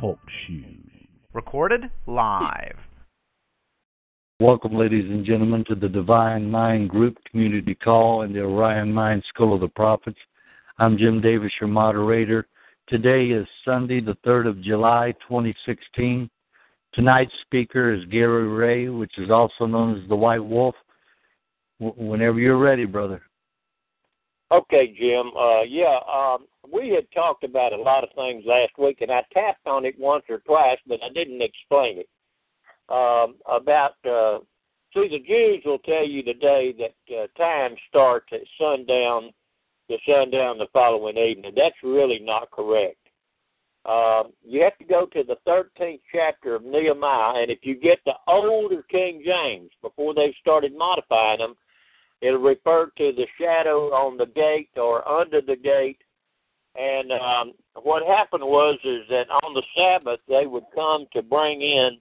Talk shoes. Recorded live. Welcome, ladies and gentlemen, to the Divine Mind Group Community Call and the Orion Mind School of the Prophets. I'm Jim Davis, your moderator. Today is Sunday, the 3rd of July, 2016. Tonight's speaker is Gary Ray, which is also known as the White Wolf. W- whenever you're ready, brother. Okay, Jim. Uh, yeah, um, we had talked about a lot of things last week, and I tapped on it once or twice, but I didn't explain it um, about. Uh, see, the Jews will tell you today that uh, time starts at sundown to sundown the following evening. That's really not correct. Um, you have to go to the 13th chapter of Nehemiah, and if you get the older King James before they started modifying them, it'll refer to the shadow on the gate or under the gate. And um, what happened was is that on the Sabbath they would come to bring in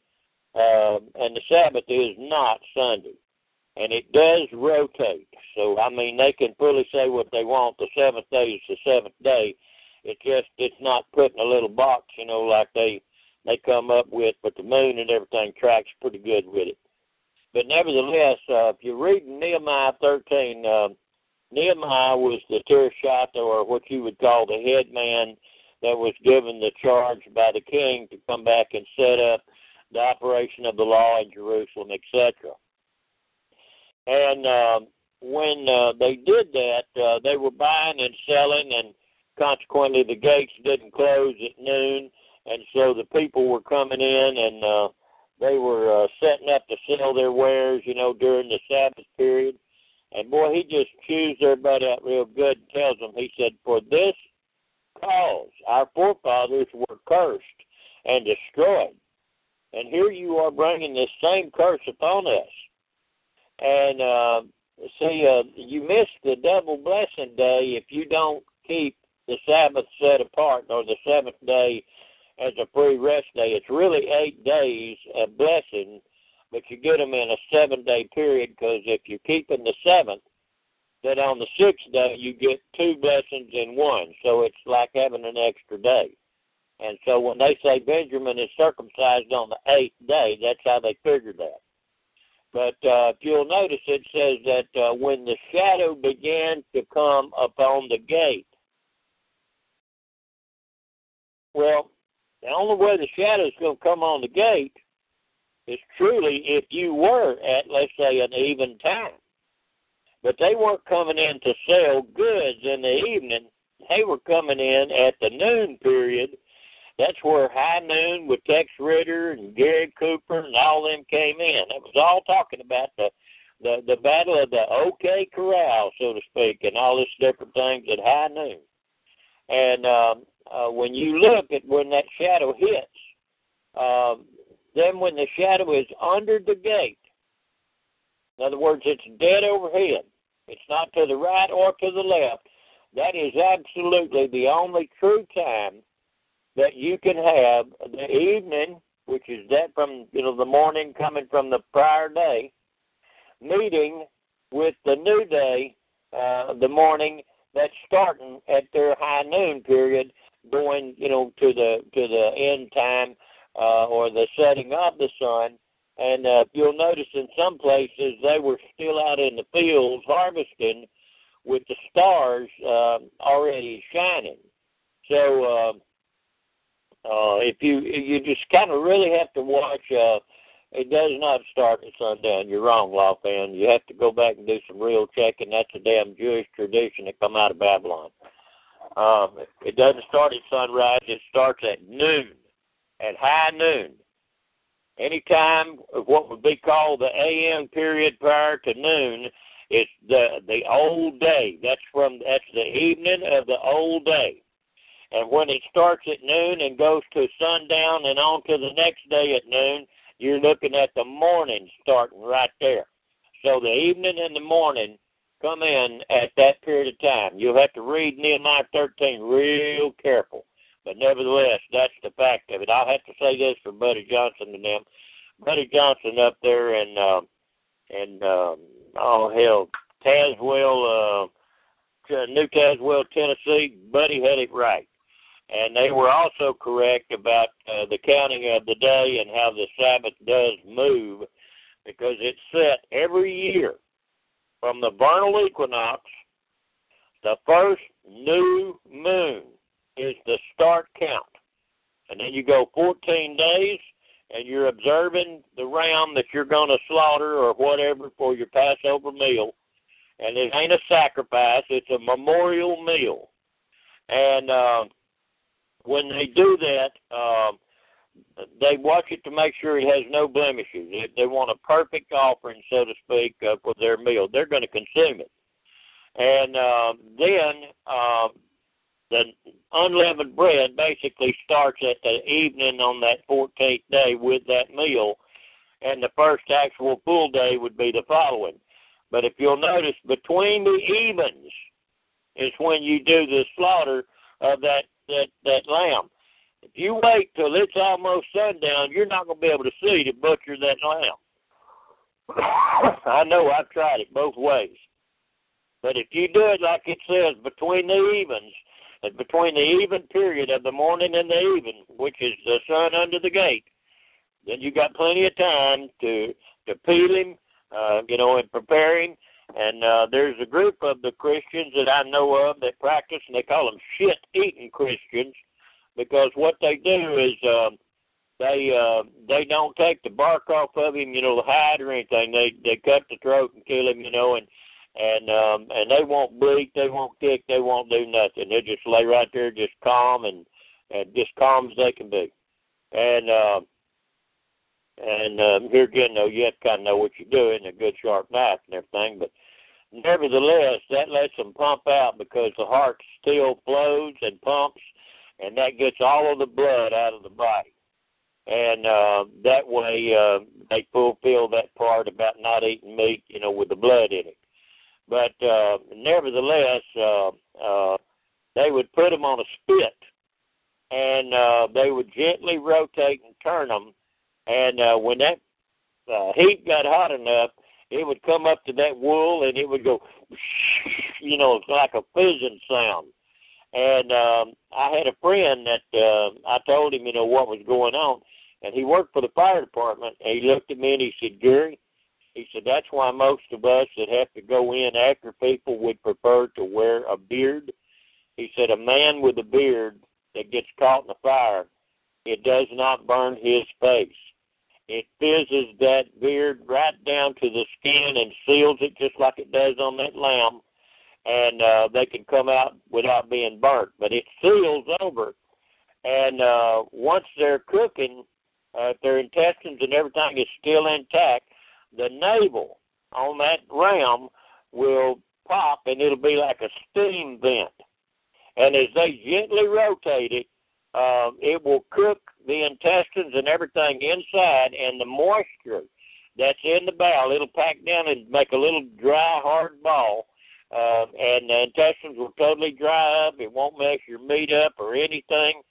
uh, and the Sabbath is not Sunday, and it does rotate. So I mean, they can fully say what they want. The seventh day is the seventh day. It just it's not put in a little box, you know, like they they come up with. But the moon and everything tracks pretty good with it. But nevertheless, uh, if you read Nehemiah 13, uh, Nehemiah was the Tirshatha, or what you would call the head man that was given the charge by the king to come back and set up the operation of the law in Jerusalem, etc. And uh, when uh, they did that, uh, they were buying and selling, and consequently, the gates didn't close at noon, and so the people were coming in and uh, they were uh, setting up to sell their wares, you know, during the Sabbath period. And boy, he just chews butt out real good and tells them, he said, For this cause our forefathers were cursed and destroyed and here you are bringing this same curse upon us. And uh, see, uh, you miss the double blessing day if you don't keep the Sabbath set apart or the seventh day as a free rest day. It's really eight days of blessing, but you get them in a seven day period because if you're keeping the seventh, then on the sixth day you get two blessings in one. So it's like having an extra day. And so when they say Benjamin is circumcised on the eighth day, that's how they figured that. But uh, if you'll notice, it says that uh, when the shadow began to come upon the gate, well, the only way the shadow is going to come on the gate is truly if you were at, let's say, an even time. But they weren't coming in to sell goods in the evening. They were coming in at the noon period that's where High Noon with Tex Ritter and Gary Cooper and all them came in. It was all talking about the the the battle of the OK Corral, so to speak, and all this different things at high noon. And um, uh, when you look at when that shadow hits, um, then when the shadow is under the gate, in other words, it's dead overhead. It's not to the right or to the left. That is absolutely the only true time that you can have the evening, which is that from you know the morning coming from the prior day, meeting with the new day, uh, the morning that's starting at their high noon period, going you know to the to the end time uh, or the setting of the sun. And uh, you'll notice in some places they were still out in the fields harvesting with the stars uh, already shining. So uh, uh, if you you just kind of really have to watch. Uh, it does not start at sundown. You're wrong, law fan. You have to go back and do some real checking. That's a damn Jewish tradition that come out of Babylon. Um, it doesn't start at sunrise. It starts at noon, at high noon. any time of what would be called the AM period prior to noon, it's the the old day. That's from that's the evening of the old day. And when it starts at noon and goes to sundown and on to the next day at noon, you're looking at the morning starting right there. So the evening and the morning come in at that period of time. You'll have to read Nehemiah 13 real careful. But nevertheless, that's the fact of it. I'll have to say this for Buddy Johnson and them. Buddy Johnson up there in uh, in uh, oh hell, Tazewell, uh, New Tazewell, Tennessee. Buddy had it right, and they were also correct about uh, the counting of the day and how the Sabbath does move, because it's set every year from the vernal equinox. The first new moon is the start count. And then you go 14 days and you're observing the ram that you're going to slaughter or whatever for your Passover meal. And it ain't a sacrifice, it's a memorial meal. And uh, when they do that, uh, they watch it to make sure it has no blemishes. They, they want a perfect offering, so to speak, uh, for their meal. They're going to consume it. And uh, then uh, the unleavened bread basically starts at the evening on that 14th day with that meal, and the first actual full day would be the following. But if you'll notice, between the evens is when you do the slaughter of that that that lamb. If you wait till it's almost sundown, you're not going to be able to see to butcher that lamb. I know I've tried it both ways. But if you do it like it says, between the evens, between the even period of the morning and the even, which is the sun under the gate, then you got plenty of time to to peel him, uh, you know, and prepare him. And uh, there's a group of the Christians that I know of that practice, and they call them shit-eating Christians, because what they do is uh, they uh, they don't take the bark off of him, you know, the hide or anything. They they cut the throat and kill him, you know, and and um and they won't bleat, they won't kick, they won't do nothing. They just lay right there, just calm and and just calm as they can be. And uh, and um, here again, though, you have to kind of know what you're doing, a good sharp knife and everything. But nevertheless, that lets them pump out because the heart still flows and pumps, and that gets all of the blood out of the body. And uh, that way, uh, they fulfill that part about not eating meat, you know, with the blood in it. But uh, nevertheless, uh, uh, they would put them on a spit, and uh, they would gently rotate and turn them. And uh, when that uh, heat got hot enough, it would come up to that wool, and it would go, you know, it's like a fizzing sound. And um, I had a friend that uh, I told him, you know, what was going on, and he worked for the fire department. And he looked at me and he said, Gary, he said that's why most of us that have to go in after people would prefer to wear a beard. He said a man with a beard that gets caught in the fire, it does not burn his face. It fizzes that beard right down to the skin and seals it just like it does on that lamb, and uh, they can come out without being burnt. But it seals over, and uh, once they're cooking, uh, their intestines and everything is still intact the navel on that ram will pop and it'll be like a steam vent. And as they gently rotate it, uh, it will cook the intestines and everything inside, and the moisture that's in the bowel, it'll pack down and make a little dry, hard ball. Uh, and the intestines will totally dry up. It won't mess your meat up or anything.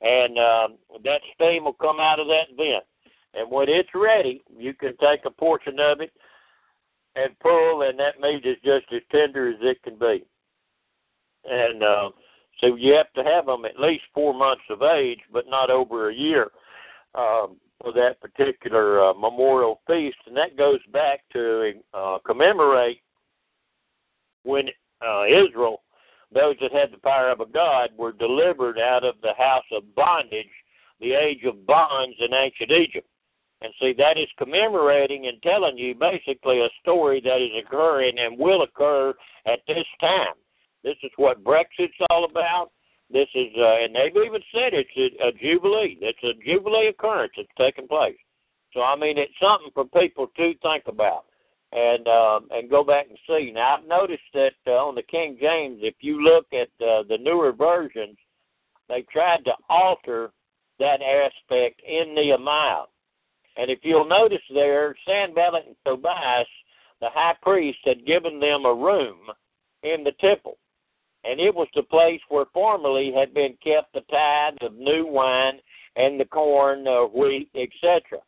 And um, that steam will come out of that vent. And when it's ready, you can take a portion of it and pull, and that meat is just as tender as it can be. And uh, so you have to have them at least four months of age, but not over a year um, for that particular uh, memorial feast. And that goes back to uh, commemorate when uh, Israel, those that had the power of a God, were delivered out of the house of bondage, the age of bonds in ancient Egypt. And see, that is commemorating and telling you basically a story that is occurring and will occur at this time. This is what Brexit's all about. This is, uh, and they've even said it's a, a jubilee. It's a jubilee occurrence that's taking place. So I mean, it's something for people to think about and um, and go back and see. Now I've noticed that uh, on the King James, if you look at uh, the newer versions, they tried to alter that aspect in Nehemiah. And if you'll notice there, Sanballat and Tobias, the high priest, had given them a room in the temple. And it was the place where formerly had been kept the tithes of new wine and the corn, uh, wheat, etc.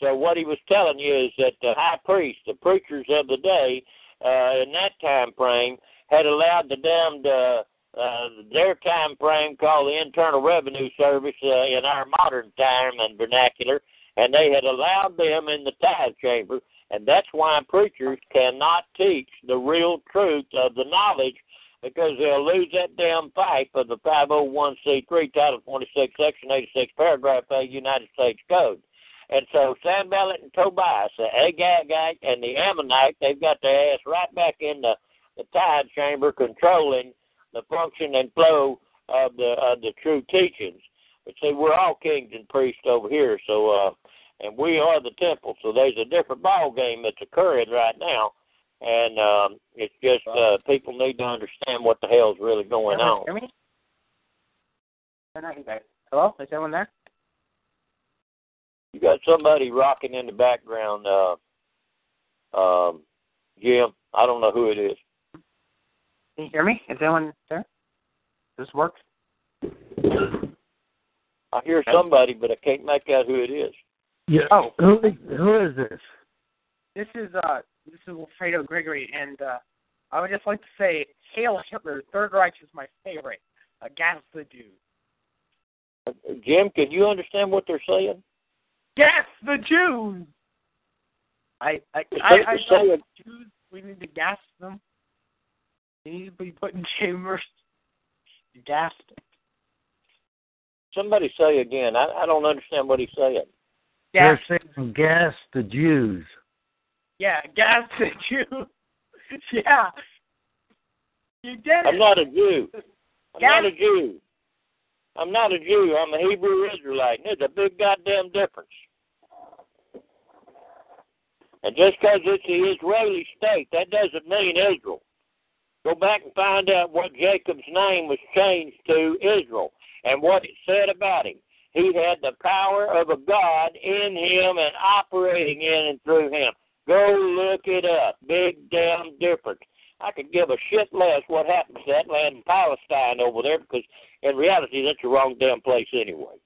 So what he was telling you is that the high priest, the preachers of the day, uh, in that time frame, had allowed the damned uh, uh, their time frame called the Internal Revenue Service uh, in our modern time and vernacular, and they had allowed them in the tithe chamber, and that's why preachers cannot teach the real truth of the knowledge because they'll lose that damn fight of the 501c3, Title 26, Section 86, Paragraph A, United States Code. And so Sanballat and Tobias, the Agagite and the Ammonite, they've got their ass right back in the, the tithe chamber controlling the function and flow of the of the true teachings. But see, we're all kings and priests over here, so uh, and we are the temple. So there's a different ball game that's occurring right now, and um, it's just uh, people need to understand what the hell's really going on. Hear me? Hello, is anyone there? You got somebody rocking in the background, uh, um, Jim. I don't know who it is. Can you hear me? Is anyone there? Does this work? I hear somebody, but I can't make out who it is. Yeah. Oh. Who who is this? This is uh this is Wilfredo Gregory and uh I would just like to say Hail Hitler, Third Reich is my favorite. Uh, gas the Jews. Uh, Jim, can you understand what they're saying? Gas the Jews. I I I, I, like know saying- Jews we need to gas them. They need to be put in chambers. Gassed. Somebody say again. I, I don't understand what he's saying. Gas They're saying gas the Jews. yeah, gas the Jews. yeah. You did it. I'm not a Jew. I'm Gas- not a Jew. I'm not a Jew. I'm a Hebrew Israelite. And there's a big goddamn difference. And just because it's the Israeli state, that doesn't mean Israel. Go back and find out what Jacob's name was changed to Israel and what it said about him. He had the power of a God in him and operating in and through him. Go look it up. Big damn difference. I could give a shit less what happens to that land in Palestine over there because in reality that's the wrong damn place anyway.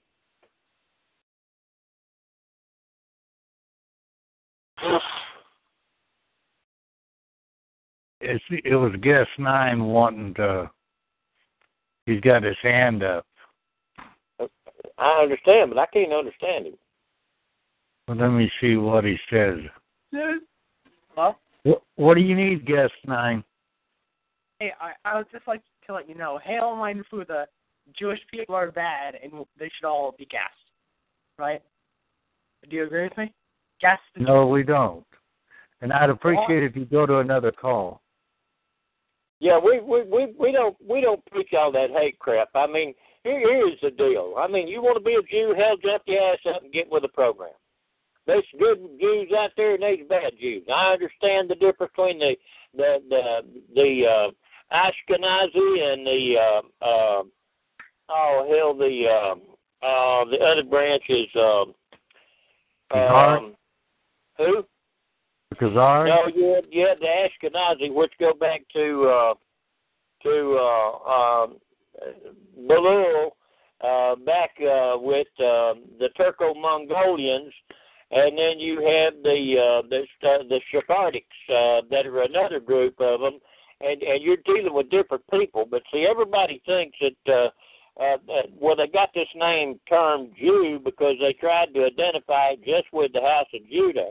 It's, it was guest nine wanting to. He's got his hand up. I understand, but I can't understand him. Well, let me see what he says. Well, What, what do you need, guest nine? hey, I, I would just like to let you know, hail minded food, the Jewish people are bad and they should all be gassed. Right? Do you agree with me? Gassed. the No, we don't. And I'd appreciate if you go to another call. Yeah, we we we we don't we don't preach all that hate crap. I mean, here here's the deal. I mean, you want to be a Jew, hell, jump your ass up and get with the program. There's good Jews out there and there's bad Jews. I understand the difference between the the the the uh, Ashkenazi and the uh, uh, oh hell the uh, uh, the other branch is um, Khazar? um, who? Khazar? No, you had, the Ashkenazi, which go back to uh, to uh, um, Balul, uh, back uh, with uh, the Turco-Mongolians, and then you have the uh, the uh, the uh, that are another group of them, and and you're dealing with different people. But see, everybody thinks that. Uh, uh, uh, well, they got this name term Jew because they tried to identify it just with the house of Judah.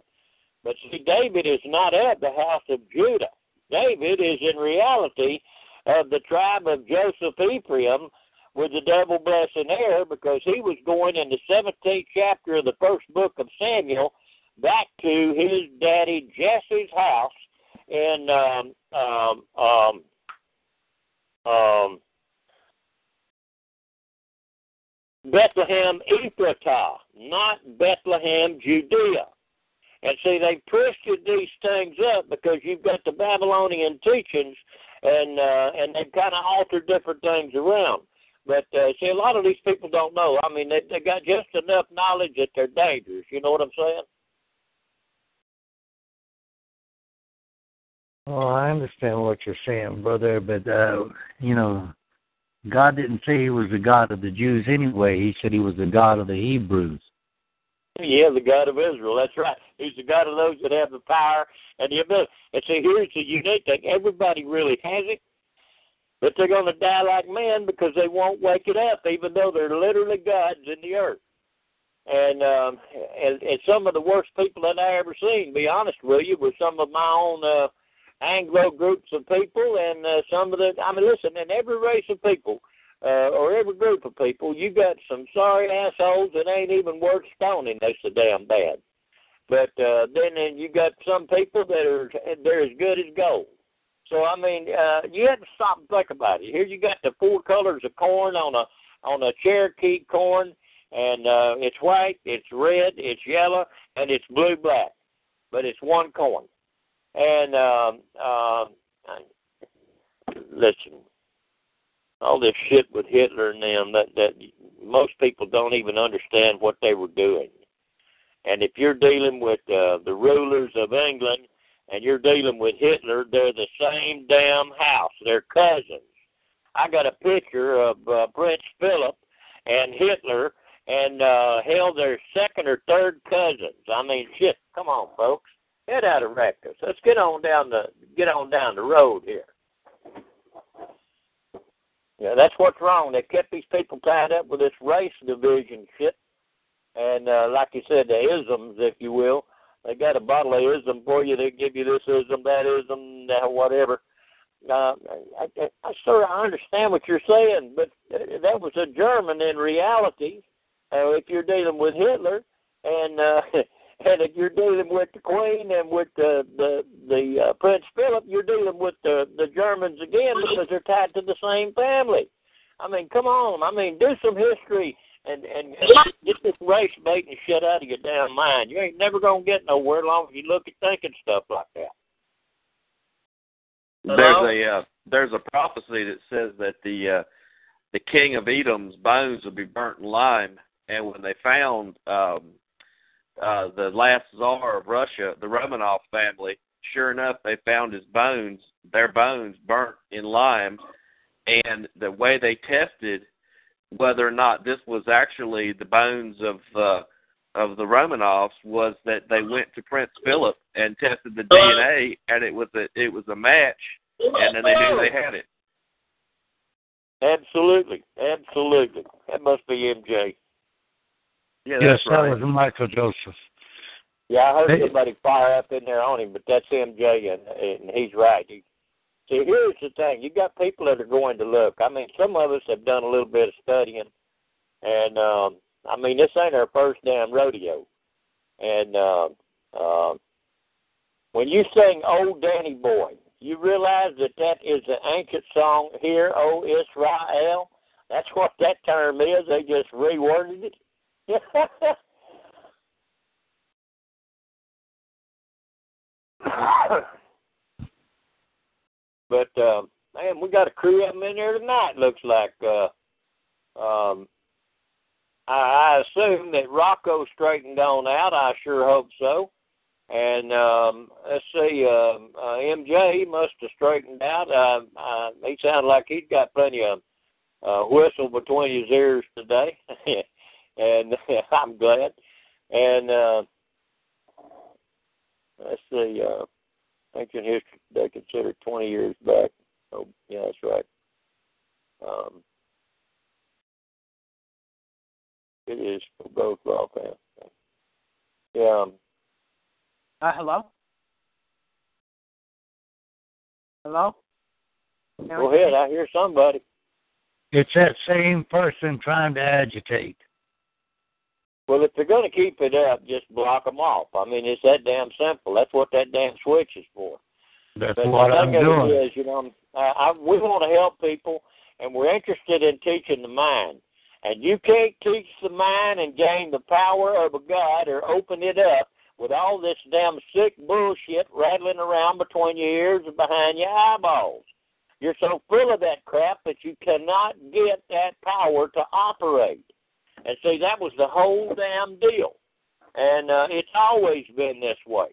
But see, David is not of the house of Judah. David is in reality of the tribe of Joseph Ephraim with the double blessing heir because he was going in the 17th chapter of the first book of Samuel back to his daddy Jesse's house in um, um, um, um, Bethlehem Ephratah, not Bethlehem Judea. And see, they twisted these things up because you've got the Babylonian teachings, and uh, and they've kind of altered different things around. But uh, see, a lot of these people don't know. I mean, they they got just enough knowledge that they're dangerous. You know what I'm saying? Well, I understand what you're saying, brother, but uh, you know, God didn't say He was the God of the Jews anyway. He said He was the God of the Hebrews. Yeah, the God of Israel. That's right. He's the God of those that have the power and the ability. And see, here's the unique thing: everybody really has it, but they're going to die like men because they won't wake it up, even though they're literally gods in the earth. And um, and, and some of the worst people that I ever seen, be honest with you, were some of my own. uh Anglo groups of people, and uh, some of the. I mean, listen, in every race of people, uh, or every group of people, you got some sorry assholes that ain't even worth stoning. That's so damn bad. But uh, then, then you got some people that are they're as good as gold. So I mean, uh, you have to stop and think about it. Here you got the four colors of corn on a on a Cherokee corn, and uh, it's white, it's red, it's yellow, and it's blue black. But it's one corn. And um, uh, listen, all this shit with Hitler and them that that most people don't even understand what they were doing. And if you're dealing with uh, the rulers of England and you're dealing with Hitler, they're the same damn house. They're cousins. I got a picture of uh, Prince Philip and Hitler, and uh, hell, they're second or third cousins. I mean, shit. Come on, folks head out of Rectus. Let's get on down the get on down the road here. Yeah, that's what's wrong. They kept these people tied up with this race division shit, and uh, like you said, the isms, if you will. They got a bottle of ism for you. They give you this ism, that ism, that whatever. Uh, I, I, I sort of understand what you're saying, but that was a German in reality. Uh, if you're dealing with Hitler, and uh, and if you're dealing with the Queen and with the the the uh, Prince Philip, you're dealing with the the Germans again because they're tied to the same family. I mean, come on. I mean, do some history and and get this race baiting shit out of your damn mind. You ain't never gonna get nowhere long as you look at thinking stuff like that. Hello? There's a uh, there's a prophecy that says that the uh, the king of Edom's bones will be burnt in lime, and when they found um, uh, the last czar of Russia, the Romanov family, sure enough, they found his bones, their bones burnt in lime, and the way they tested whether or not this was actually the bones of uh, of the Romanovs was that they went to Prince Philip and tested the DNA, and it was a it was a match, and then they knew they had it. Absolutely, absolutely. That must be MJ. Yeah, yes, right. that was Michael Joseph. Yeah, I heard hey. somebody fire up in there on him, but that's MJ, and, and he's right. He, see, here's the thing: you got people that are going to look. I mean, some of us have done a little bit of studying, and um, I mean, this ain't our first damn rodeo. And uh, uh, when you sing "Old Danny Boy," you realize that that is an ancient song. Hear, O Israel. That's what that term is. They just reworded it. but uh, man, we got a crew of them in there tonight. Looks like. Uh, um, I, I assume that Rocco straightened on out. I sure hope so. And um, let's see, uh, uh, MJ must have straightened out. Uh, uh, he sounded like he'd got plenty of uh, whistle between his ears today. and I'm glad. And uh, let's see, uh, ancient history they consider 20 years back. Oh, yeah, that's right. Um, it is for both law fans. Yeah. Um, uh, hello. Hello. Go ahead. I hear somebody. It's that same person trying to agitate. Well, if they're going to keep it up, just block them off. I mean, it's that damn simple. That's what that damn switch is for. That's but what the I'm doing. is, you know, uh, I, we want to help people, and we're interested in teaching the mind. And you can't teach the mind and gain the power of a God or open it up with all this damn sick bullshit rattling around between your ears and behind your eyeballs. You're so full of that crap that you cannot get that power to operate. And see, that was the whole damn deal. And uh, it's always been this way.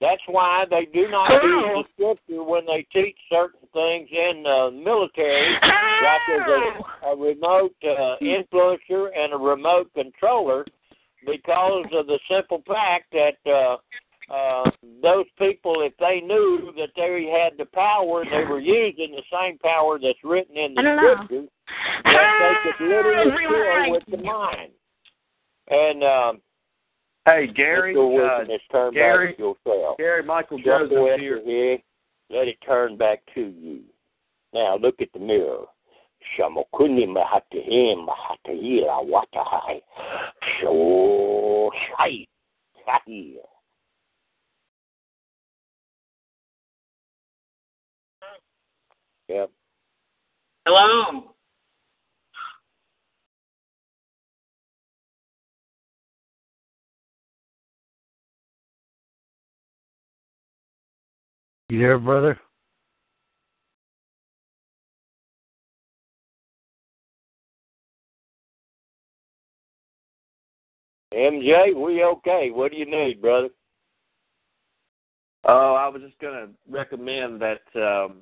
That's why they do not use the scripture when they teach certain things in the military, like as a, a remote uh, influencer and a remote controller, because of the simple fact that uh, uh, those people, if they knew that they had the power, they were using the same power that's written in the scriptures, that they could literally kill with the mind. And um, Hey, Gary. Uh, turn Gary. back yourself. Gary Michael Joseph go here. after here. Let it turn back to you. Now look at the mirror. Shamokuni mahatihim mahatihila watahai. So shai. Shai. Yep. Hello. You there, brother? MJ, we okay. What do you need, brother? Oh, I was just going to recommend that um,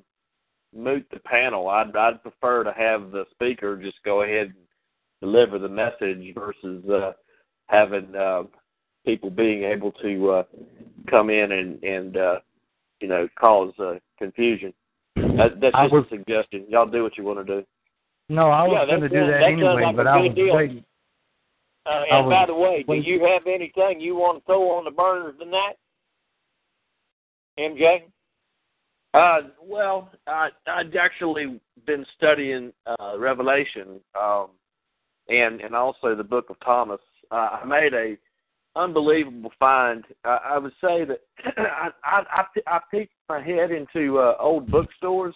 mute the panel. I'd I'd prefer to have the speaker just go ahead and deliver the message versus uh, having uh, people being able to uh, come in and and uh, you know cause uh, confusion. That, that's just was- a suggestion. Y'all do what you want to do. No, I Yeah, was going to do that that anyway, like but I good was deal. waiting. Uh, and was- by the way, do you have anything you want to throw on the burners tonight, MJ? Uh, well, I I'd actually been studying uh, Revelation, um, and and also the Book of Thomas. Uh, I made a unbelievable find. I, I would say that I I I, I peeked my head into uh, old bookstores,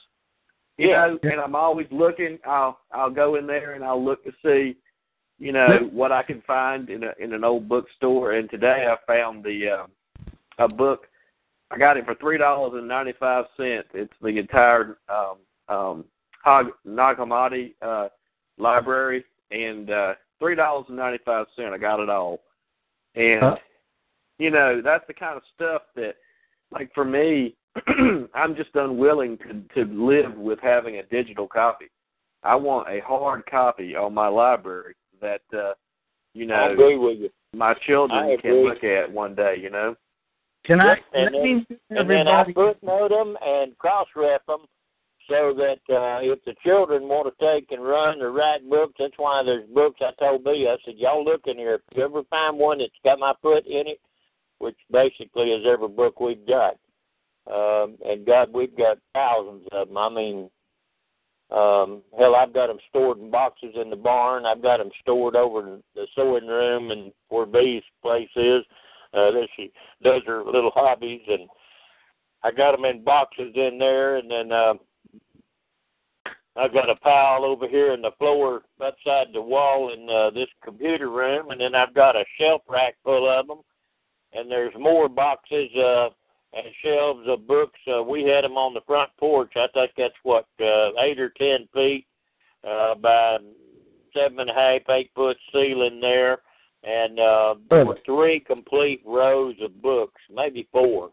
you Yeah. know, and I'm always looking. I'll I'll go in there and I'll look to see, you know, what I can find in a in an old bookstore. And today I found the uh, a book. I got it for three dollars and ninety five cents. It's the entire um, um, Hag- Nag Hammadi uh, library, and uh, three dollars and ninety five cents. I got it all, and Huh? you know that's the kind of stuff that, like for me, I'm just unwilling to to live with having a digital copy. I want a hard copy on my library that uh, you know I agree with you. my children can look at one day. You know. Can I? Yep, and let me And then I footnote them and cross-ref them so that uh, if the children want to take and run or write books, that's why there's books. I told B, I said, y'all look in here. If you ever find one that's got my foot in it, which basically is every book we've got, um, and God, we've got thousands of them. I mean, um, hell, I've got them stored in boxes in the barn. I've got them stored over in the sewing room and where B's place is. Uh, there she does her little hobbies, and I got them in boxes in there, and then uh, I've got a pile over here in the floor outside the wall in uh, this computer room, and then I've got a shelf rack full of them, and there's more boxes uh, and shelves of books. Uh, we had them on the front porch. I think that's what uh, eight or ten feet uh, by seven and a half, eight foot ceiling there, and uh, there were three complete rows of books, maybe four.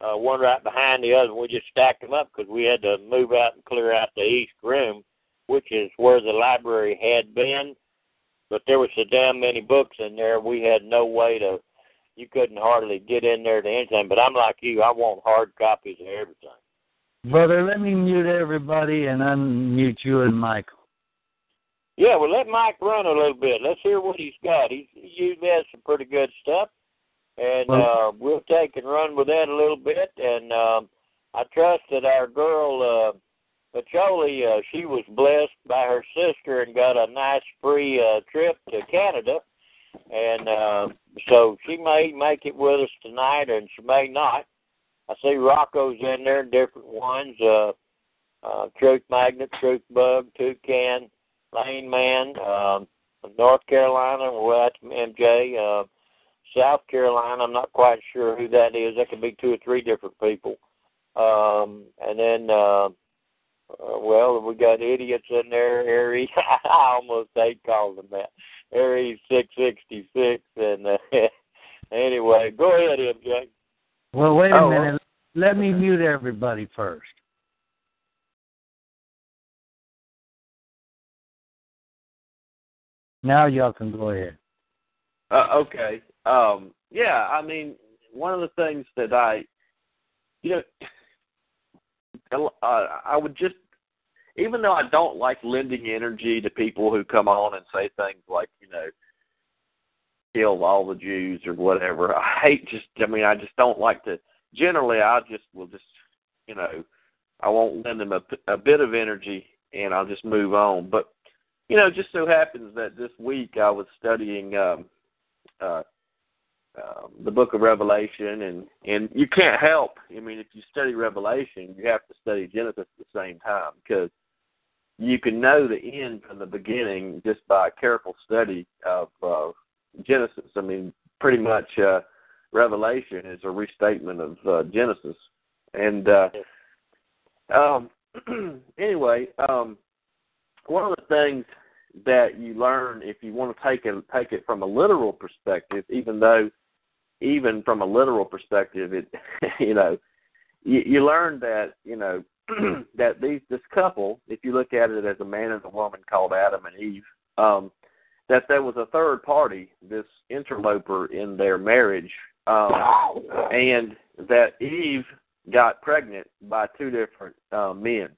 Uh, one right behind the other. We just stacked them up because we had to move out and clear out the east room, which is where the library had been. But there was so damn many books in there, we had no way to. You couldn't hardly get in there to anything. But I'm like you. I want hard copies of everything. Brother, let me mute everybody and unmute you and Michael. Yeah, well, let Mike run a little bit. Let's hear what he's got. He's, he usually has some pretty good stuff, and uh, we'll take and run with that a little bit. And um, I trust that our girl uh, Pacholi, uh, she was blessed by her sister and got a nice free uh, trip to Canada, and uh, so she may make it with us tonight, and she may not. I see Rocco's in there, different ones. Uh, uh, Truth Magnet, Truth Bug, Toucan. Lane Man, um, North Carolina, well, that's MJ. Uh, South Carolina, I'm not quite sure who that is. That could be two or three different people. Um, and then uh, Uh, well, we got idiots in there, Aries. I almost hate calling them that. Aries six sixty six, and uh, anyway, go ahead, MJ. Well, wait a Oh, minute. Let me mute everybody first. Now y'all can go ahead. Uh, okay. Um, yeah, I mean, one of the things that I, you know, uh, I would just, even though I don't like lending energy to people who come on and say things like, you know, kill all the Jews or whatever. I hate just, I mean, I just don't like to. Generally, I just will just, you know, I won't lend them a, a bit of energy and I'll just move on. But you know, it just so happens that this week I was studying um, uh, uh, the Book of Revelation, and and you can't help. I mean, if you study Revelation, you have to study Genesis at the same time because you can know the end from the beginning just by a careful study of uh, Genesis. I mean, pretty much uh, Revelation is a restatement of uh, Genesis, and uh, um, anyway, um, one of the things that you learn if you want to take it take it from a literal perspective, even though even from a literal perspective, it you know you, you learn that you know that these this couple, if you look at it as a man and a woman called Adam and Eve, um, that there was a third party, this interloper in their marriage, um, and that Eve got pregnant by two different uh, men,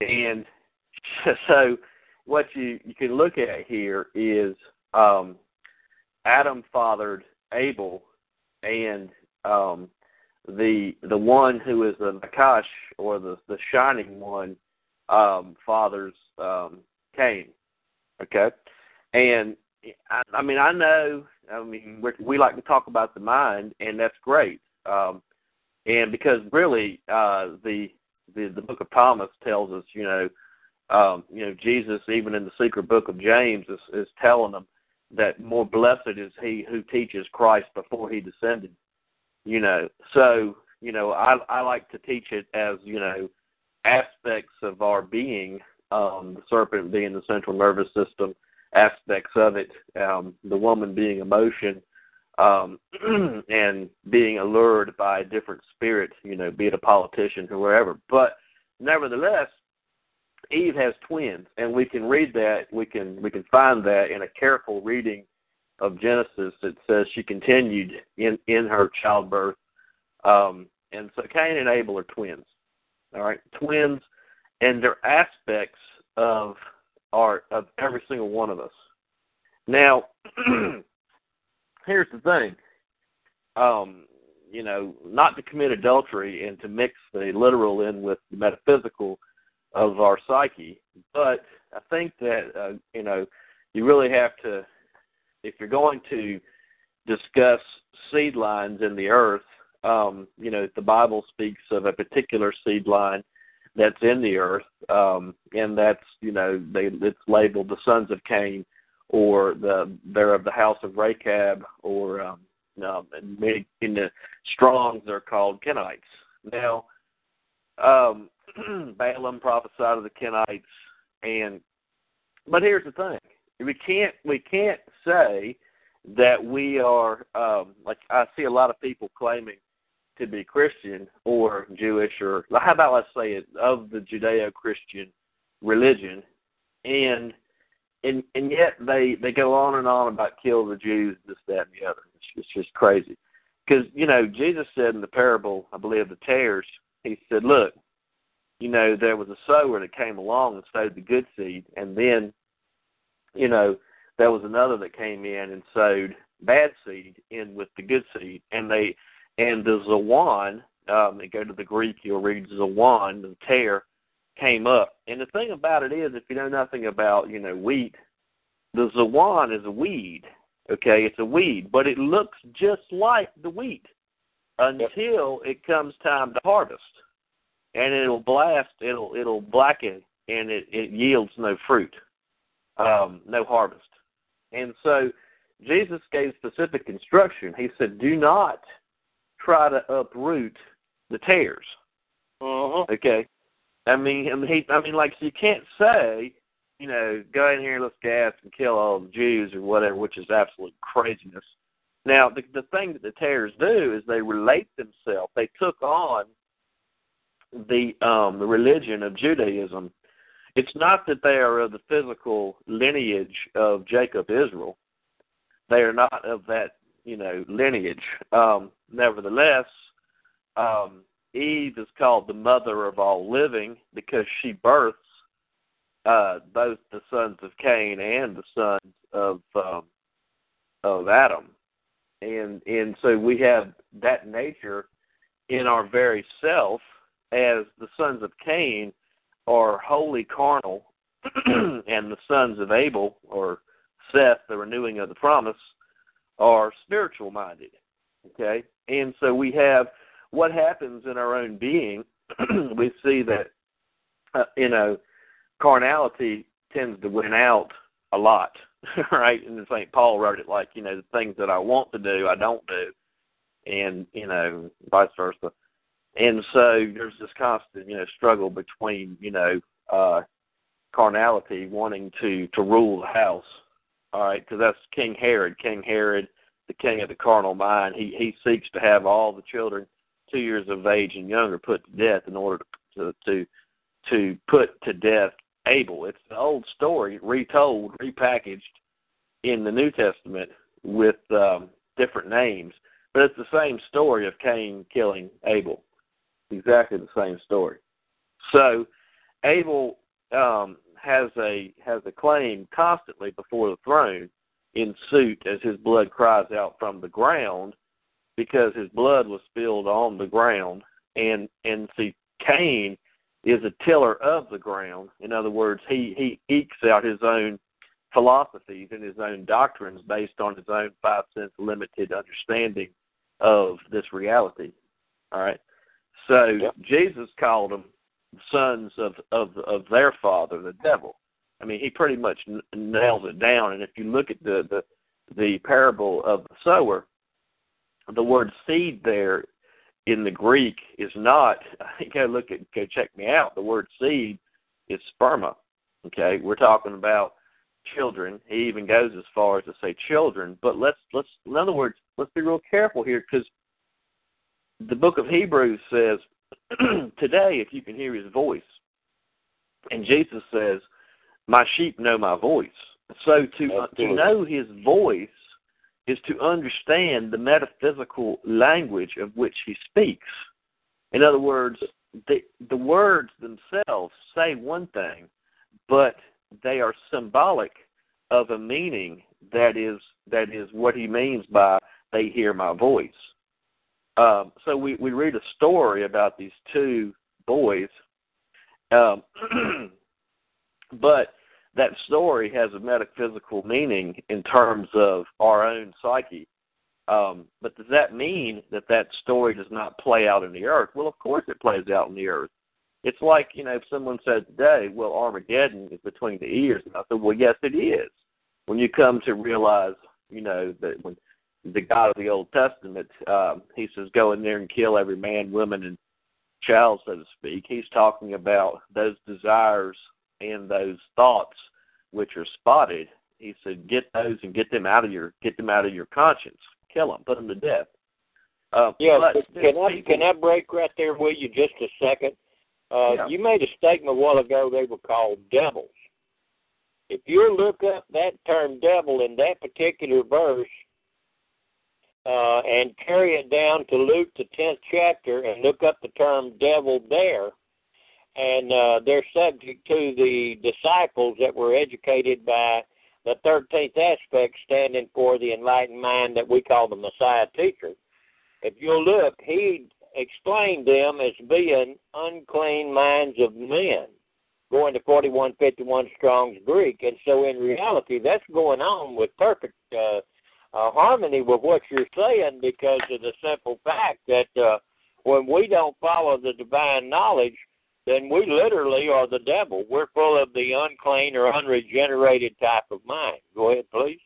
and so what you you can look at here is um, Adam fathered Abel, and um, the the one who is the Nakash or the the shining one um, fathers um, Cain. Okay, and I, I mean I know I mean we we like to talk about the mind, and that's great. Um, and because really uh, the the the book of Thomas tells us, you know, um, you know, Jesus, even in the secret book of James, is, is telling them that more blessed is he who teaches Christ before he descended. You know, so you know, I I like to teach it as you know aspects of our being. Um, the serpent being the central nervous system, aspects of it. Um, the woman being emotion, um, and being allured by a different spirit. You know, be it a politician or wherever. But nevertheless, Eve has twins, and we can read that. We can we can find that in a careful reading of Genesis. It says she continued in in her childbirth, um, and so Cain and Abel are twins. All right, twins, and they're aspects of our of every single one of us. Now, here's the thing. Um, you know, not to commit adultery and to mix the literal in with the metaphysical of our psyche. But I think that uh, you know you really have to, if you're going to discuss seed lines in the earth, um, you know the Bible speaks of a particular seed line that's in the earth, um, and that's you know they it's labeled the sons of Cain, or the they're of the house of Rechab, or um, um, in the Strong's they're called Kenites. Now, um, Balaam prophesied of the Kenites, and but here's the thing: we can't we can't say that we are um, like I see a lot of people claiming to be Christian or Jewish or how about let's say it of the Judeo-Christian religion, and and and yet they they go on and on about kill the Jews, this, that, and the other. It's, it's just crazy because you know Jesus said in the parable, I believe the tares, he said, look, you know there was a sower that came along and sowed the good seed, and then you know there was another that came in and sowed bad seed in with the good seed, and they and the zawan, um, they go to the Greek, you'll read zawan, the tare, came up. And the thing about it is, if you know nothing about, you know, wheat, the zawan is a weed. Okay, it's a weed, but it looks just like the wheat until it comes time to harvest, and it'll blast, it'll it'll blacken, and it it yields no fruit, um, no harvest. And so Jesus gave specific instruction. He said, "Do not try to uproot the tares." Uh-huh. Okay. I mean, I mean, he, I mean, like so you can't say, you know, go in here, and let's gas and kill all the Jews or whatever, which is absolute craziness. Now, the the thing that the tares do is they relate themselves. They took on the um the religion of Judaism. It's not that they are of the physical lineage of Jacob Israel. They are not of that, you know, lineage. Um, nevertheless, um, Eve is called the mother of all living because she births uh, both the sons of Cain and the sons of um, of Adam, and and so we have that nature in our very self as the sons of Cain are wholly carnal, and the sons of Abel or Seth, the renewing of the promise, are spiritual minded. Okay, and so we have what happens in our own being. we see that uh, you know carnality tends to win out a lot, right? And St. Paul wrote it like you know the things that I want to do I don't do, and you know vice versa. And so there's this constant you know struggle between you know uh carnality wanting to to rule the house all right, because that's King Herod. King Herod, the king of the carnal mind, he he seeks to have all the children two years of age and younger put to death in order to to to put to death Abel. It's an old story retold, repackaged in the New Testament with um, different names, but it's the same story of Cain killing Abel. Exactly the same story. So Abel um, has a has a claim constantly before the throne in suit as his blood cries out from the ground because his blood was spilled on the ground and and see Cain is a tiller of the ground. In other words, he he ekes out his own philosophies and his own doctrines based on his own five sense limited understanding of this reality. All right. So yep. Jesus called them sons of of of their father, the devil. I mean, he pretty much n- nails it down. And if you look at the the the parable of the sower, the word seed there in the Greek is not. Go look at go check me out. The word seed is sperma. Okay, we're talking about children. He even goes as far as to say children. But let's let's in other words, let's be real careful here because the book of Hebrews says today, if you can hear his voice, and Jesus says, "My sheep know my voice." So to uh, to know his voice is to understand the metaphysical language of which he speaks. In other words, the the words themselves say one thing, but they are symbolic of a meaning that is that is what he means by they hear my voice. Um, so we, we read a story about these two boys, um, but that story has a metaphysical meaning in terms of our own psyche. Um, but does that mean that that story does not play out in the earth? Well, of course it plays out in the earth. It's like, you know, if someone said today, well, Armageddon is between the ears. And I said, well, yes, it is. When you come to realize, you know, that when the God of the Old Testament, um, he says, go in there and kill every man, woman, and child, so to speak. He's talking about those desires and those thoughts which are spotted. He said, get those and get them out of your get them out of your conscience. Kill them, put them to death. Uh, yeah, can I people, can I break right there with you just a second? Uh, yeah. You made a statement a while ago. They were called devils. If you look up that term "devil" in that particular verse, uh, and carry it down to Luke, the 10th chapter, and look up the term devil there. And uh, they're subject to the disciples that were educated by the 13th aspect, standing for the enlightened mind that we call the Messiah teacher. If you'll look, he explained them as being unclean minds of men, going to 4151 Strong's Greek. And so in reality, that's going on with perfect. Uh, uh, harmony with what you're saying because of the simple fact that uh, when we don't follow the divine knowledge, then we literally are the devil. We're full of the unclean or unregenerated type of mind. Go ahead, please.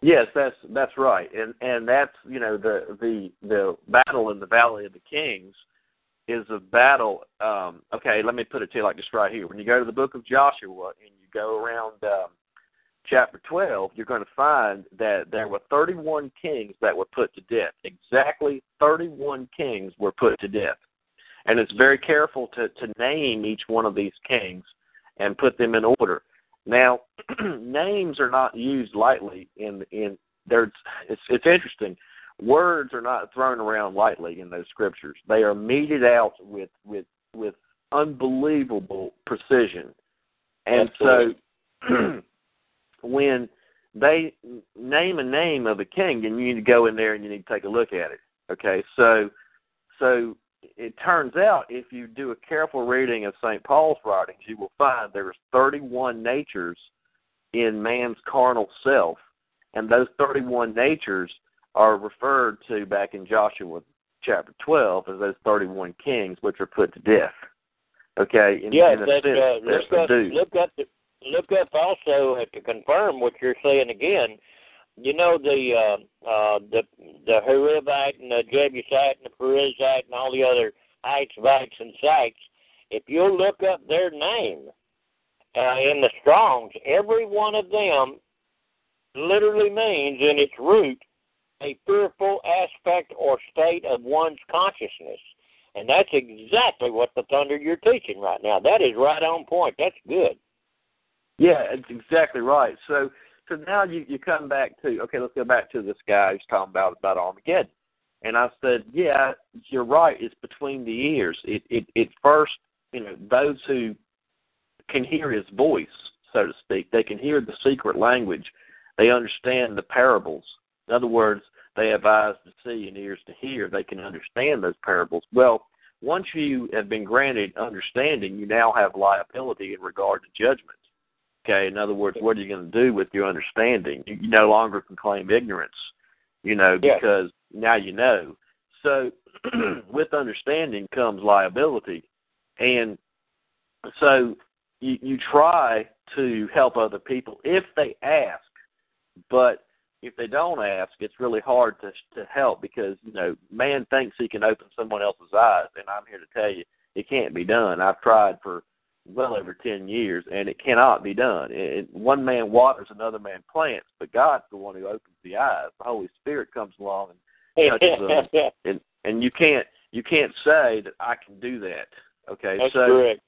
Yes, that's that's right, and and that's you know the the the battle in the Valley of the Kings is a battle. Um, okay, let me put it to you like this right here. When you go to the book of Joshua and you go around um, chapter 12, you're going to find that there were 31 kings that were put to death. Exactly 31 kings were put to death. And it's very careful to, to name each one of these kings and put them in order. Now, names are not used lightly in in there's it's it's interesting. Words are not thrown around lightly in those scriptures. They are meted out with with with unbelievable precision. And so when they name a name of a king, then you need to go in there and you need to take a look at it. Okay, so so it turns out if you do a careful reading of St. Paul's writings, you will find there's 31 natures in man's carnal self, and those 31 natures are referred to back in Joshua chapter 12 as those 31 kings which are put to death. Okay, in, yeah, in that's, uh, look up, look up, the, look up also to confirm what you're saying again. You know the uh, uh, the the Herivite and the Jebusite and the Perizzite and all the other ites, vites, and sites. If you look up their name uh, in the Strong's, every one of them literally means in its root a fearful aspect or state of one's consciousness. And that's exactly what the thunder you're teaching right now. That is right on point. That's good. Yeah, it's exactly right. So so now you you come back to okay, let's go back to this guy who's talking about about Armageddon. And I said, yeah, you're right. It's between the ears. It it it first, you know, those who can hear his voice, so to speak, they can hear the secret language. They understand the parables. In other words, they have eyes to see and ears to hear. They can understand those parables. Well, once you have been granted understanding, you now have liability in regard to judgment. Okay, in other words, what are you going to do with your understanding? You, you no longer can claim ignorance, you know, Yes. because now you know. So, with understanding comes liability, and so you you try to help other people if they ask, but if they don't ask, it's really hard to to help because you know man thinks he can open someone else's eyes, and I'm here to tell you it can't be done. I've tried for well over ten years, and it cannot be done. It, one man waters, another man plants, but God's the one who opens the eyes. The Holy Spirit comes along and touches them, and and you can't you can't say that I can do that. Okay, That's so correct.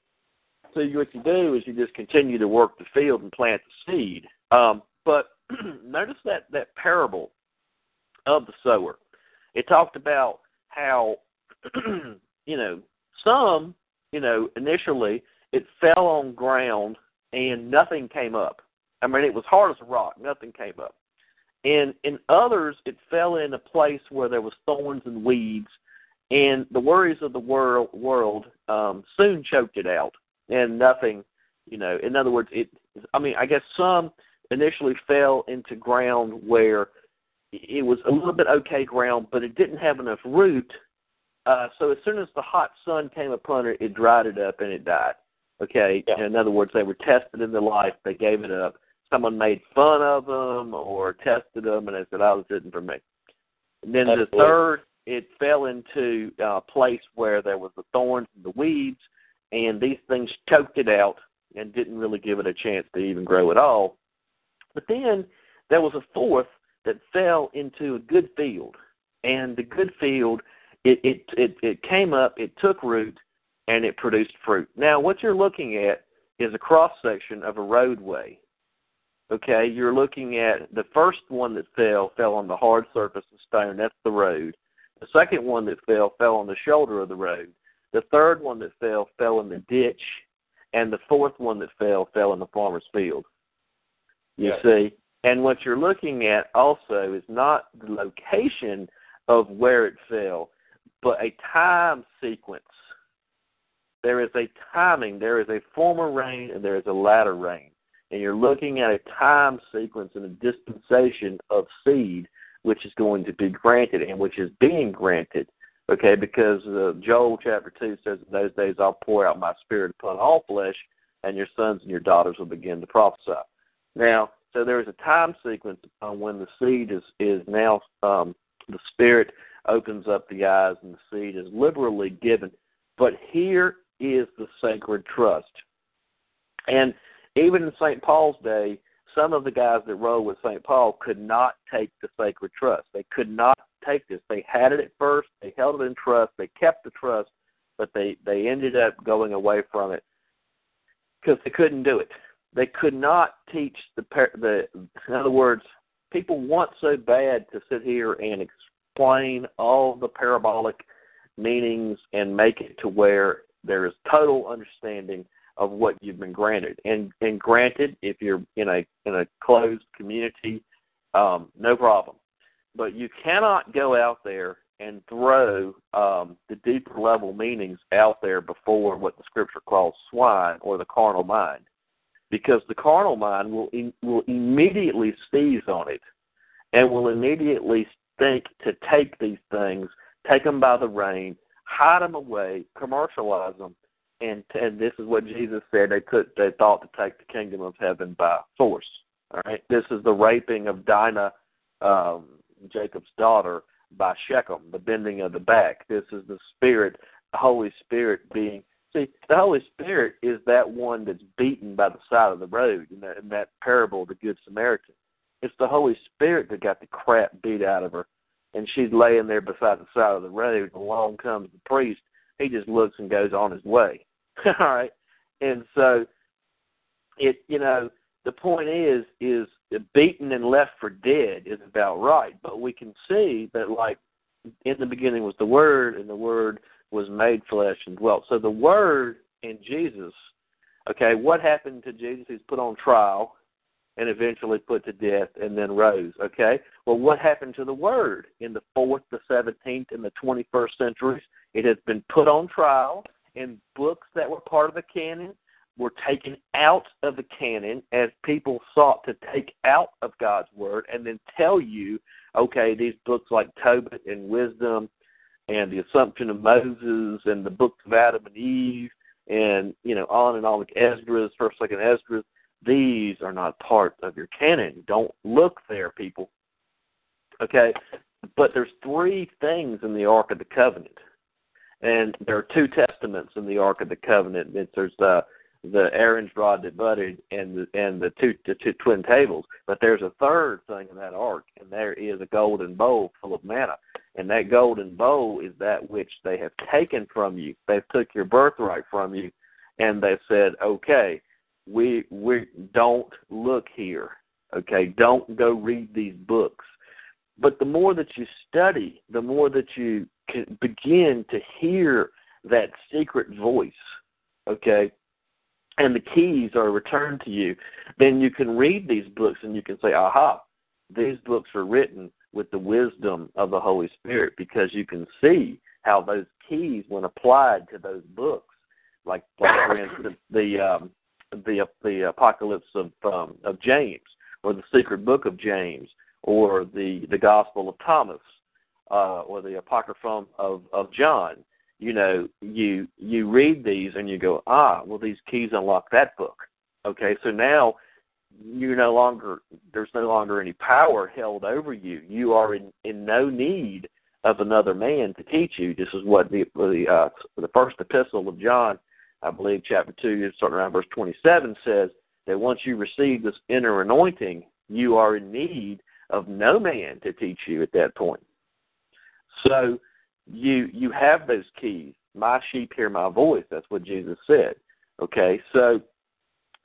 so you, what you do is you just continue to work the field and plant the seed. Um, but notice that that parable of the sower. It talked about how you know some you know initially it fell on ground and nothing came up. I mean it was hard as a rock, nothing came up. And in others it fell in a place where there was thorns and weeds and the worries of the world world um soon choked it out and nothing you know in other words it i mean i guess some initially fell into ground where it was a little bit okay ground but it didn't have enough root uh so as soon as the hot sun came upon it it dried it up and it died okay? Yeah. in other words they were tested in their life. They gave it up. Someone made fun of them or tested them and they said oh this isn't for me. And then the third it fell into uh, a place where there was the thorns and the weeds, and these things choked it out and didn't really give it a chance to even grow at all. But then there was a fourth that fell into a good field, and the good field it it it, it came up, it took root, and it produced fruit. Now, what you're looking at is a cross section of a roadway. Okay, you're looking at the first one that fell fell on the hard surface of stone. That's the road. The second one that fell fell on the shoulder of the road. The third one that fell fell in the ditch, and the fourth one that fell fell in the farmer's field. You Yeah. see, and what you're looking at also is not the location of where it fell, but a time sequence. There is a timing. There is a former rain and there is a latter rain, and you're looking at a time sequence and a dispensation of seed which is going to be granted and which is being granted. Okay, because uh, Joel chapter 2 says, In those days I'll pour out my spirit upon all flesh, and your sons and your daughters will begin to prophesy. Now, so there is a time sequence on when the seed is, is now, um, the spirit opens up the eyes and the seed is liberally given. But here is the sacred trust. And even in St. Paul's day, some of the guys that rode with St. Paul could not take the sacred trust. They could not take this. They had it at first, they held it in trust, they kept the trust, but they they ended up going away from it because they couldn't do it. They could not teach the the. In other words, people want so bad to sit here and explain all the parabolic meanings and make it to where there is total understanding of what you've been granted. And and granted, if you're in a in a closed community, um, no problem. But you cannot go out there and throw um, the deeper level meanings out there before what the scripture calls swine or the carnal mind, because the carnal mind will in, will immediately seize on it, and will immediately think to take these things, take them by the rein, hide them away, commercialize them, and and this is what Jesus said they could they thought to take the kingdom of heaven by force. All right, this is the raping of Dinah, um, Jacob's daughter, by Shechem, the bending of the back. This is the Spirit, the Holy Spirit being. See, the Holy Spirit is that one that's beaten by the side of the road in that, in that parable, the Good Samaritan. It's the Holy Spirit that got the crap beat out of her, and she's laying there beside the side of the road. And along comes the priest. He just looks and goes on his way. All right, and so it, you know, the point is, is beaten and left for dead is about right. But we can see that, like, in the beginning was the Word, and the Word was made flesh and dwelt. So the Word and Jesus, okay, what happened to Jesus? He's put on trial and eventually put to death and then rose, okay? Well, what happened to the Word in the 4th, the 17th, and the 21st centuries? It has been put on trial, and books that were part of the canon were taken out of the canon as people sought to take out of God's word and then tell you, okay, these books like Tobit and Wisdom and the Assumption of Moses and the books of Adam and Eve and you know on and on like Esdras, First, Second Esdras, these are not part of your canon. Don't look there, people. Okay, but there's three things in the Ark of the Covenant, and there are two testaments in the Ark of the Covenant. There's uh, the Aaron's rod that budded and the and the two the two twin tables. But there's a third thing in that ark, and there is a golden bowl full of manna. And that golden bowl is that which they have taken from you. They've took your birthright from you, and they said, "Okay, we we don't look here. Okay, don't go read these books." But the more that you study, the more that you can begin to hear that secret voice. Okay, and the keys are returned to you, then you can read these books and you can say, aha, these books are written with the wisdom of the Holy Spirit because you can see how those keys, when applied to those books, like, like for instance, the um, the the Apocalypse of um, of James, or the Secret Book of James, or the the Gospel of Thomas, uh, or the Apocryphon of of John you know, you you read these and you go, ah, well, these keys unlock that book. Okay, so now you're no longer there's no longer any power held over you. You are in in no need of another man to teach you. This is what the the uh, the first epistle of John, I believe, chapter two, starting around verse twenty-seven, says that once you receive this inner anointing, you are in need of no man to teach you at that point. So you you have those keys. My sheep hear my voice. That's what Jesus said. Okay, so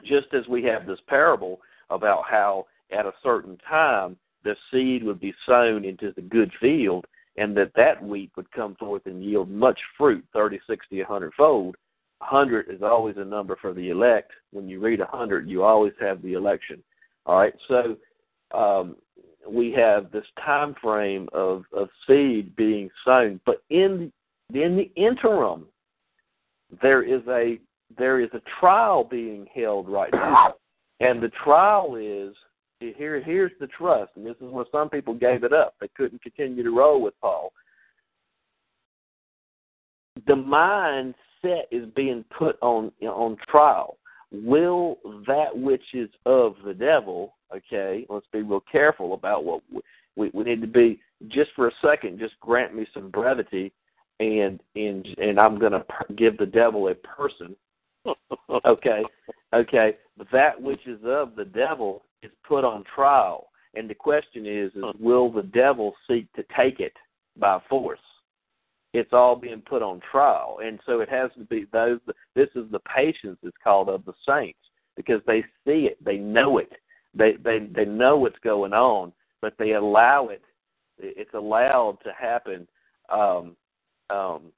just as we have this parable about how at a certain time the seed would be sown into the good field, and that that wheat would come forth and yield much fruit, thirty, sixty, a hundred fold. A hundred is always a number for the elect. When you read a hundred, you always have the election. All right, so um, we have this time frame of, of seed being sown. But in in the interim, there is a there is a trial being held right now, and the trial is here. Here's the trust, and this is where some people gave it up. They couldn't continue to roll with Paul. The mindset is being put on on trial. Will that which is of the devil Okay, let's be real careful about what we, we, need to be. Just for a second, just grant me some brevity. and and and I'm going to give the devil a person. okay, okay. But that which is of the devil is put on trial, and the question is: is will the devil seek to take it by force? It's all being put on trial, and so it has to be those. This is the patience it's called of the saints because they see it, they know it, they they they know what's going on, but they allow it. It's allowed to happen. Um, um,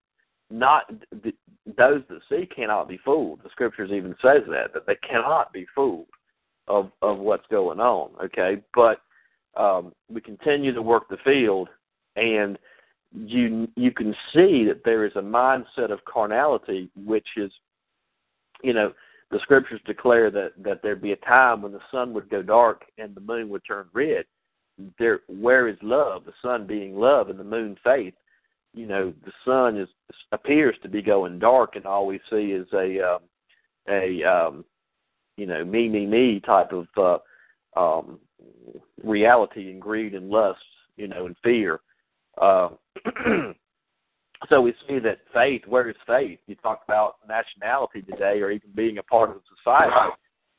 not th- those that see cannot be fooled. The scriptures even says that that they cannot be fooled of of what's going on. Okay, but um, we continue to work the field, and you you can see that there is a mindset of carnality, which is, you know, the scriptures declare that that there'd be a time when the sun would go dark and the moon would turn red. There, where is love? The sun being love and the moon faith. You know, the sun is appears to be going dark, and all we see is a um, a um, you know me me me type of uh, um, reality and greed and lust, you know, and fear. Uh, so we see that faith, where is faith? You talk about nationality today or even being a part of society,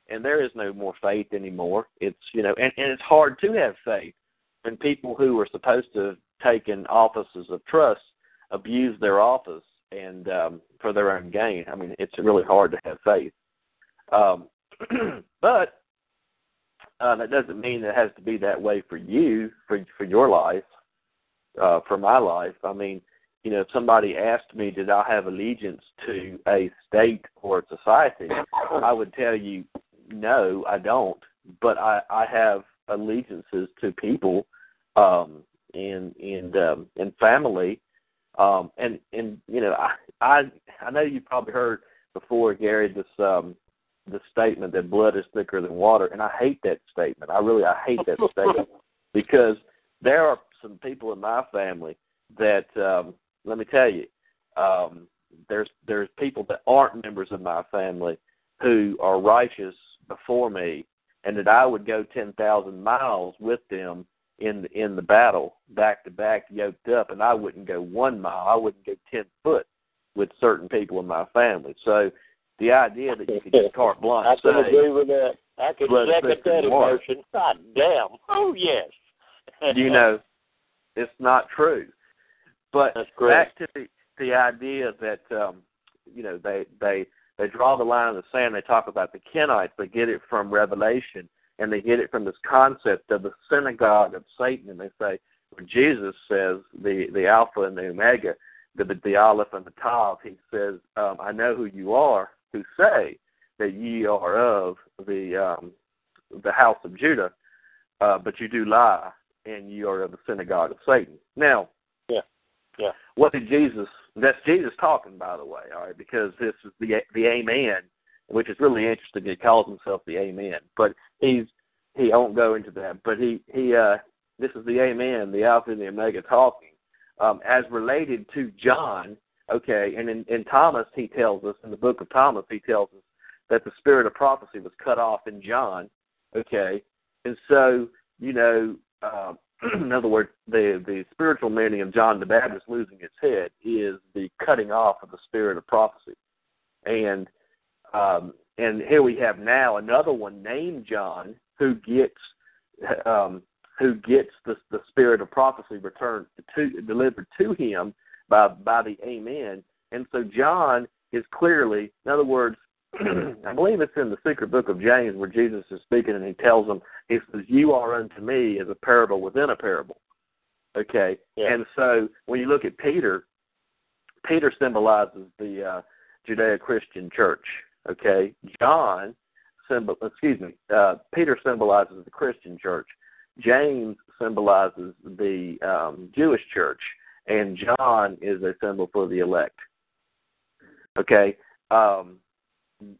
and there is no more faith anymore. It's, you know, and, and it's hard to have faith when people who are supposed to have taken offices of trust abuse their office and um, for their own gain. I mean, it's really hard to have faith. Um, but uh, that doesn't mean it has to be that way for you, for for your life, uh, for my life. I mean, you know, if somebody asked me, did I have allegiance to a state or a society, I would tell you, no, I don't. But I, I have allegiances to people, um, and and um, and family, um, and and you know, I I I know you probably heard before, Gary, this um, the statement that blood is thicker than water, and I hate that statement. I really I hate that statement because there are some people in my family that um, let me tell you, um, there's there's people that aren't members of my family who are righteous before me, and that I would go ten thousand miles with them in in the battle, back to back, yoked up, and I wouldn't go one mile. I wouldn't go ten foot with certain people in my family. So the idea that you could just carte blanche I can say, agree with that. I can second that emotion. God damn. Oh yes. you know, it's not true. But back to the the idea that um, you know they they they draw the line in the sand. They talk about the Kenites. They get it from Revelation, and they get it from this concept of the synagogue of Satan. And they say when Jesus says the the Alpha and the Omega, the the, the Aleph and the Tav, he says, um, "I know who you are, who say that ye are of the um, the house of Judah, uh, but you do lie, and you are of the synagogue of Satan." Now, Yeah. Yeah. what did Jesus? That's Jesus talking, by the way. All right, because this is the the Amen, which is really interesting. He calls himself the Amen, but he's he I won't go into that. But he he uh this is the Amen, the Alpha and the Omega talking, um, as related to John. Okay, and in, in Thomas he tells us in the book of Thomas he tells us that the spirit of prophecy was cut off in John. Okay, and so you know. Uh, in other words, the the spiritual meaning of John the Baptist losing his head is the cutting off of the spirit of prophecy, and um, and here we have now another one named John who gets um, who gets the the spirit of prophecy returned to delivered to him by by the Amen, and so John is clearly, in other words, I believe it's in the secret book of James where Jesus is speaking and he tells them, he says, You are unto me as a parable within a parable. Okay? Yeah. And so when you look at Peter, Peter symbolizes the uh, Judeo Christian church. Okay? John symbol excuse me, uh, Peter symbolizes the Christian church. James symbolizes the um, Jewish church, and John is a symbol for the elect. Okay, um,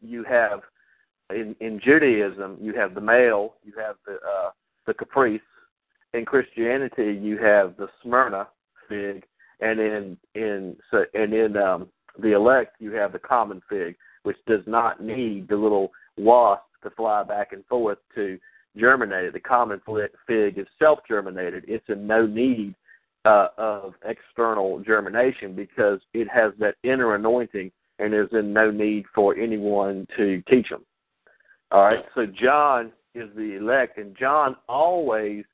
you have in, in Judaism you have the male, you have the uh, the caprifig. In Christianity, you have the Smyrna fig, and in in so, and in um, the elect, you have the common fig, which does not need the little wasp to fly back and forth to germinate. The common fig is self germinated. It's in no need uh, of external germination because it has that inner anointing and is in no need for anyone to teach them. All right, so John is the elect, and John always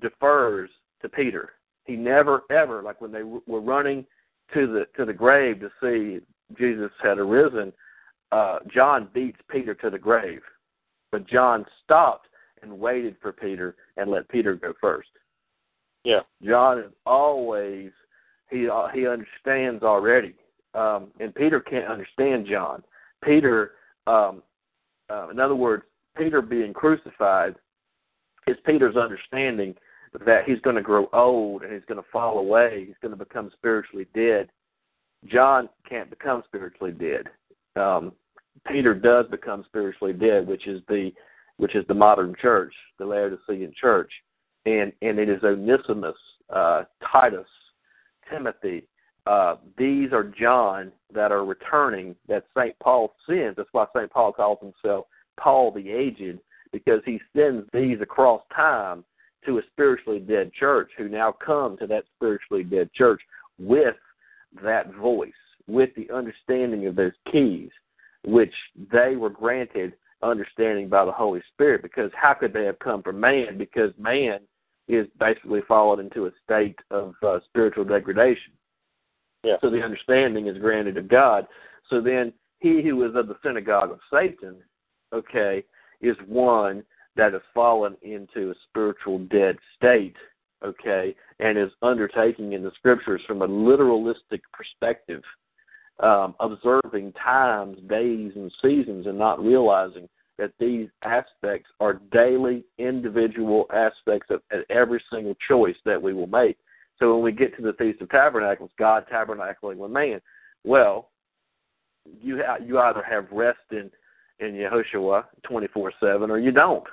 defers to Peter. He never ever like when they were running to the to the grave to see Jesus had arisen. Uh, John beats Peter to the grave, but John stopped and waited for Peter and let Peter go first. Yeah. John is always he uh, he understands already, um, and Peter can't understand John. Peter, um, uh, in other words, Peter being crucified is Peter's understanding that he's going to grow old and he's going to fall away. He's going to become spiritually dead. John can't become spiritually dead. Um, Peter does become spiritually dead, which is the which is the modern church, the Laodicean church, and and it is Onesimus, uh, Titus, Timothy. Uh, these are John that are returning that Saint Paul sends. That's why Saint Paul calls himself Paul the Aged, because he sends these across time to a spiritually dead church who now come to that spiritually dead church with that voice, with the understanding of those keys, which they were granted understanding by the Holy Spirit. Because how could they have come from man? Because man is basically fallen into a state of uh, spiritual degradation. Yeah. So the understanding is granted of God. So then he who is of the synagogue of Satan, okay, is one that has fallen into a spiritual dead state, okay, and is undertaking in the scriptures from a literalistic perspective, um, observing times, days, and seasons, and not realizing that these aspects are daily, individual aspects of, of every single choice that we will make. So when we get to the Feast of Tabernacles, God tabernacling with man, well, you ha- you either have rest in in Yehoshua twenty four seven, or you don't.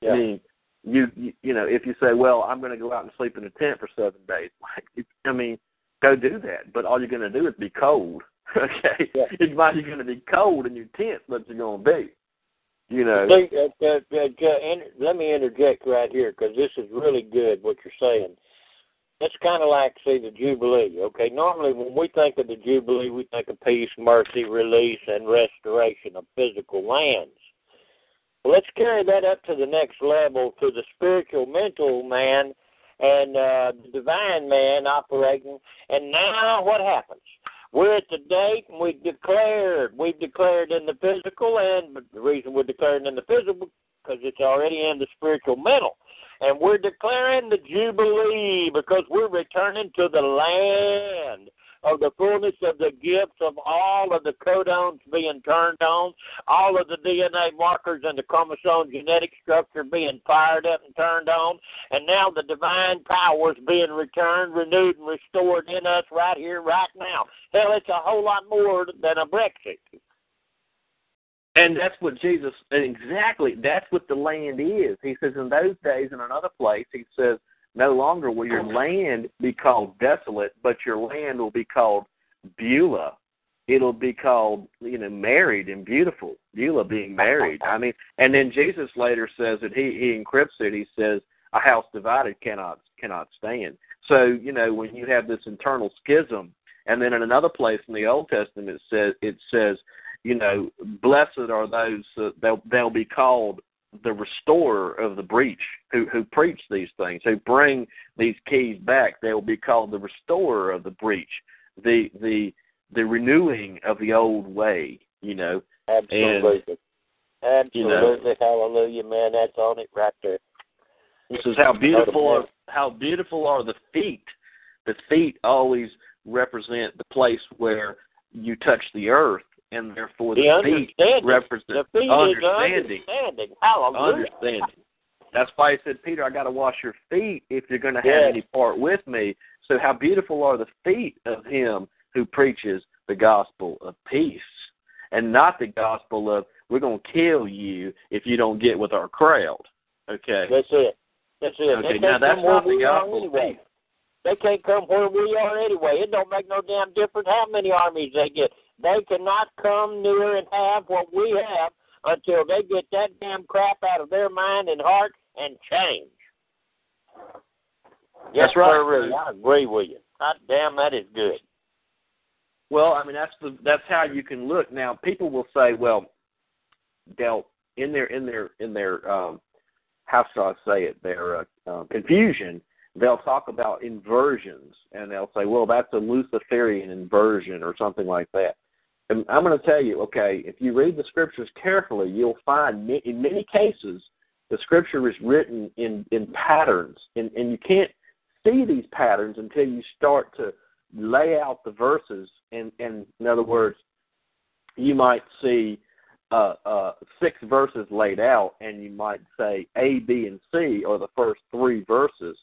Yeah. I mean, you, you you know, if you say, well, I'm going to go out and sleep in a tent for seven days, like, I mean, go do that. But all you're going to do is be cold. Okay, Yeah. it's you're going to be cold in your tent, but you're going to be. You know, See, uh, uh, uh, let me interject right here because this is really good what you're saying. It's kind of like, say, the Jubilee. Okay, normally when we think of the Jubilee, we think of peace, mercy, release, and restoration of physical lands. Well, let's carry that up to the next level to the spiritual, mental man and uh, the divine man operating. And now what happens? We're at the date and we've declared. We've declared in the physical, and the reason we're declaring in the physical because it's already in the spiritual mental. And we're declaring the Jubilee because we're returning to the land of the fullness of the gifts of all of the codons being turned on, all of the DNA markers and the chromosome genetic structure being fired up and turned on, and now the divine powers being returned, renewed, and restored in us right here, right now. Hell, it's a whole lot more than a Brexit. And that's what Jesus exactly that's what the land is. He says in those days in another place he says no longer will your land be called desolate, but your land will be called Beulah. It'll be called, you know, married and beautiful. Beulah being married. I mean, and then Jesus later says that he he encrypts it. He says a house divided cannot cannot stand. So you know when you have this internal schism, and then in another place in the Old Testament it says it says you know, blessed are those uh, they'll they'll be called the restorer of the breach, who who preach these things, who bring these keys back. They will be called the restorer of the breach, the the the renewing of the old way. You know, Absolutely. Absolutely. you know- Hallelujah, man. That's on it right there. This is how beautiful are how beautiful are the feet. The feet always represent the place where you touch the earth, and therefore The the, feet understanding. represent The feet understanding. understanding. Hallelujah. understanding. That's why he said, Peter, I got to wash your feet if you're going to have Yes. any part with me. So, how beautiful are the feet of him who preaches the gospel of peace, and not the gospel of we're going to kill you if you don't get with our crowd. Okay. That's it. That's it. Okay, now that's not the gospel of anyway. peace. They can't come where we are anyway. It don't make no damn difference how many armies they get. They cannot come near and have what we have until they get that damn crap out of their mind and heart and change. Yes, That's right. sir. I agree with you. God damn, that is good. Well, I mean that's the that's how you can look. Now people will say, well, they'll in their in their in their um, how shall I say it? Their uh, uh, confusion. They'll talk about inversions, and they'll say, well, that's a Luciferian inversion or something like that. And I'm going to tell you, okay, if you read the scriptures carefully, you'll find in many cases the scripture is written in in patterns, and and you can't see these patterns until you start to lay out the verses. And and in other words, you might see uh, uh, six verses laid out, and you might say A, B, and C are the first three verses.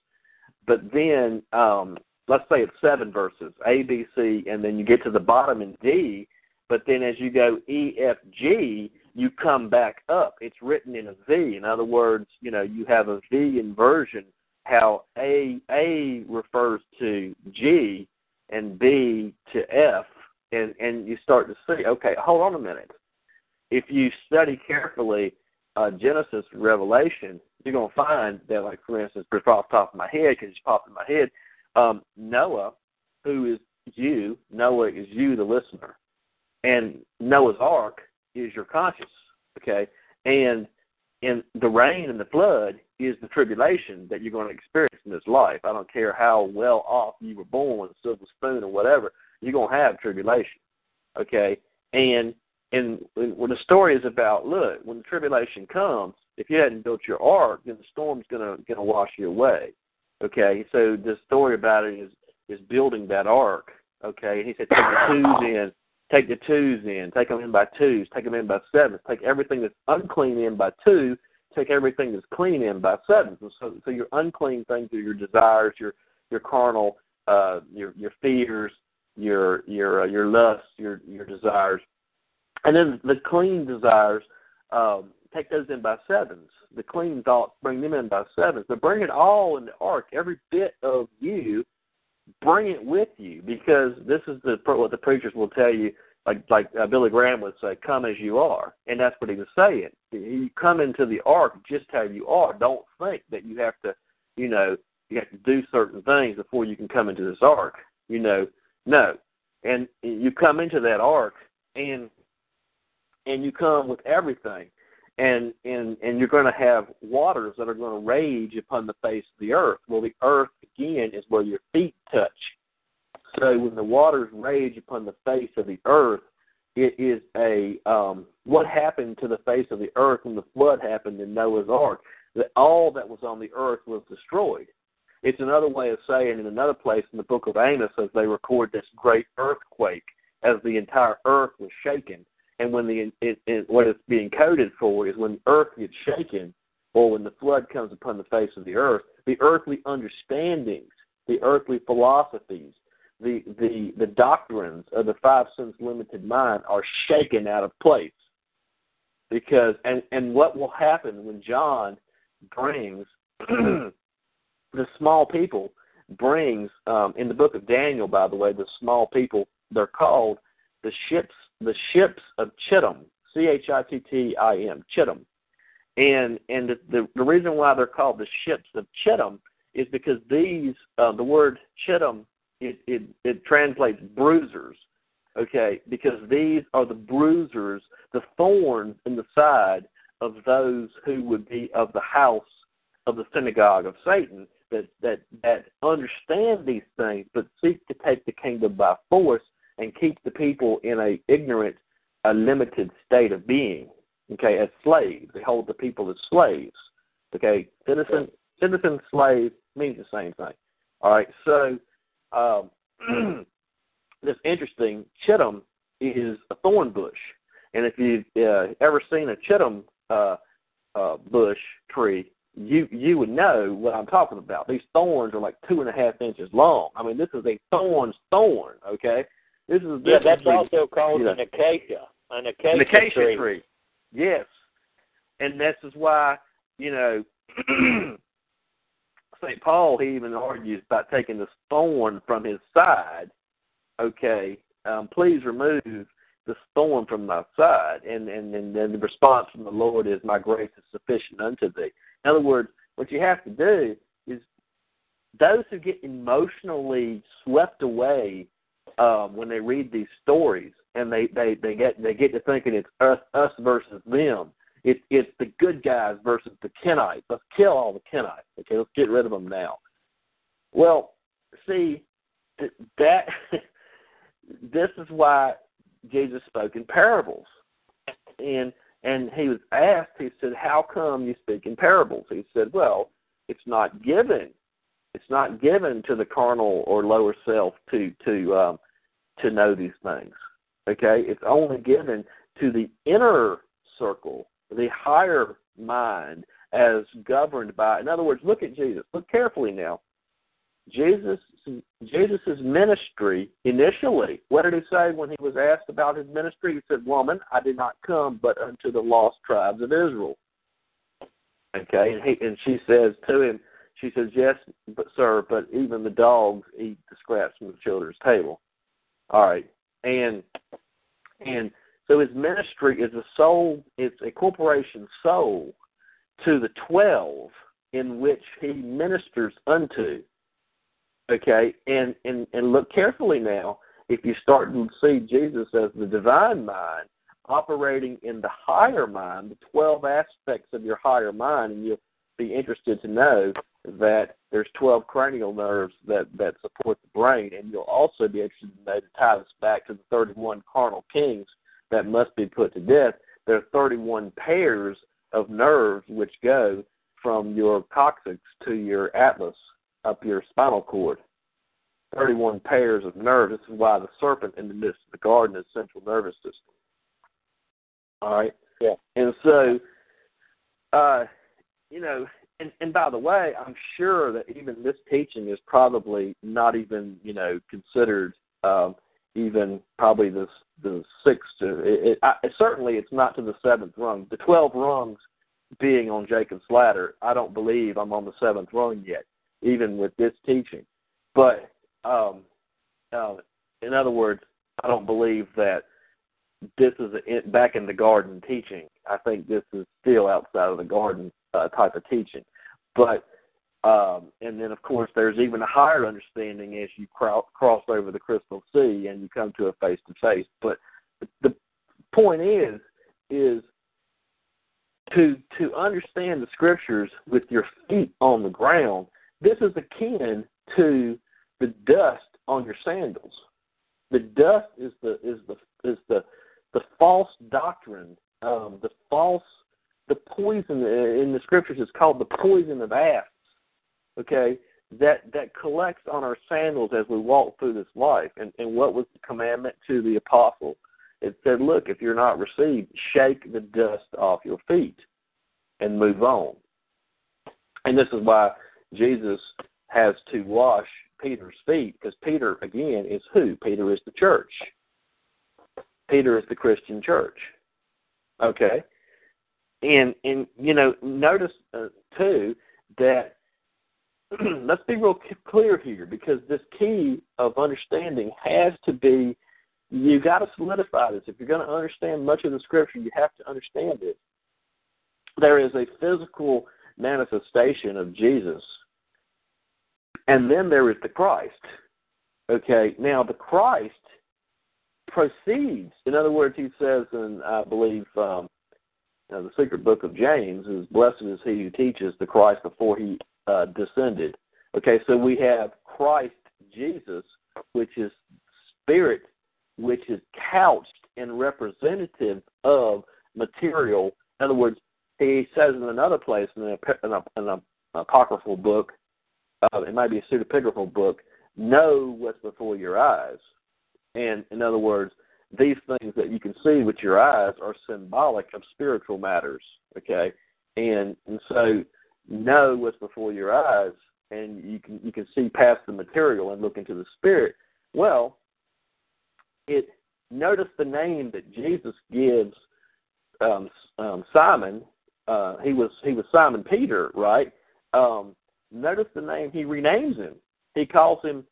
But then, um, let's say it's seven verses A, B, C, and then you get to the bottom in D. But then as you go E, F, G, you come back up. It's written in a V. In other words, you know, you have a V inversion. How A A refers to G and B to F, and and you start to see. Okay, hold on a minute. If you study carefully uh, Genesis, Revelation, you're going to find that, like for instance, just off the top of my head, because it popped in my head, um, Noah, who is you, Noah is you, the listener, and Noah's Ark is your conscience, okay, and and the rain and the flood is the tribulation that you're going to experience in this life. I don't care how well off you were born with a silver spoon or whatever, you're going to have tribulation, okay, and and when the story is about, look, when the tribulation comes, if you hadn't built your ark, then the storm's gonna gonna wash you away. Okay, so the story about it is is building that ark. Okay, and he said take the twos in, take the twos in, take them in by twos, take them in by sevens, take everything that's unclean in by two, take everything that's clean in by sevens. So so your unclean things are your desires, your your carnal, uh, your your fears, your your uh, your lusts, your your desires and then the clean desires, um, take those in by sevens. The clean thoughts, bring them in by sevens. But bring it all in the ark, every bit of you, bring it with you, because this is the what the preachers will tell you. Like like uh, Billy Graham would say, "Come as you are," and that's what he was saying. You come into the ark just how you are. Don't think that you have to, you know, you have to do certain things before you can come into this ark. You know, no, and you come into that ark, and and you come with everything and and and you're going to have waters that are going to rage upon the face of the earth. Well the earth again is where your feet touch. So when the waters rage upon the face of the earth it is a um what happened to the face of the earth when the flood happened in noah's ark? That all that was on the earth was destroyed. It's another way of saying in another place in the book of amos as they record this great earthquake as the entire earth was shaken and when the it, it, what it's being coded for is when the earth gets shaken, or when the flood comes upon the face of the earth, the earthly understandings, the earthly philosophies, the the the doctrines of the five sense limited mind are shaken out of place. Because and and what will happen when John brings the small people brings um, in the book of Daniel, by the way, the small people they're called the ships the ships of Chittim, C H I T T I M, Chittim. And and the, the the reason why they're called the ships of Chittim is because these uh, the word Chittim it, it it translates bruisers. Okay, because these are the bruisers, the thorns in the side of those who would be of the house of the synagogue of Satan that that that understand these things but seek to take the kingdom by force and keep the people in a ignorant, a limited state of being. Okay, as slaves, they hold the people as slaves. Okay, citizen, citizen, slave means the same thing. All right, so um, this interesting. Chittim is a thorn bush, and if you've uh, ever seen a chittim uh, uh, bush tree, you you would know what I'm talking about. These thorns are like two and a half inches long. I mean, this is a thorn's thorn. Okay, this is yeah. This That's is also called know, an acacia. An acacia, an acacia tree. tree. Yes, and this is why you know St. Paul he even argues about taking the thorn from his side. Okay, um, please remove the thorn from my side, and and and then the response from the Lord is, "My grace is sufficient unto thee." In other words, what you have to do is those who get emotionally swept away um, when they read these stories and they, they, they get they get to thinking it's us us versus them. It's it's the good guys versus the Kenites. Let's kill all the Kenites. Okay, let's get rid of them now. Well, see that this is why Jesus spoke in parables, and and he was asked. He said, "How come you speak in parables?" He said, "Well, it's not given it's not given to the carnal or lower self to to um, to know these things. Okay, it's only given to the inner circle, the higher mind, as governed by. In other words, look at Jesus. Look carefully now. Jesus Jesus's ministry initially. What did he say when he was asked about his ministry? He said, "Woman, I did not come but unto the lost tribes of Israel." Okay, and, he, and she says to him, she says, Yes, but sir, but even the dogs eat the scraps from the children's table. All right. And and so his ministry is a soul it's a corporation soul to the twelve in which he ministers unto. Okay, and and and look carefully now. If you start to see Jesus as the divine mind operating in the higher mind, the twelve aspects of your higher mind, and you'll be interested to know that there's 12 cranial nerves that, that support the brain, and you'll also be interested to know to tie this back to the 31 carnal kings that must be put to death. There are 31 pairs of nerves which go from your coccyx to your atlas up your spinal cord. 31 pairs of nerves. This is why the serpent in the midst of the garden is central nervous system. All right? Yeah. And so, uh, you know, and, and by the way, I'm sure that even this teaching is probably not even you know considered um, even probably the the sixth. It, it, I, certainly, it's not to the seventh rung. The twelve rungs being on Jacob's ladder, I don't believe I'm on the seventh rung yet, even with this teaching. But um, uh, in other words, I don't believe that this is a, back in the garden teaching. I think this is still outside of the garden uh, type of teaching. But um, and then of course there's even a higher understanding as you cro- cross over the crystal sea and you come to a face to face. But the point is is to to understand the scriptures with your feet on the ground. This is akin to the dust on your sandals. The dust is the is the is the the false doctrine, um, the false the poison uh, in the scriptures is called the poison of asps. Okay, that that collects on our sandals as we walk through this life. And and what was the commandment to the apostle? It said, look, if you're not received, shake the dust off your feet and move on. And this is why Jesus has to wash Peter's feet, because Peter, again, is who? Peter is the church. Peter is the Christian church. Okay? And and you know notice uh, too that let's be real clear here because this key of understanding has to be you got to solidify this. If you're going to understand much of the scripture you have to understand it. There is a physical manifestation of jesus and then there is the christ okay? Now the christ proceeds. In other words he says and i believe um, uh, the secret book of James is blessed is he who teaches the Christ before he uh, descended. Okay, so we have Christ Jesus, which is spirit, which is couched and representative of material. In other words, he says in another place in, a, in, in an apocryphal book, uh, it might be a pseudepigraphal book, know what's before your eyes. And in other words, these things that you can see with your eyes are symbolic of spiritual matters. Okay, and and so know what's before your eyes, and you can you can see past the material and look into the spirit. Well, it notice the name that Jesus gives um, um, Simon. Uh, he was he was Simon Peter, right? Um, notice the name he renames him. He calls him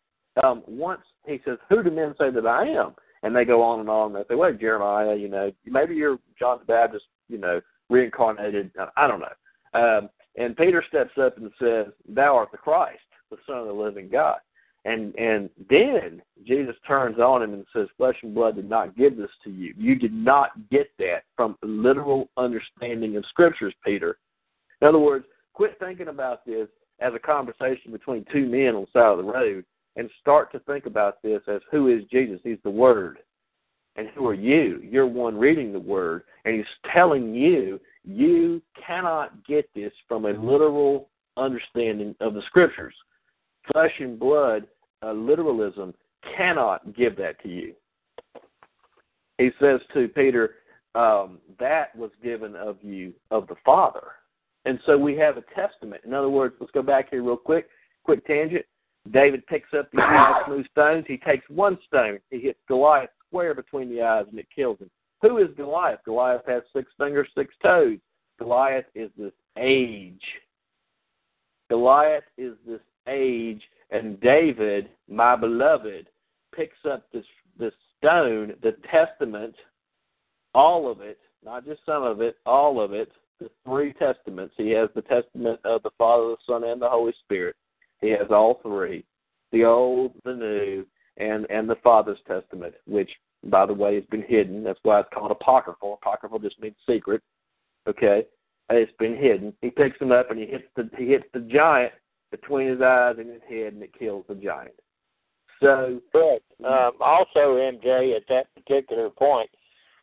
um, once. He says, "Who do men say that I am?" And they go on and on. They say, "Well, Jeremiah, you know, maybe you're John the Baptist, you know, reincarnated. I don't know." Um, and Peter steps up and says, "Thou art the Christ." the Son of the living God. And and then Jesus turns on him and says, Flesh and blood did not give this to you. You did not get that from literal understanding of scriptures, Peter. In other words, quit thinking about this as a conversation between two men on the side of the road and start to think about this as who is Jesus? He's the Word. And who are you? You're one reading the Word, and He's telling you you cannot get this from a literal understanding of the Scriptures. Flesh and blood uh, literalism cannot give that to you. He says to Peter, um, that was given of you of the Father. And so we have a testament. In other words, let's go back here real quick, quick tangent. David picks up these five smooth stones. He takes one stone. He hits Goliath square between the eyes, and it kills him. Who is Goliath? Goliath has six fingers, six toes. Goliath is this age. Goliath is this age, and David, my beloved, picks up this this stone, the testament, all of it, not just some of it, all of it, the three testaments. He has the testament of the Father, the Son, and the Holy Spirit. He has all three, the old, the new, and and the Father's testament, which by the way has been hidden. That's why it's called apocryphal. Apocryphal just means secret. Okay, it's been hidden. He picks him up and he hits the he hits the giant between his eyes and his head, and it kills the giant. So, but um, also, MJ, at that particular point,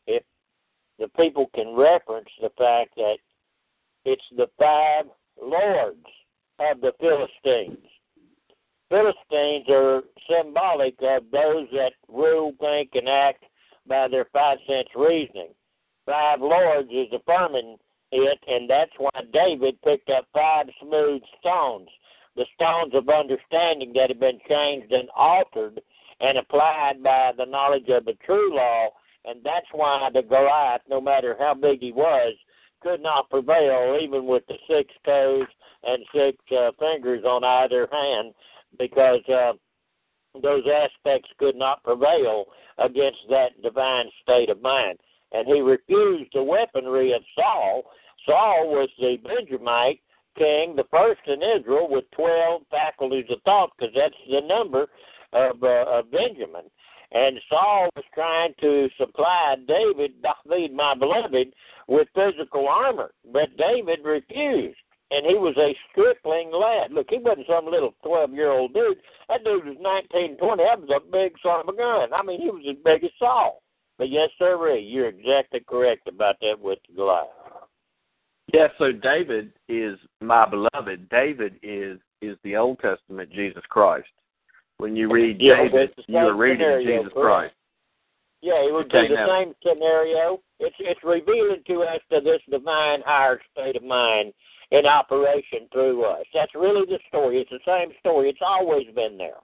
if the people can reference the fact that it's the five lords of the Philistines. Philistines are symbolic of those that rule, think, and act by their five sense reasoning. Five lords is affirming it, and that's why David picked up five smooth stones, the stones of understanding that had been changed and altered and applied by the knowledge of the true law, and that's why the Goliath, no matter how big he was, could not prevail, even with the six toes and six uh, fingers on either hand, because uh, those aspects could not prevail against that divine state of mind. And he refused the weaponry of Saul. Saul was the Benjamite king, the first in Israel, with 12 faculties of thought, because that's the number of, uh, of Benjamin. And Saul was trying to supply David, David, my beloved, with physical armor, but David refused. And he was a stripling lad. Look, he wasn't some little twelve-year-old dude. That dude was nineteen, twenty. That was a big son of a gun. I mean, he was as big as Saul. But yes, sir, you're exactly correct about that with Goliath. Yeah, so David is my beloved. David is is the Old Testament Jesus Christ. When you read yeah, David, you are reading scenario, Jesus Christ. Yeah, it would Okay, be the now- same scenario. It's it's revealing to us to this divine higher state of mind in operation through us. That's really the story. It's the same story. It's always been there.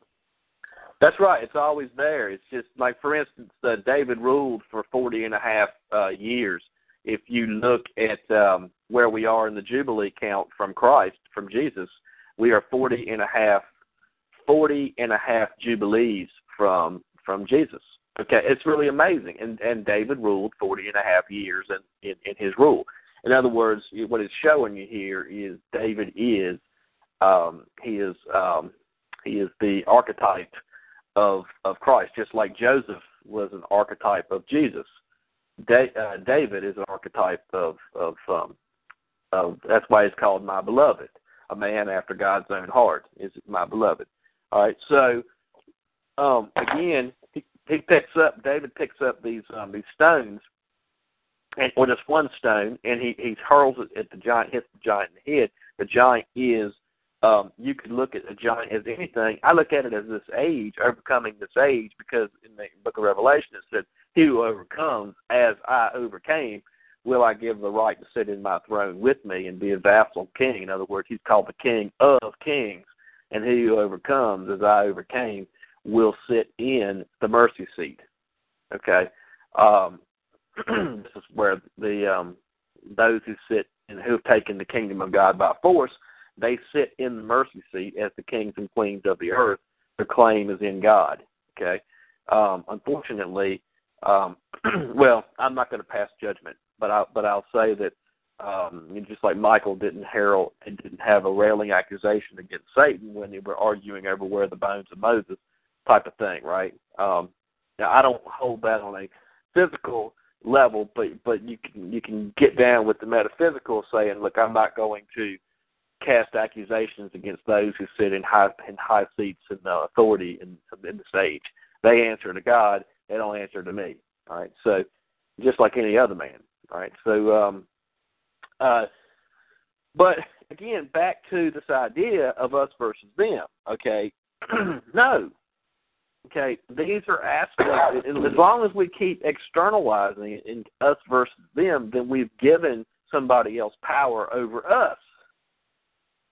That's right. It's always there. It's just like, for instance, uh, David ruled for forty and a half uh, years. If you look at um, where we are in the Jubilee count from Christ, from Jesus, we are forty and a half, forty and a half Jubilees from from Jesus. Okay, it's really amazing. And and David ruled forty and a half years in, in, in his rule. In other words, what it's showing you here is David is um, he is um, he is the archetype of of Christ, just like Joseph was an archetype of Jesus. Da- uh, David is an archetype of of um, of that's why he's called my beloved, a man after God's own heart is my beloved. All right, so um, again, he, he picks up David picks up these um, these stones, and or just one stone, and he he hurls it at the giant, hits the giant in the head. The giant is um, you could look at a giant as anything. I look at it as this age, overcoming this age, because in the book of Revelation it said, He who overcomes, as I overcame, will I give the right to sit in my throne with me and be a vassal king. In other words, he's called the king of kings. And he who overcomes, as I overcame, will sit in the mercy seat. Okay? Um, this is where the um, those who sit and who have taken the kingdom of God by force they sit in the mercy seat as the kings and queens of the earth. Their claim is in God. Okay. Um, unfortunately, um, well, I'm not going to pass judgment, but I but I'll say that Um, just like Michael didn't herald, didn't have a railing accusation against Satan when they were arguing over where the bones of Moses, type of thing, right? Um, now I don't hold that on a physical level, but but you can you can get down with the metaphysical, saying, look, I'm not going to cast accusations against those who sit in high in high seats and uh, authority in in the stage. They answer to God. They don't answer to me. All right. So just like any other man. All right. So um, uh, but again, back to this idea of us versus them. Okay. no. Okay, these are aspects. as long as we keep externalizing it in us versus them, then we've given somebody else power over us.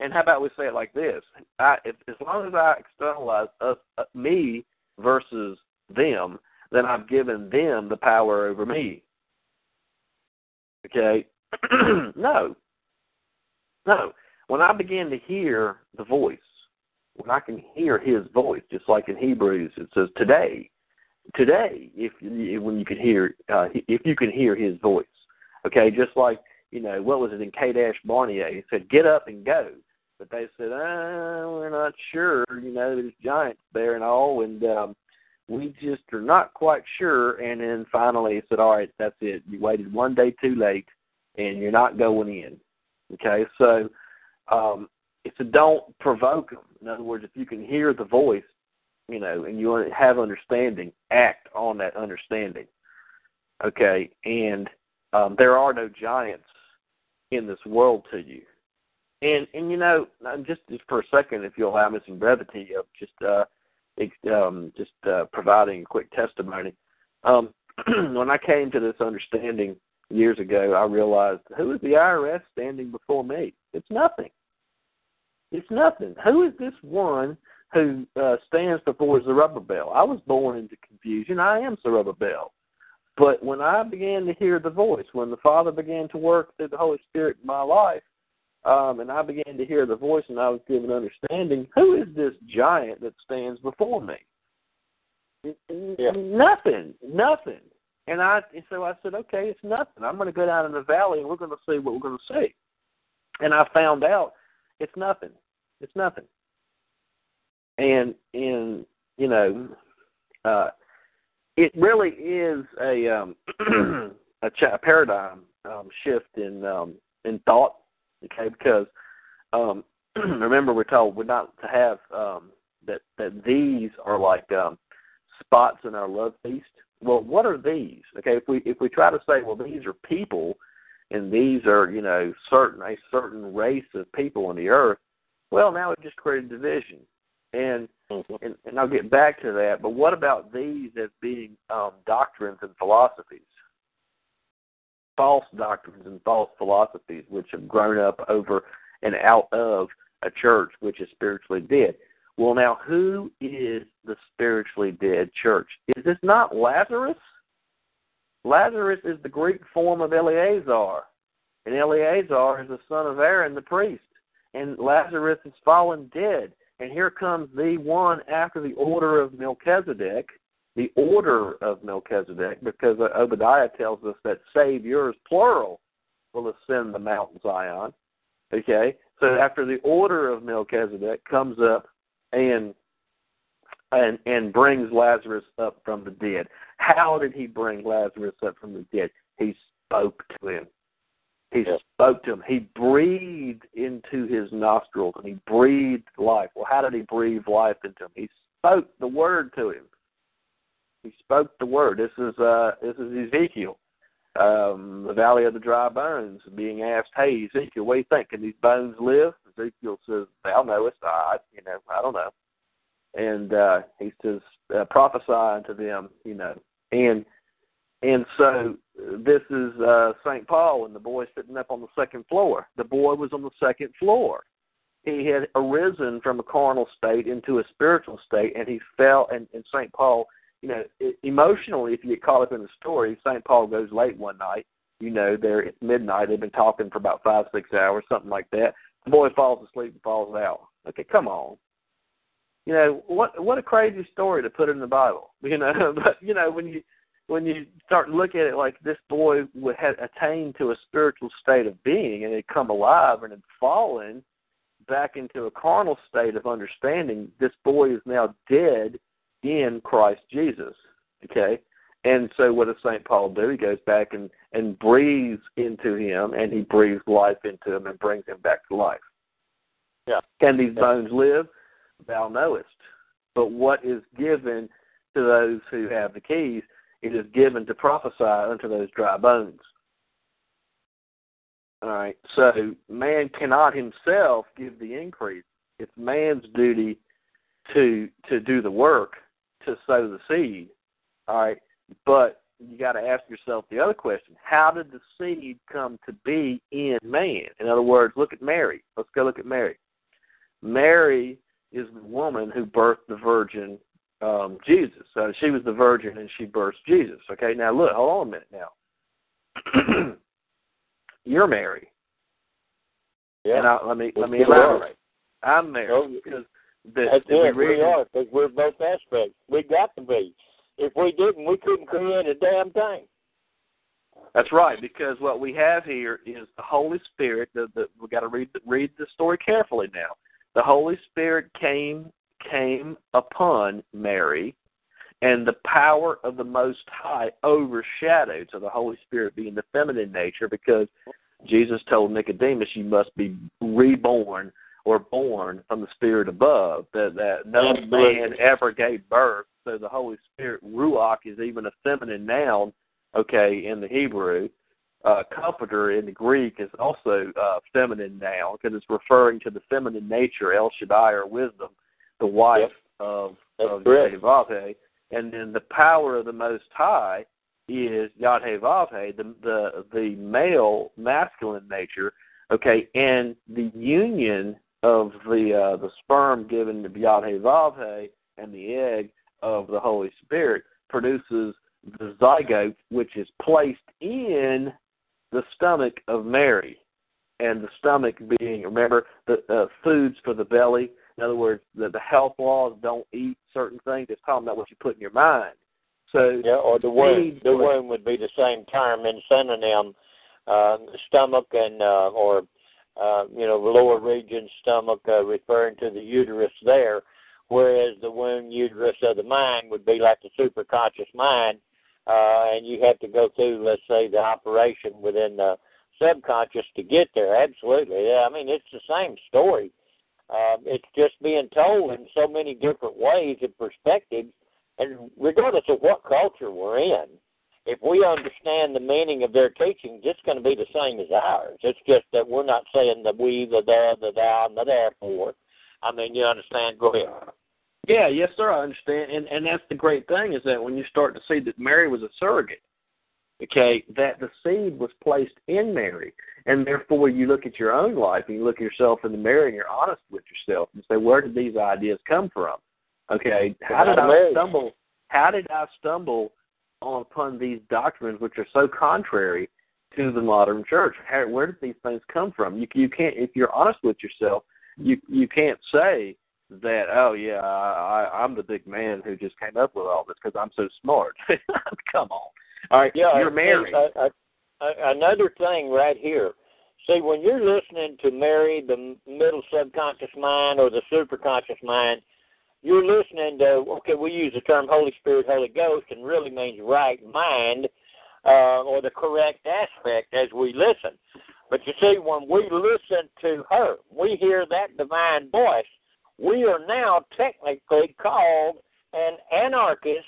And how about we say it like this? I, if, as long as I externalize us, uh, me versus them, then I've given them the power over me. Okay? no. No. When I begin to hear the voice, when I can hear his voice, just like in Hebrews, it says today, today, if when you can hear, uh, if you can hear his voice, okay, just like you know what was it in Kadesh Barnea? He said, "Get up and go." But they said, uh, we're not sure. You know, there's giants there and all, and um, we just are not quite sure. And then finally, he said, all right, that's it. You waited one day too late, and you're not going in. Okay, so um, it's a don't provoke them. In other words, if you can hear the voice, you know, and you have understanding, act on that understanding. Okay, and um, there are no giants in this world to you. And and you know, just just for a second, if you'll allow me some brevity of just uh, um, just uh, providing a quick testimony. Um, when I came to this understanding years ago, I realized who is the IRS standing before me? It's nothing. It's nothing. Who is this one who uh, stands before Zerubbabel? I was born into confusion. I am Zerubbabel. But when I began to hear the voice, when the Father began to work through the Holy Spirit in my life, um, and I began to hear the voice and I was given understanding, who is this giant that stands before me? Yeah. Nothing, nothing. And I and so I said, okay, it's nothing. I'm going to go down in the valley and we're going to see what we're going to see. And I found out it's nothing. It's nothing. And in you know, uh, it really is a um, a, cha- paradigm um, shift in um, in thought Okay, because um, remember we're told we're not to have um, that that these are like um, spots in our love feast. Well, what are these? Okay, if we if we try to say, well, these are people, and these are you know certain a certain race of people on the earth, well, now it just created division, and mm-hmm. and, and I'll get back to that. But what about these as being um, doctrines and philosophies? false doctrines and false philosophies which have grown up over and out of a church which is spiritually dead. Well, now, who is the spiritually dead church? Is this not Lazarus? Lazarus is the Greek form of Eleazar, and Eleazar is the son of Aaron the priest, and Lazarus is fallen dead. And here comes the one after the order of Melchizedek, the order of Melchizedek because Obadiah tells us that Saviors, plural, will ascend the Mount Zion. Okay? So after the order of Melchizedek comes up and and and brings Lazarus up from the dead. How did he bring Lazarus up from the dead? He spoke to him. He yeah. spoke to him. He breathed into his nostrils and he breathed life. Well, how did he breathe life into him? He spoke the word to him. He spoke the word. This is uh this is Ezekiel. Um, the valley of the dry bones, being asked, "Hey Ezekiel, what do you think? Can these bones live?" Ezekiel says, "Thou knowest, I, you know, I don't know." And uh, he says, uh, "Prophesy unto them, you know." And and so this is uh, St. Paul, and the boy sitting up on the second floor. The boy was on the second floor. He had arisen from a carnal state into a spiritual state, and he fell. And, and St. Paul you know, emotionally, if you get caught up in the story, St. Paul goes late one night. You know, there it's midnight. They've been talking for about five, six hours, something like that. The boy falls asleep and falls out. Okay, come on. You know what? What a crazy story to put in the Bible. You know, but you know when you when you start to look at it like this boy would had attained to a spiritual state of being and had come alive and had fallen back into a carnal state of understanding, this boy is now dead in Christ Jesus. Okay? And so what does St. Paul do? He goes back and, and breathes into him and he breathes life into him and brings him back to life. Yeah. Can these Yeah. bones live? Thou knowest. But what is given to those who have the keys, it is given to prophesy unto those dry bones. All right. So man cannot himself give the increase. It's man's duty to to do the work, to sow the seed. All right. But you got to ask yourself the other question: How did the seed come to be in man? In other words, look at Mary. Let's go look at Mary. Mary is the woman who birthed the virgin um, Jesus. So she was the virgin and she birthed Jesus. Okay, now look, hold on a minute now. You're Mary. Yeah. And I, let me let me elaborate. I'm Mary Oh, because the, That's the it. We are because we're both aspects. We got to be. If we didn't, we couldn't create a damn thing. That's right, because what we have here is the Holy Spirit. The, the, we got to read read the story carefully now. The Holy Spirit came came upon Mary, and the power of the Most High overshadowed. So the Holy Spirit being the feminine nature, because Jesus told Nicodemus, "You must be reborn or born from the Spirit above." That that no man ever gave birth. So the Holy Spirit, ruach, is even a feminine noun okay, in the Hebrew. Uh, comforter in the Greek is also uh, feminine now because it's referring to the feminine nature, El Shaddai or wisdom, the wife of That's of. And then the power of the Most High is Yahweh, the the the male masculine nature. Okay, and the union of the uh, the sperm given to Yahweh and the egg of the Holy Spirit produces the zygote, which is placed in the stomach of Mary, and the stomach being remember the uh, foods for the belly. In other words, the, the health laws don't eat certain things. It's talking about what you put in your mind. So Yeah, or the womb. The was- womb would be the same term in synonym. Uh, stomach and uh, or uh, you know the lower region stomach uh, referring to the uterus there, whereas the womb uterus of the mind would be like the superconscious mind, uh, and you have to go through let's say the operation within the subconscious to get there. Absolutely, yeah. I mean it's the same story. Um, it's just being told in so many different ways and perspectives and regardless of what culture we're in, if we understand the meaning of their teachings, it's going to be the same as ours. It's just that we're not saying the we, the there, the thou, and the therefore. I mean, you understand? Go ahead. Yeah, yes, sir. I understand, and and that's the great thing is that when you start to see that Mary was a surrogate, okay, that the seed was placed in Mary, and therefore you look at your own life and you look at yourself in the mirror and you're honest with yourself and say, where did these ideas come from? Okay, how did I stumble? How did I stumble upon these doctrines which are so contrary to the modern church? How, where did these things come from? You you can't if you're honest with yourself, you you can't say that oh yeah I, I I'm the big man who just came up with all this because I'm so smart. Come on, all right, Yeah, you're married. I, I, I, another thing right here. See, when you're listening to Mary, the middle subconscious mind or the superconscious mind, you're listening to. Okay, we use the term Holy Spirit, Holy Ghost, and really means right mind uh, or the correct aspect as we listen. But you see, when we listen to her, we hear that divine voice. We are now technically called an anarchist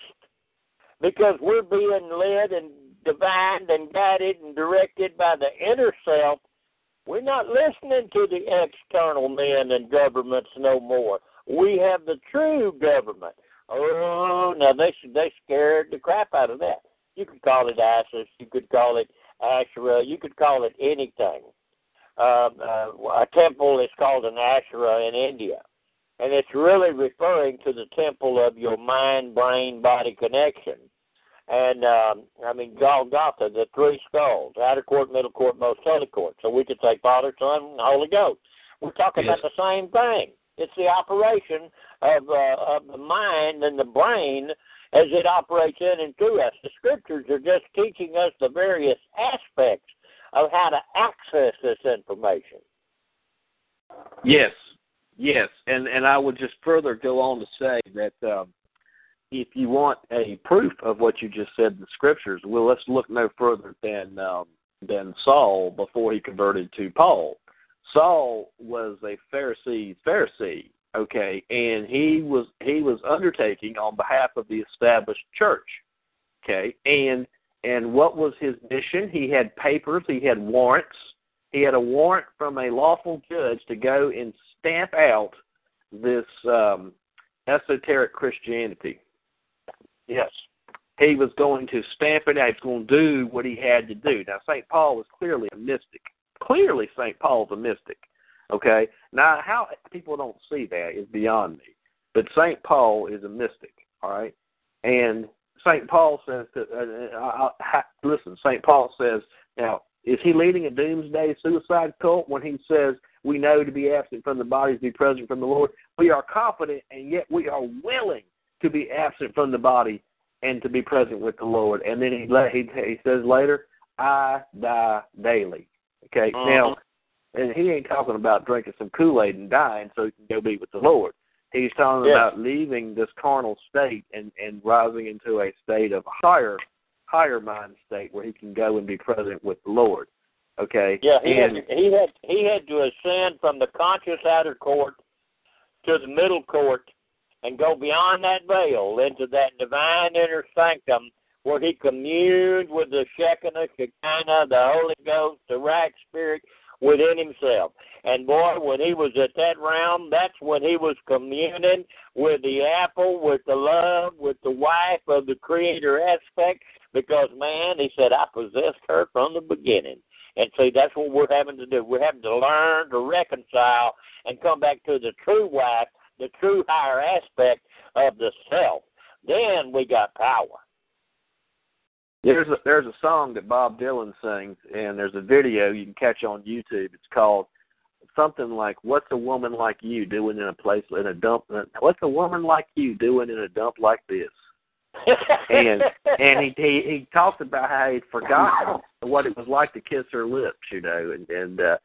because we're being led and divined and guided and directed by the inner self. We're not listening to the external men and governments no more. We have the true government. Oh, now they they scared the crap out of that. You could call it ISIS, you could call it Asherah, you could call it anything. Uh, uh, a temple is called an Asherah in India, and it's really referring to the temple of your mind, brain, body connection. And um, I mean Golgotha, the three skulls, outer court, middle court, most holy court. So we could say Father, Son, Holy Ghost. We're talking Yes. about the same thing. It's the operation of uh, of the mind and the brain as it operates in and through us. The scriptures are just teaching us the various aspects of how to access this information. Yes, yes, and and I would just further go on to say that um, if you want a proof of what you just said in the scriptures, well, let's look no further than um, than Saul before he converted to Paul. Saul was a Pharisee Pharisee, okay, and he was he was undertaking on behalf of the established church, okay, and and what was his mission? He had papers, he had warrants, he had a warrant from a lawful judge to go and stamp out this um, esoteric Christianity. Yes, he was going to stamp it out. He was going to do what he had to do. Now, St. Paul was clearly a mystic. Clearly, St. Paul's a mystic. Okay? Now, how people don't see that is beyond me. But St. Paul is a mystic. All right? And St. Paul says that, uh, uh, uh, listen, St. Paul says, now, is he leading a doomsday suicide cult when he says, we know to be absent from the body to be present from the Lord? We are confident, and yet we are willing to be absent from the body and to be present with the Lord. And then he he, he says later, I die daily. Okay, uh-huh. now, and he ain't talking about drinking some Kool Aid and dying so he can go be with the Lord. He's talking yes. about leaving this carnal state and and rising into a state of a higher higher mind state where he can go and be present with the Lord. Okay. Yeah, he and, had he had he had to ascend from the conscious outer court to the middle court and go beyond that veil into that divine inner sanctum where he communed with the Shekinah, Shekinah, the Holy Ghost, the right spirit within himself. And boy, when he was at that realm, that's when he was communing with the apple, with the love, with the wife of the creator aspect, because man, he said, I possessed her from the beginning. And see, that's what we're having to do. We're having to learn to reconcile and come back to the true wife the true higher aspect of the self, then we got power. There's a there's a song that Bob Dylan sings, and there's a video you can catch on YouTube. It's called something like "What's a woman like you doing in a place in a dump? What's a woman like you doing in a dump like this?" And and he, he he talks about how he'd forgotten what it was like to kiss her lips, you know, and and uh,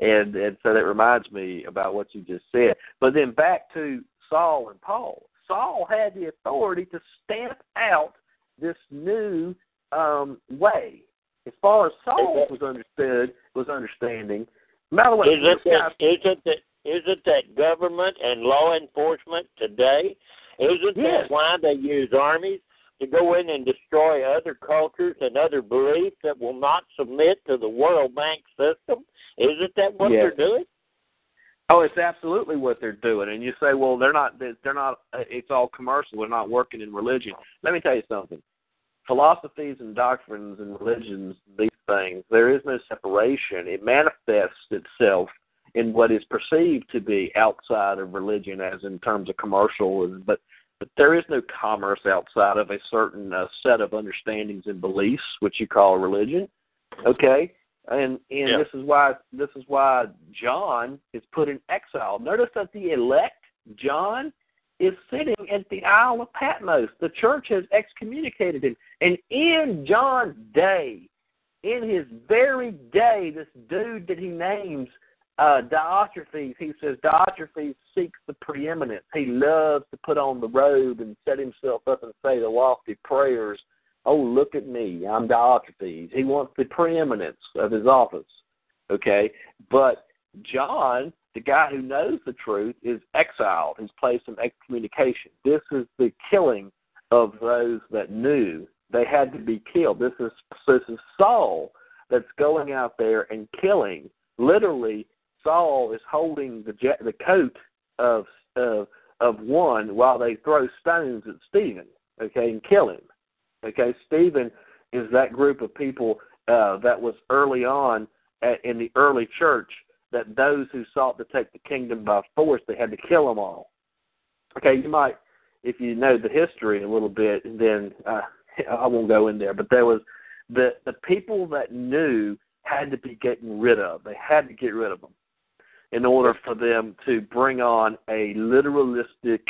and and so that reminds me about what you just said. But then back to Saul and Paul. Saul had the authority to stamp out this new um, way. As far as Saul was understood, was understanding. By the way, is it that, is it that is it that government and law enforcement today? Isn't yes. that why they use armies to go in and destroy other cultures and other beliefs that will not submit to the World Bank system? Isn't that what yes. they're doing? Oh, it's absolutely what they're doing. And you say, well, they're not. They're not. Uh, it's all commercial. They're not working in religion. Let me tell you something. Philosophies and doctrines and religions, these things, there is no separation. It manifests itself in what is perceived to be outside of religion, as in terms of commercial. But but there is no commerce outside of a certain uh, set of understandings and beliefs, which you call religion. Okay, and and yeah. this is why this is why John is put in exile. Notice that the elect John is sitting at the Isle of Patmos. The church has excommunicated him, and in John's day, in his very day, this dude that he names uh, Diotrephes, he says Diotrephes seeks the preeminence. He loves to put on the robe and set himself up and say the lofty prayers oh, look at me, I'm Diotrephes. He wants the preeminence of his office. Okay? But John, the guy who knows the truth, is exiled. He's placed in excommunication. This is the killing of those that knew they had to be killed. This is this is Saul that's going out there and killing. Literally, Saul is holding the the coat of of of one while they throw stones at Stephen, okay, and kill him. Okay, Stephen is that group of people uh, that was early on at, in the early church that those who sought to take the kingdom by force, they had to kill them all. Okay, you might, if you know the history a little bit, then uh, I won't go in there. But there was the the people that knew had to be getting rid of. They had to get rid of them in order for them to bring on a literalistic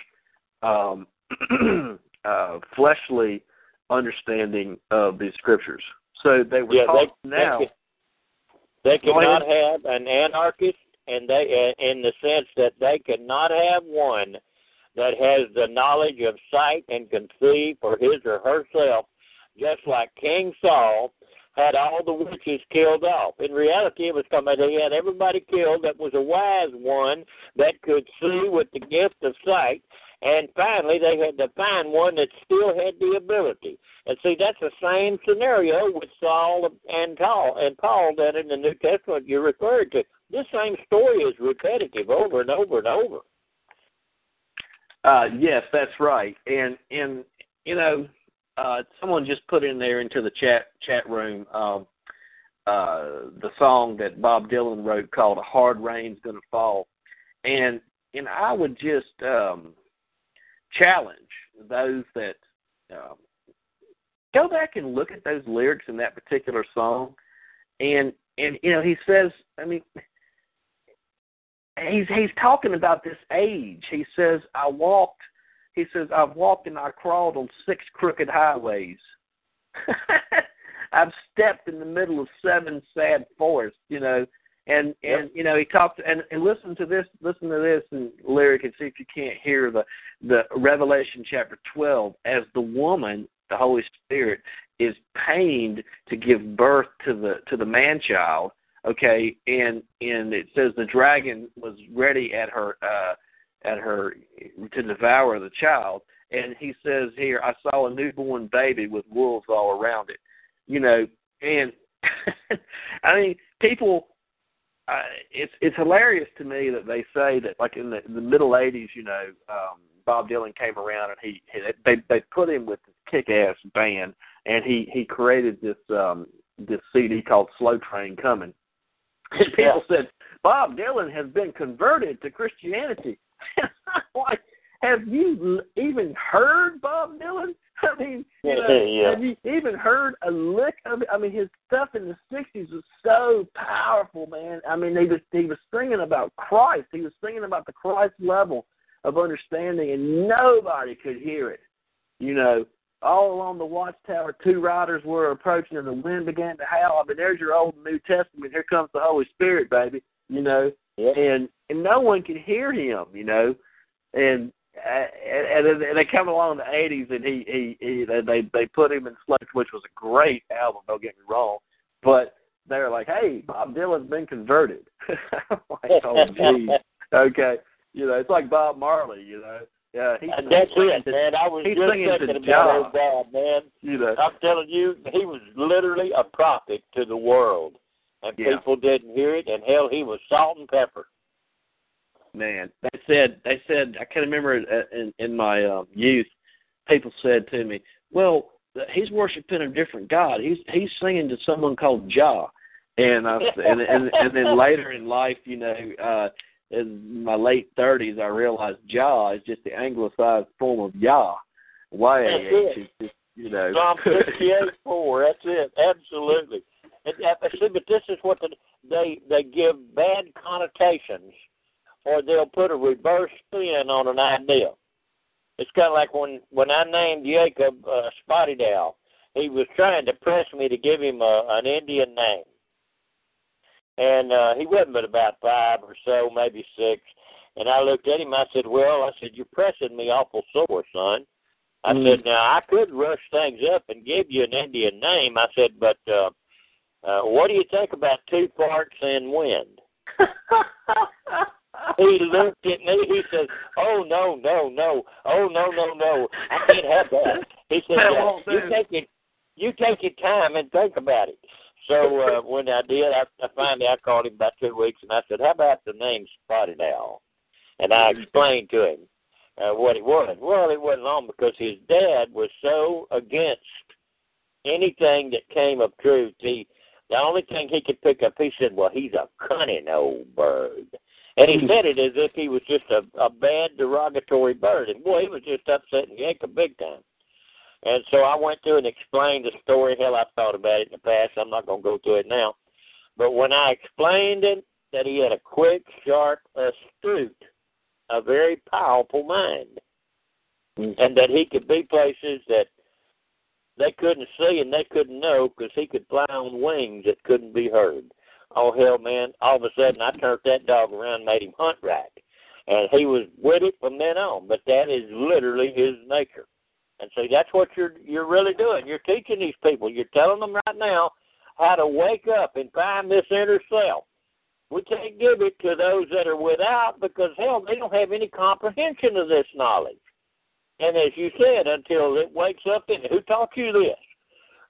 um, uh, fleshly understanding of these scriptures. So they were Yeah, taught they- now. they could- They could not have an anarchist, and they, uh, in the sense that they could not have one that has the knowledge of sight and can see for his or herself, just like King Saul had all the witches killed off. In reality, it was coming. He had everybody killed that was a wise one that could see with the gift of sight. And finally, they had to find one that still had the ability. And see, that's the same scenario with Saul and Paul, and Paul that in the New Testament you referred to. This same story is repetitive over and over and over. Uh, yes, that's right. And and you know, uh, someone just put in there into the chat chat room um, uh, the song that Bob Dylan wrote called "A Hard Rain's Gonna Fall," and and I would just um, challenge those that um, go back and look at those lyrics in that particular song, and and you know he says, I mean he's he's talking about this age. He says, I walked he says, I've walked and I crawled on six crooked highways. I've stepped in the middle of seven sad forests, you know. And and you know, he talked and, and listen to this listen to this and lyric and see if you can't hear the the Revelation chapter twelve as the woman, the Holy Spirit, is pained to give birth to the to the man child okay and and it says the dragon was ready at her uh at her to devour the child and he says here i saw a newborn baby with wolves all around it. You know and i mean people uh, it's it's hilarious to me that they say that like in the, the middle eighties you know um bob dylan came around and he, he they they put him with this kick ass band and he he created this um this cd called slow train coming. And people said, Bob Dylan has been converted to Christianity. like, have you l- even heard Bob Dylan? I mean, you know, Yeah. have you even heard a lick of it? I mean, his stuff in the '60s was so powerful, man. I mean, he was he was singing about Christ. He was singing about the Christ level of understanding, and nobody could hear it. You know, all along the watchtower, two riders were approaching, and the wind began to howl. I mean, there's your Old and New Testament. Here comes the Holy Spirit, baby. You know, And and no one could hear him. You know, and uh, and, and and they come along in the '80s, and he he, he they they they put him in Slush, which was a great album. Don't get me wrong, but they're like, hey, Bob Dylan's been converted. I'm like, oh, geez. Okay, you know, it's like Bob Marley. You know, yeah, he's And that's it, to- man. I was he's just thinking about old Bob, man. You know, I'm telling you, he was literally a prophet to the world, and Yeah. people didn't hear it. And hell, he was salt and pepper. man. They said they said I can't remember it uh, in in my um, youth. People said to me, "Well, he's worshiping a different God. He's he's singing to someone called Jah." And I and and and then later in life, you know, uh in my late thirties, I realized Jah is just the anglicized form of Yah. Y A H. It's just you know. Psalm 68 4. That's it. Absolutely. See, but this is what the, they they give bad connotations, or they'll put a reverse spin on an idea. It's kind of like when when I named Jacob uh, Spotted Owl. He was trying to press me to give him a, an Indian name, and uh, he wasn't but about five or so, maybe six. And I looked at him. I said, "Well, I said you're pressing me awful sore, son." I Mm. said, now I could rush things up and give you an Indian name. I said, but uh, uh, what do you think about two parts and wind? He looked at me. He says, "Oh no, no, no! Oh no, no, no! I can't have that." He said, uh, "You take it, you take your time and think about it." So uh, when I did, I, I finally I called him about two weeks, and I said, "How about the name Spotted Owl?" And I explained to him uh, what it was. Well, it wasn't long because his dad was so against anything that came of truth. He the only thing he could pick up, he said, "Well, he's a cunning old bird," and he mm-hmm. said it as if he was just a, a bad derogatory bird. And boy, he was just upsetting Jacob big time. And so I went through and explained the story. Hell, I've thought about it in the past. I'm not going to go through it now. But when I explained it, that he had a quick, sharp, astute, a very powerful mind. Mm-hmm. and that he could be places that they couldn't see and they couldn't know because he could fly on wings that couldn't be heard. Oh hell, man! All of a sudden, I turned that dog around, and made him hunt right, and he was with it from then on. But that is literally his nature. And see, that's what you're you're really doing. You're teaching these people. You're telling them right now how to wake up and find this inner self. We can't give it to those that are without because hell, they don't have any comprehension of this knowledge. And as you said, until it wakes up in who taught you this?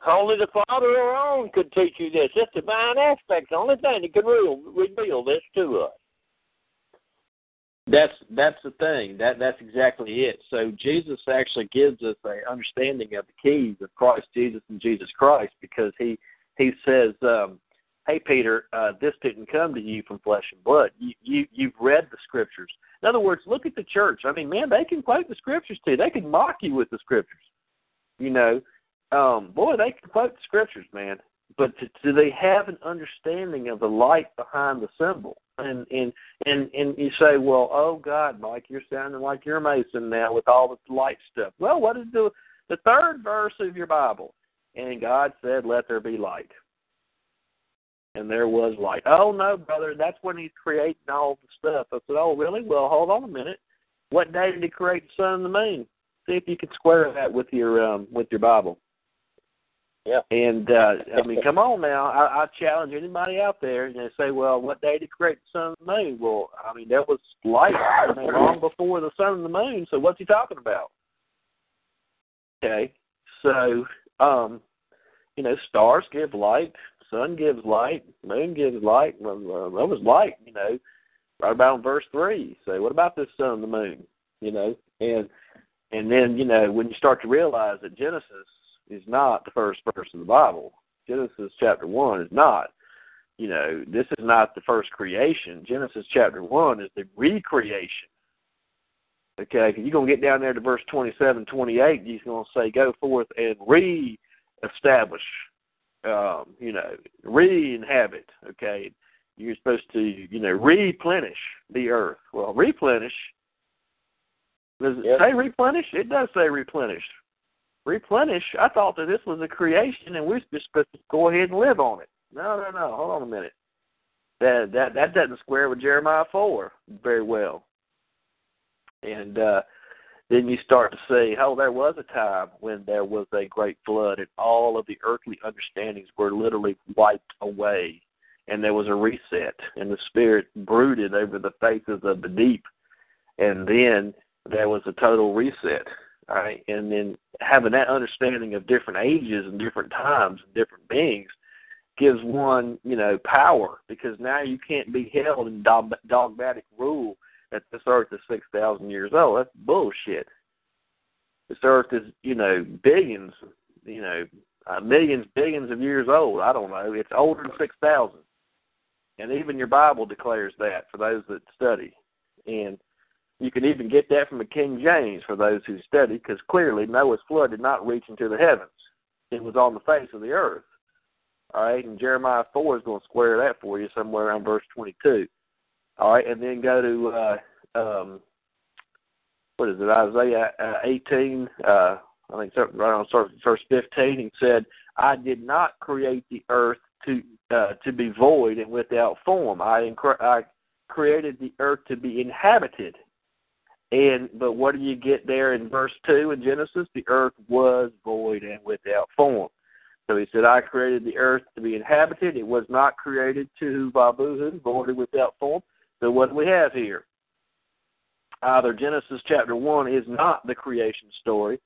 Only the Father alone could teach you this. This divine aspect, the only thing that can reveal, reveal this to us. That's that's the thing. That that's exactly it. So Jesus actually gives us a understanding of the keys of Christ Jesus and Jesus Christ because he he says, um, "Hey Peter, uh, this didn't come to you from flesh and blood. You, you you've read the scriptures. In other words, look at the church. I mean, man, they can quote the scriptures too. They can mock you with the scriptures. You know, um, boy, they can quote the scriptures, man. But to, do they have an understanding of the light behind the symbol? And and and and you say, well, oh God, Mike, you're sounding like you're a Mason now with all the light stuff. Well, what is the the third verse of your Bible? And God said, "Let there be light." And there was light. Oh no, brother, that's when He's creating all the stuff. I said, oh really? Well, hold on a minute. What day did He create the sun and the moon? See if you can square that with your um with your Bible. Yeah. And uh I mean, come on now. I, I challenge anybody out there and they say, Well, what day did create the sun and the moon? Well, I mean there was light I mean, long before the sun and the moon, so what's he talking about? Okay. So, um, you know, stars give light, sun gives light, moon gives light. Well, that was light, you know, right about in verse three. So what about this sun and the moon? You know, and and then, you know, when you start to realize that Genesis is not the first verse of the Bible. Genesis chapter 1 is not. You know, this is not the first creation. Genesis chapter 1 is the recreation. Okay, you're to get down there to verse 27, 28, he's to say, go forth and re-establish, um, you know, re-inhabit, okay? You're supposed to, you know, replenish the earth. Well, replenish, does it Yep. say replenish? It does say replenish replenish. I thought that this was a creation and we're just supposed to go ahead and live on it. No, no, no. Hold on a minute. That that that doesn't square with Jeremiah four very well. And uh then you start to see, oh, there was a time when there was a great flood and all of the earthly understandings were literally wiped away. And there was a reset, and the Spirit brooded over the faces of the deep. And then there was a total reset Right? and then having that understanding of different ages and different times and different beings gives one, you know, power because now you can't be held in dog- dogmatic rule that this earth is six thousand years old. That's bullshit. This earth is, you know, billions, you know, uh, millions, billions of years old. I don't know. It's older than six thousand, and even your Bible declares that for those that study. And you can even get that from the King James for those who study, because clearly Noah's flood did not reach into the heavens. It was on the face of the earth. All right, and Jeremiah 4 is going to square that for you somewhere around verse 22. All right, and then go to, uh, um, what is it, Isaiah uh, 18, uh, I think right on verse 15. He said, I did not create the earth to uh, to be void and without form. I, I created the earth to be inhabited and but what do you get there in verse two in Genesis? The earth was void and without form. So he said, I created the earth to be inhabited. It was not created to babuhu, void and without form. So what we have here? Either Genesis chapter one is not the creation story,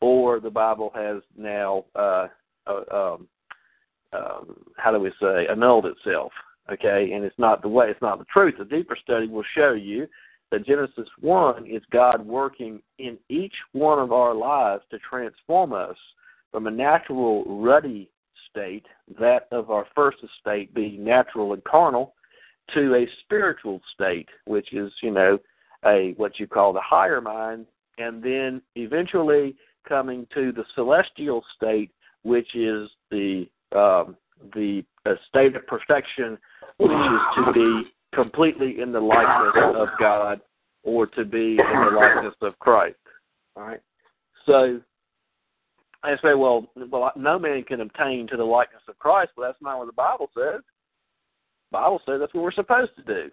or the Bible has now uh, uh, um, um, how do we say annulled itself. Okay, and it's not the way. It's not the truth. A deeper study will show you that Genesis 1 is God working in each one of our lives to transform us from a natural, ruddy state, that of our first estate being natural and carnal, to a spiritual state, which is, you know, a what you call the higher mind, and then eventually coming to the celestial state, which is the um, the uh, state of perfection, which is to be completely in the likeness of God or to be in the likeness of Christ. All right. So I say, well, well, no man can obtain to the likeness of Christ. Well, that's not what the Bible says. Bible says that's what we're supposed to do.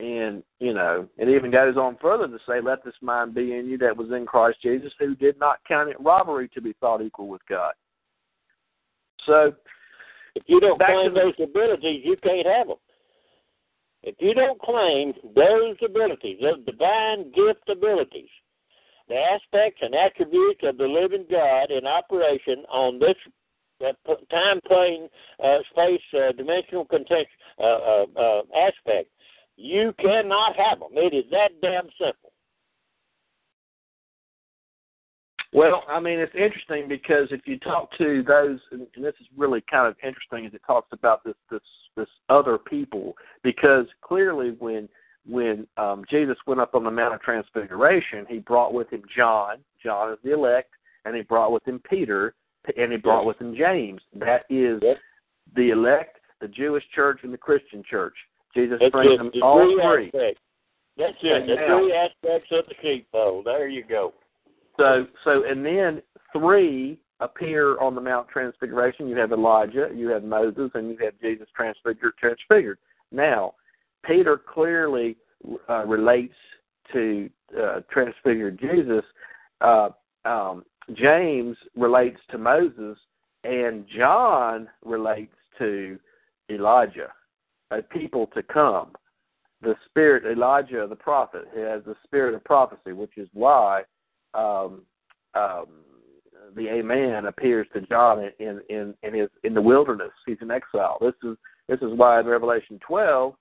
And, you know, it even goes on further to say, Let this mind be in you that was in Christ Jesus, who did not count it robbery to be thought equal with God. So, if you don't claim those abilities, you can't have them. If you don't claim those abilities, those divine gift abilities, the aspects and attributes of the living God in operation on this uh, time plane uh, space uh, dimensional context uh, uh, uh, aspect, you cannot have them. It is that damn simple. Well, I mean, it's interesting because if you talk to those, and this is really kind of interesting, as it talks about this this this other people, because clearly when when um, Jesus went up on the Mount of Transfiguration, he brought with him John. John is the elect, and he brought with him Peter, and he brought with him James. That is the elect, the Jewish church, and the Christian church. Jesus That's brings it. them the all three. That's it. The three aspects of the sheepfold. There you go. So, so, and then three appear on the Mount Transfiguration. You have Elijah, you have Moses, and you have Jesus transfigured. Transfigured. Now, Peter clearly uh, relates to uh, transfigured Jesus. Uh, um, James relates to Moses, and John relates to Elijah, a people to come. The spirit, Elijah, the prophet, has the spirit of prophecy, which is why um, um, the Amen appears to John in in in his in the wilderness. He's in exile. This is this is why in Revelation 12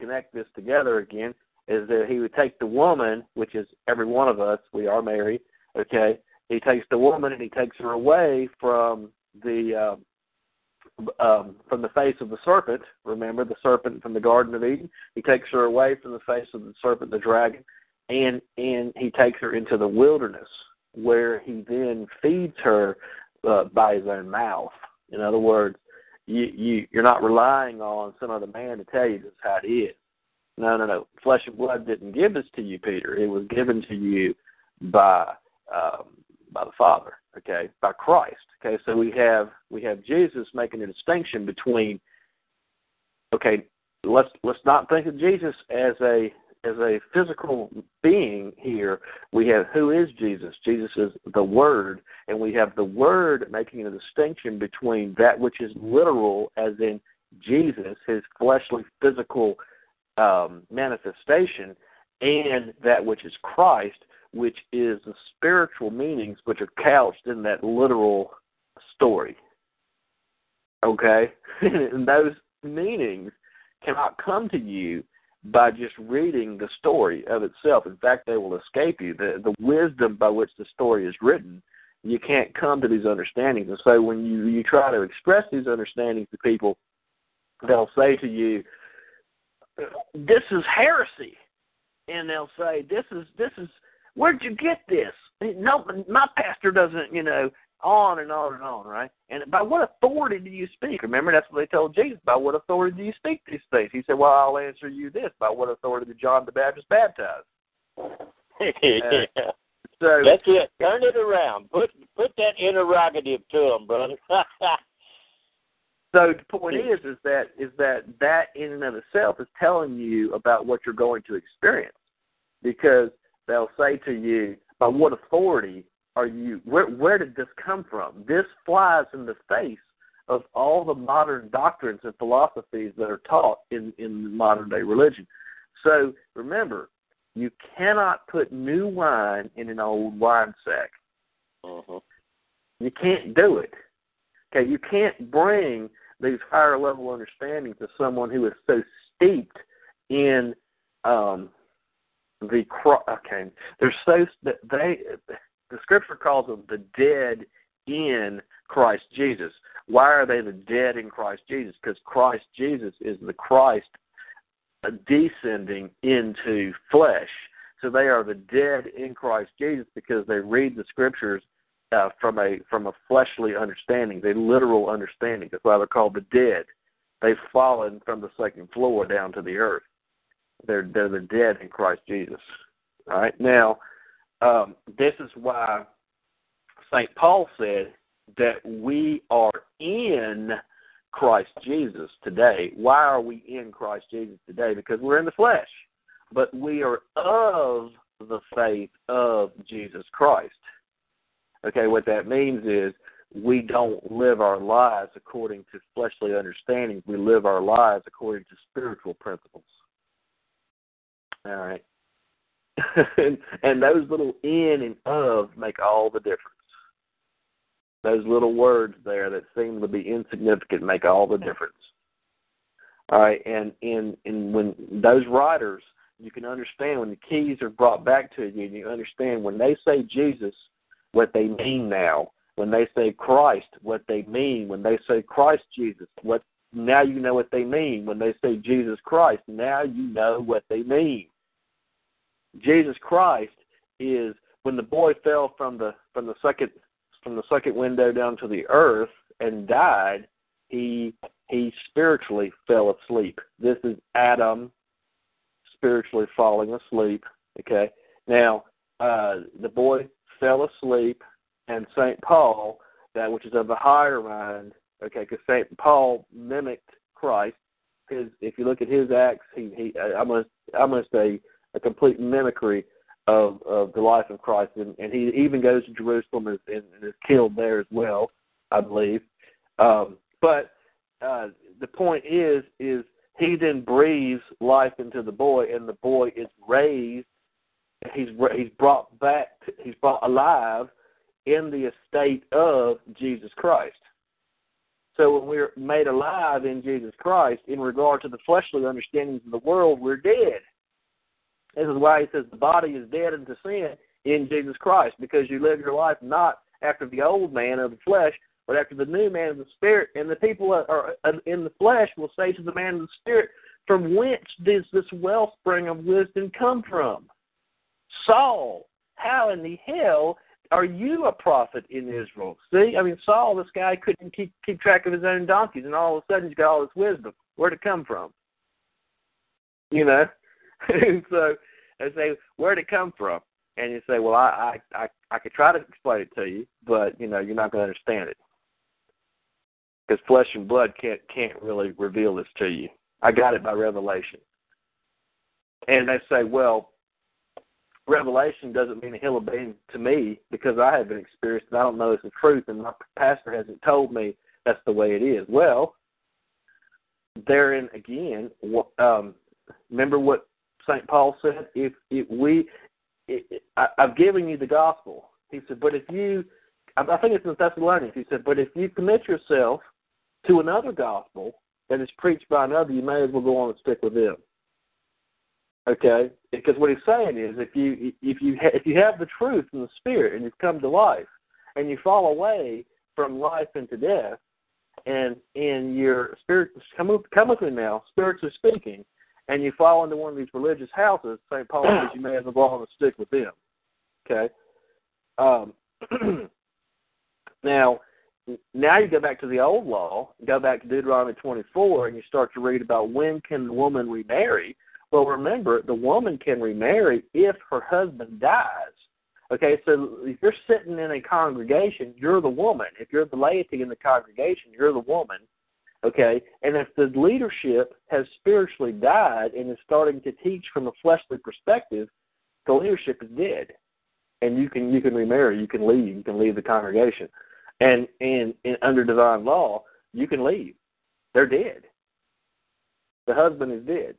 connect this together again is that he would take the woman, which is every one of us, we are married, okay? He takes the woman and he takes her away from the uh, um, from the face of the serpent. Remember the serpent from the Garden of Eden. He takes her away from the face of the serpent, the dragon, and and he takes her into the wilderness where he then feeds her uh, by his own mouth. In other words, you you you're not relying on some other man to tell you this how it is. No, no, no. Flesh and blood didn't give this to you, Peter. It was given to you by um, by the Father. Okay, by Christ. Okay, so we have we have Jesus making a distinction between. Okay, let's let's not think of Jesus as a as a physical being here. We have who is Jesus? Jesus is the Word, and we have the Word making a distinction between that which is literal, as in Jesus, his fleshly, physical um, manifestation, and that which is Christ, which is the spiritual meanings which are couched in that literal story. Okay? and those meanings cannot come to you by just reading the story of itself. In fact, they will escape you. The the wisdom by which the story is written, you can't come to these understandings. And so when you, you try to express these understandings to people, they'll say to you, This is heresy. And they'll say, This is this is where'd you get this? No my pastor doesn't, you know, on and on and on, right? And by what authority do you speak? Remember, that's what they told Jesus. By what authority do you speak these things? He said, Well, I'll answer you this. By what authority did John the Baptist baptize? yeah. Uh, so that's it. Turn it around. Put put that interrogative to them, brother. so the point is, is that is that that in and of itself is telling you about what you're going to experience, because they'll say to you, by what authority are you where where did this come from? This flies in the face of all the modern doctrines and philosophies that are taught in, in modern day religion. So remember, you cannot put new wine in an old wine sack. Uh-huh. You can't do it. Okay, you can't bring these higher level understandings to someone who is so steeped in um the cross. okay they're so they the scripture calls them the dead in Christ Jesus. Why are they the dead in Christ Jesus? Because Christ Jesus is the Christ descending into flesh. So they are the dead in Christ Jesus because they read the scriptures uh, from a from a fleshly understanding, a literal understanding. That's why they're called the dead. They've fallen from the second floor down to the earth. They're they're the dead in Christ Jesus. All right now um, this is why St. Paul said that we are in Christ Jesus today. Why are we in Christ Jesus today? Because we're in the flesh, but we are of the faith of Jesus Christ. Okay, what that means is we don't live our lives according to fleshly understandings. We live our lives according to spiritual principles. All right. and, and those little in and of make all the difference. Those little words there that seem to be insignificant make all the difference. All right, and in in when those writers, you can understand when the keys are brought back to you, and you understand when they say Jesus, what they mean now. When they say Christ, what they mean. When they say Christ Jesus, what now you know what they mean. When they say Jesus Christ, now you know what they mean. Jesus Christ is when the boy fell from the from the second from the second window down to the earth and died, he he spiritually fell asleep. This is Adam spiritually falling asleep. Okay. Now, uh, the boy fell asleep, and Saint Paul, that which is of the higher mind, okay, because Saint Paul mimicked Christ. His, if you look at his acts, he, he I'm gonna I'm gonna say a complete mimicry of of the life of Christ, and, and he even goes to Jerusalem and, and, and is killed there as well, I believe. Um, but uh, the point is, is he then breathes life into the boy, and the boy is raised. He's he's brought back. He's brought alive in the estate of Jesus Christ. So when we're made alive in Jesus Christ, in regard to the fleshly understandings of the world, we're dead. This is why he says the body is dead unto sin in Jesus Christ, because you live your life not after the old man of the flesh, but after the new man of the spirit. And the people that are uh, in the flesh will say to the man of the spirit, From whence does this wellspring of wisdom come from? Saul, how in the hell are you a prophet in Israel? See, I mean, Saul, this guy couldn't keep keep track of his own donkeys, and all of a sudden he's got all this wisdom. Where'd it come from? You know, so they say, where'd it come from? And you say, well, I, I, I, I could try to explain it to you, but you know, you're not going to understand it because flesh and blood can't can't really reveal this to you. I got it by revelation. And they say, well, revelation doesn't mean a hill of beans to me because I haven't experienced it. I don't know it's the truth, and my pastor hasn't told me that's the way it is. Well, therein again, um, remember what St. Paul said, if, if we, it, I, I've given you the gospel. He said, but if you, I think it's in Thessalonians, he said, but if you commit yourself to another gospel that is preached by another, you may as well go on and stick with them. Okay, because what he's saying is, if you if you ha- if you have the truth in the spirit and you've come to life, and you fall away from life into death, and in your spirit come come with me now, spiritually speaking, and you fall into one of these religious houses, St. Paul says you may as well go on and stick with them. Okay? Um, now, now you go back to the old law, go back to Deuteronomy 24, and you start to read about when can the woman remarry. Well, remember, the woman can remarry if her husband dies. Okay, so if you're sitting in a congregation, you're the woman. If you're the laity in the congregation, you're the woman. Okay, and if the leadership has spiritually died and is starting to teach from a fleshly perspective, the leadership is dead, and you can you can remarry, you can leave, you can leave the congregation, and and, and under divine law, you can leave. They're dead. The husband is dead.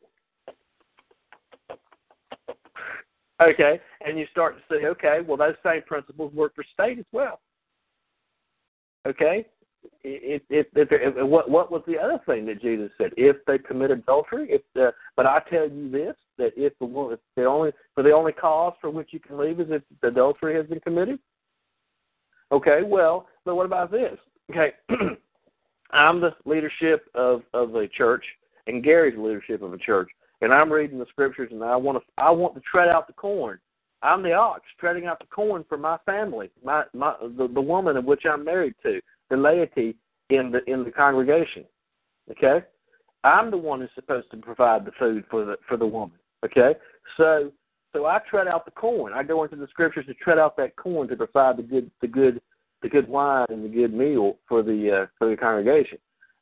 Okay, and you start to say, okay, well, those same principles work for state as well. Okay, if, if, if, if what what was the other thing that Jesus said? If they commit adultery, if the but I tell you this that if the woman if the only for the only cause for which you can leave is if adultery has been committed. Okay, well, but what about this? Okay, I'm the leadership of of a church, and Gary's the leadership of a church, and I'm reading the scriptures, and I want to I want to tread out the corn. I'm the ox treading out the corn for my family, my my the, the woman of which I'm married to the laity in the in the congregation. Okay, I'm the one who's supposed to provide the food for the for the woman. Okay, so So I tread out the corn. I go into the scriptures to tread out that corn to provide the good, the good, the good wine and the good meal for the uh, for the congregation.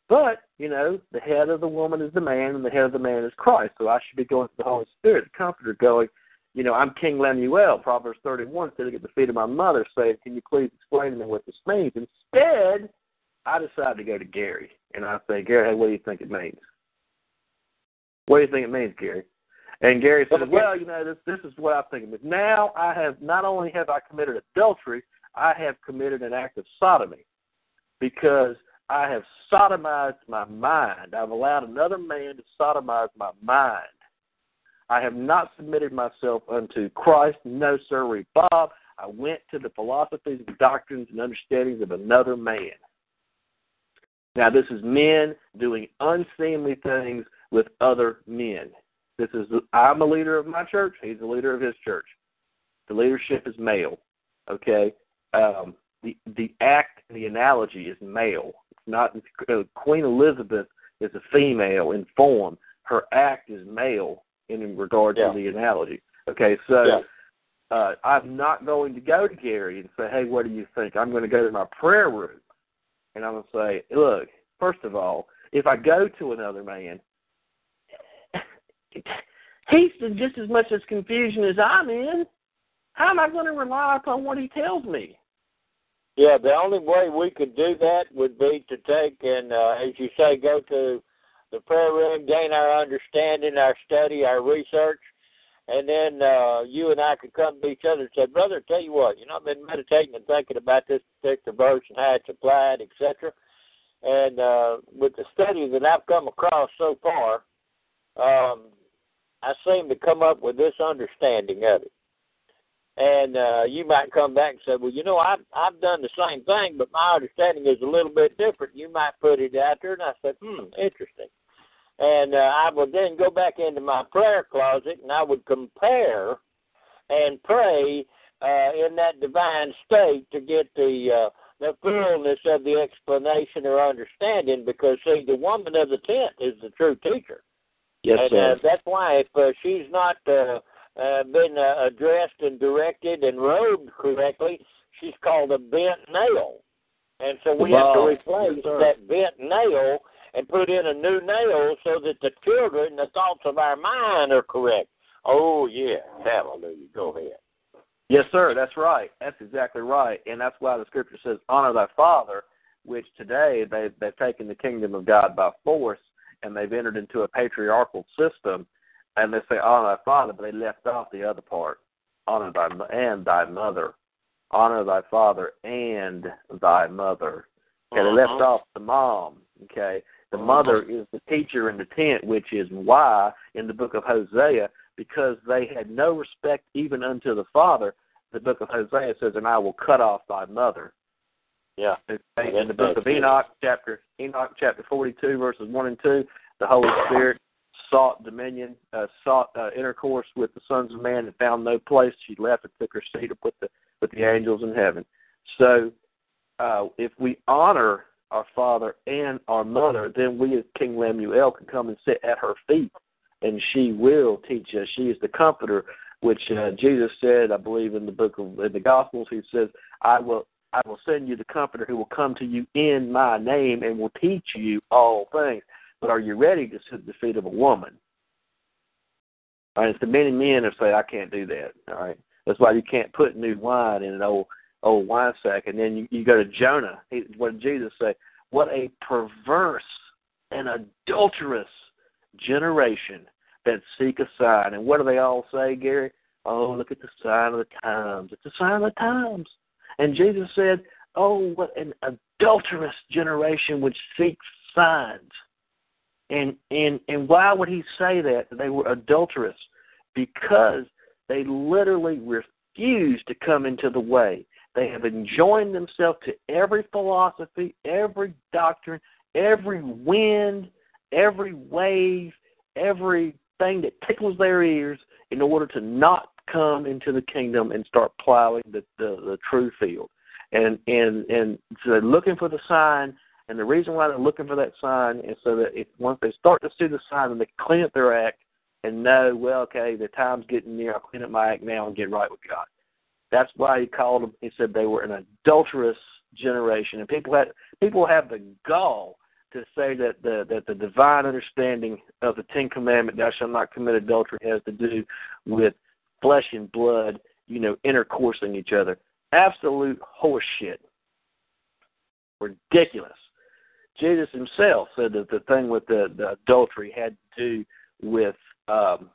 But you know, the head of the woman is the man, and the head of the man is Christ. So I should be going to the Holy Spirit, the Comforter, going, you know, I'm King Lemuel. Proverbs 31, sitting at the feet of my mother, saying, "Can you please explain to me what this means?" Instead, I decided to go to Gary, and I say, Gary, hey, what do you think it means? What do you think it means, Gary? And Gary says, Well, you know, this this is what I think it means. Now I have not only have I committed adultery, I have committed an act of sodomy because I have sodomized my mind. I've allowed another man to sodomize my mind. I have not submitted myself unto Christ, no sir, Bob. I went to the philosophies, doctrines, and understandings of another man. Now, this is men doing unseemly things with other men. This is I'm a leader of my church. He's the leader of his church. The leadership is male. Okay. Um, the the act, the analogy is male. It's not uh, Queen Elizabeth is a female in form. Her act is male in regard yeah. to the analogy. Okay, so yeah. uh, I'm not going to go to Gary and say, "Hey, what do you think?" I'm going to go to my prayer room, and I'm going to say, "Look, first of all, if I go to another man, he's in just as much as confusion as I'm in. How am I going to rely upon what he tells me?" Yeah, the only way we could do that would be to take and, uh, as you say, go to the prayer room, gain our understanding, our study, our research, and then uh, you and I could come to each other and say, Brother, tell you what, you know, I've been meditating and thinking about this particular verse and how it's applied, etc. And uh, with the study that I've come across so far, um, I seem to come up with this understanding of it. And uh, you might come back and say, well, you know, I've I've done the same thing, but my understanding is a little bit different. You might put it out there, and I said, hmm, interesting. And uh, I would then go back into my prayer closet, and I would compare and pray uh, in that divine state to get the uh, the fullness of the explanation or understanding. Because see, the woman of the tent is the true teacher. Yes, and, sir. Uh, that's why if uh, she's not uh, uh, been uh, addressed and directed and robed correctly, she's called a bent nail. And so we have to replace Yes, that bent nail and put in a new nail so that the children, the thoughts of our mind are correct. Oh, yeah. Hallelujah. Go ahead. Yes, sir. That's right. That's exactly right, and that's why the scripture says, "Honor thy father," which today they they've taken the kingdom of God by force, and they've entered into a patriarchal system, and they say, "Honor thy father," but they left off the other part, "Honor thy and thy mother." Honor thy father and thy mother. Okay, they left Uh-huh. off the mom. Okay, the mother is the teacher in the tent, which is why in the book of Hosea because they had no respect even unto the father. The book of Hosea says, "And I will cut off thy mother." Yeah. Okay, In the book of Enoch, chapter Enoch, chapter forty-two, verses one and two, the Holy Spirit sought dominion, uh, sought uh, intercourse with the sons of man, and found no place. She left and took her seat with the with the angels in heaven. So, uh, if we honor our father and our mother, then we as King Lemuel can come and sit at her feet, and she will teach us. She is the comforter, which uh, Jesus said, I believe, in the book of in the Gospels. He says, "I will." I will send you the comforter who will come to you in my name and will teach you all things. But are you ready to sit at the feet of a woman? All right, it's the many men who say, I can't do that. All right. That's why you can't put new wine in an old Oh, old wine sack. And then you, you go to Jonah. He, what did Jesus say? What a perverse and adulterous generation that seek a sign. And what do they all say, Gary? Oh, look at the sign of the times. It's a sign of the times. And Jesus said, Oh, what an adulterous generation which seeks signs. And and and why would he say that They were adulterous because they literally refused to come into the way. They have enjoined themselves to every philosophy, every doctrine, every wind, every wave, everything that tickles their ears in order to not come into the kingdom and start plowing the, the, the true field. And and and so they're looking for the sign and the reason why they're looking for that sign is so that if once they start to see the sign, then they clean up their act and know, well, okay, the time's getting near. I'll clean up my act now and get right with God. That's why he called them. He said they were an adulterous generation, and people had people have the gall to say that the that the divine understanding of the Ten Commandment, "Thou shalt not commit adultery," has to do with flesh and blood, you know, intercoursing each other. Absolute horseshit. Ridiculous. Jesus himself said that the thing with the, the adultery had to do with um,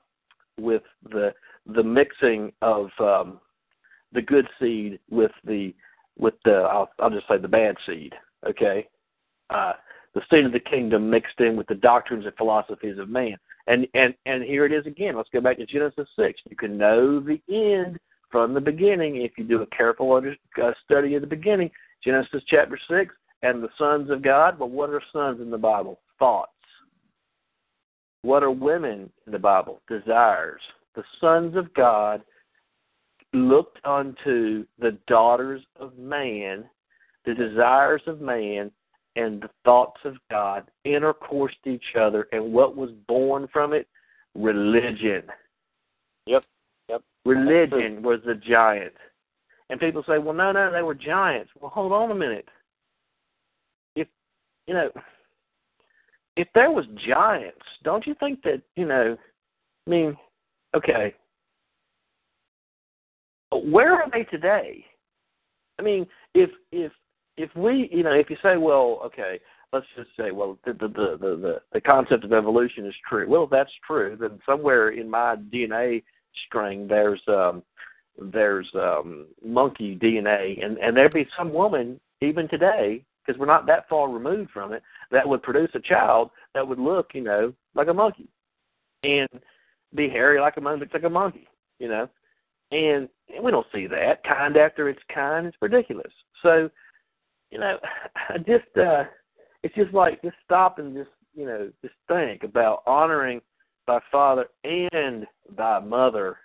with the the mixing of um, the good seed with the with the I'll, I'll just say the bad seed. Okay, uh, the seed of the kingdom mixed in with the doctrines and philosophies of man. And and and here it is again. Let's go back to Genesis six. You can know the end from the beginning if you do a careful under, uh, study of the beginning. Genesis chapter six and the sons of God. But what are sons in the Bible? Thoughts. What are women in the Bible? Desires. The sons of God looked unto the daughters of man, the desires of man, and the thoughts of God, intercoursed each other, and what was born from it? Religion. Yep. Yep. Religion was the giant. And people say, well, no, no, they were giants. Well, hold on a minute. If, you know, if there was giants, don't you think that, you know, I mean, okay, where are they today? I mean, if if if we, you know, if you say, well, okay, let's just say, well, the the the the, the concept of evolution is true. Well, if that's true, then somewhere in my DNA string there's um there's um monkey DNA, and and there'd be some woman even today because we're not that far removed from it that would produce a child that would look, you know, like a monkey, and be hairy like a monkey, like a monkey, you know, and we don't see that kind after its kind. It's ridiculous. So, you know, I just uh it's just like just stop and just you know just think about honoring thy father and thy mother,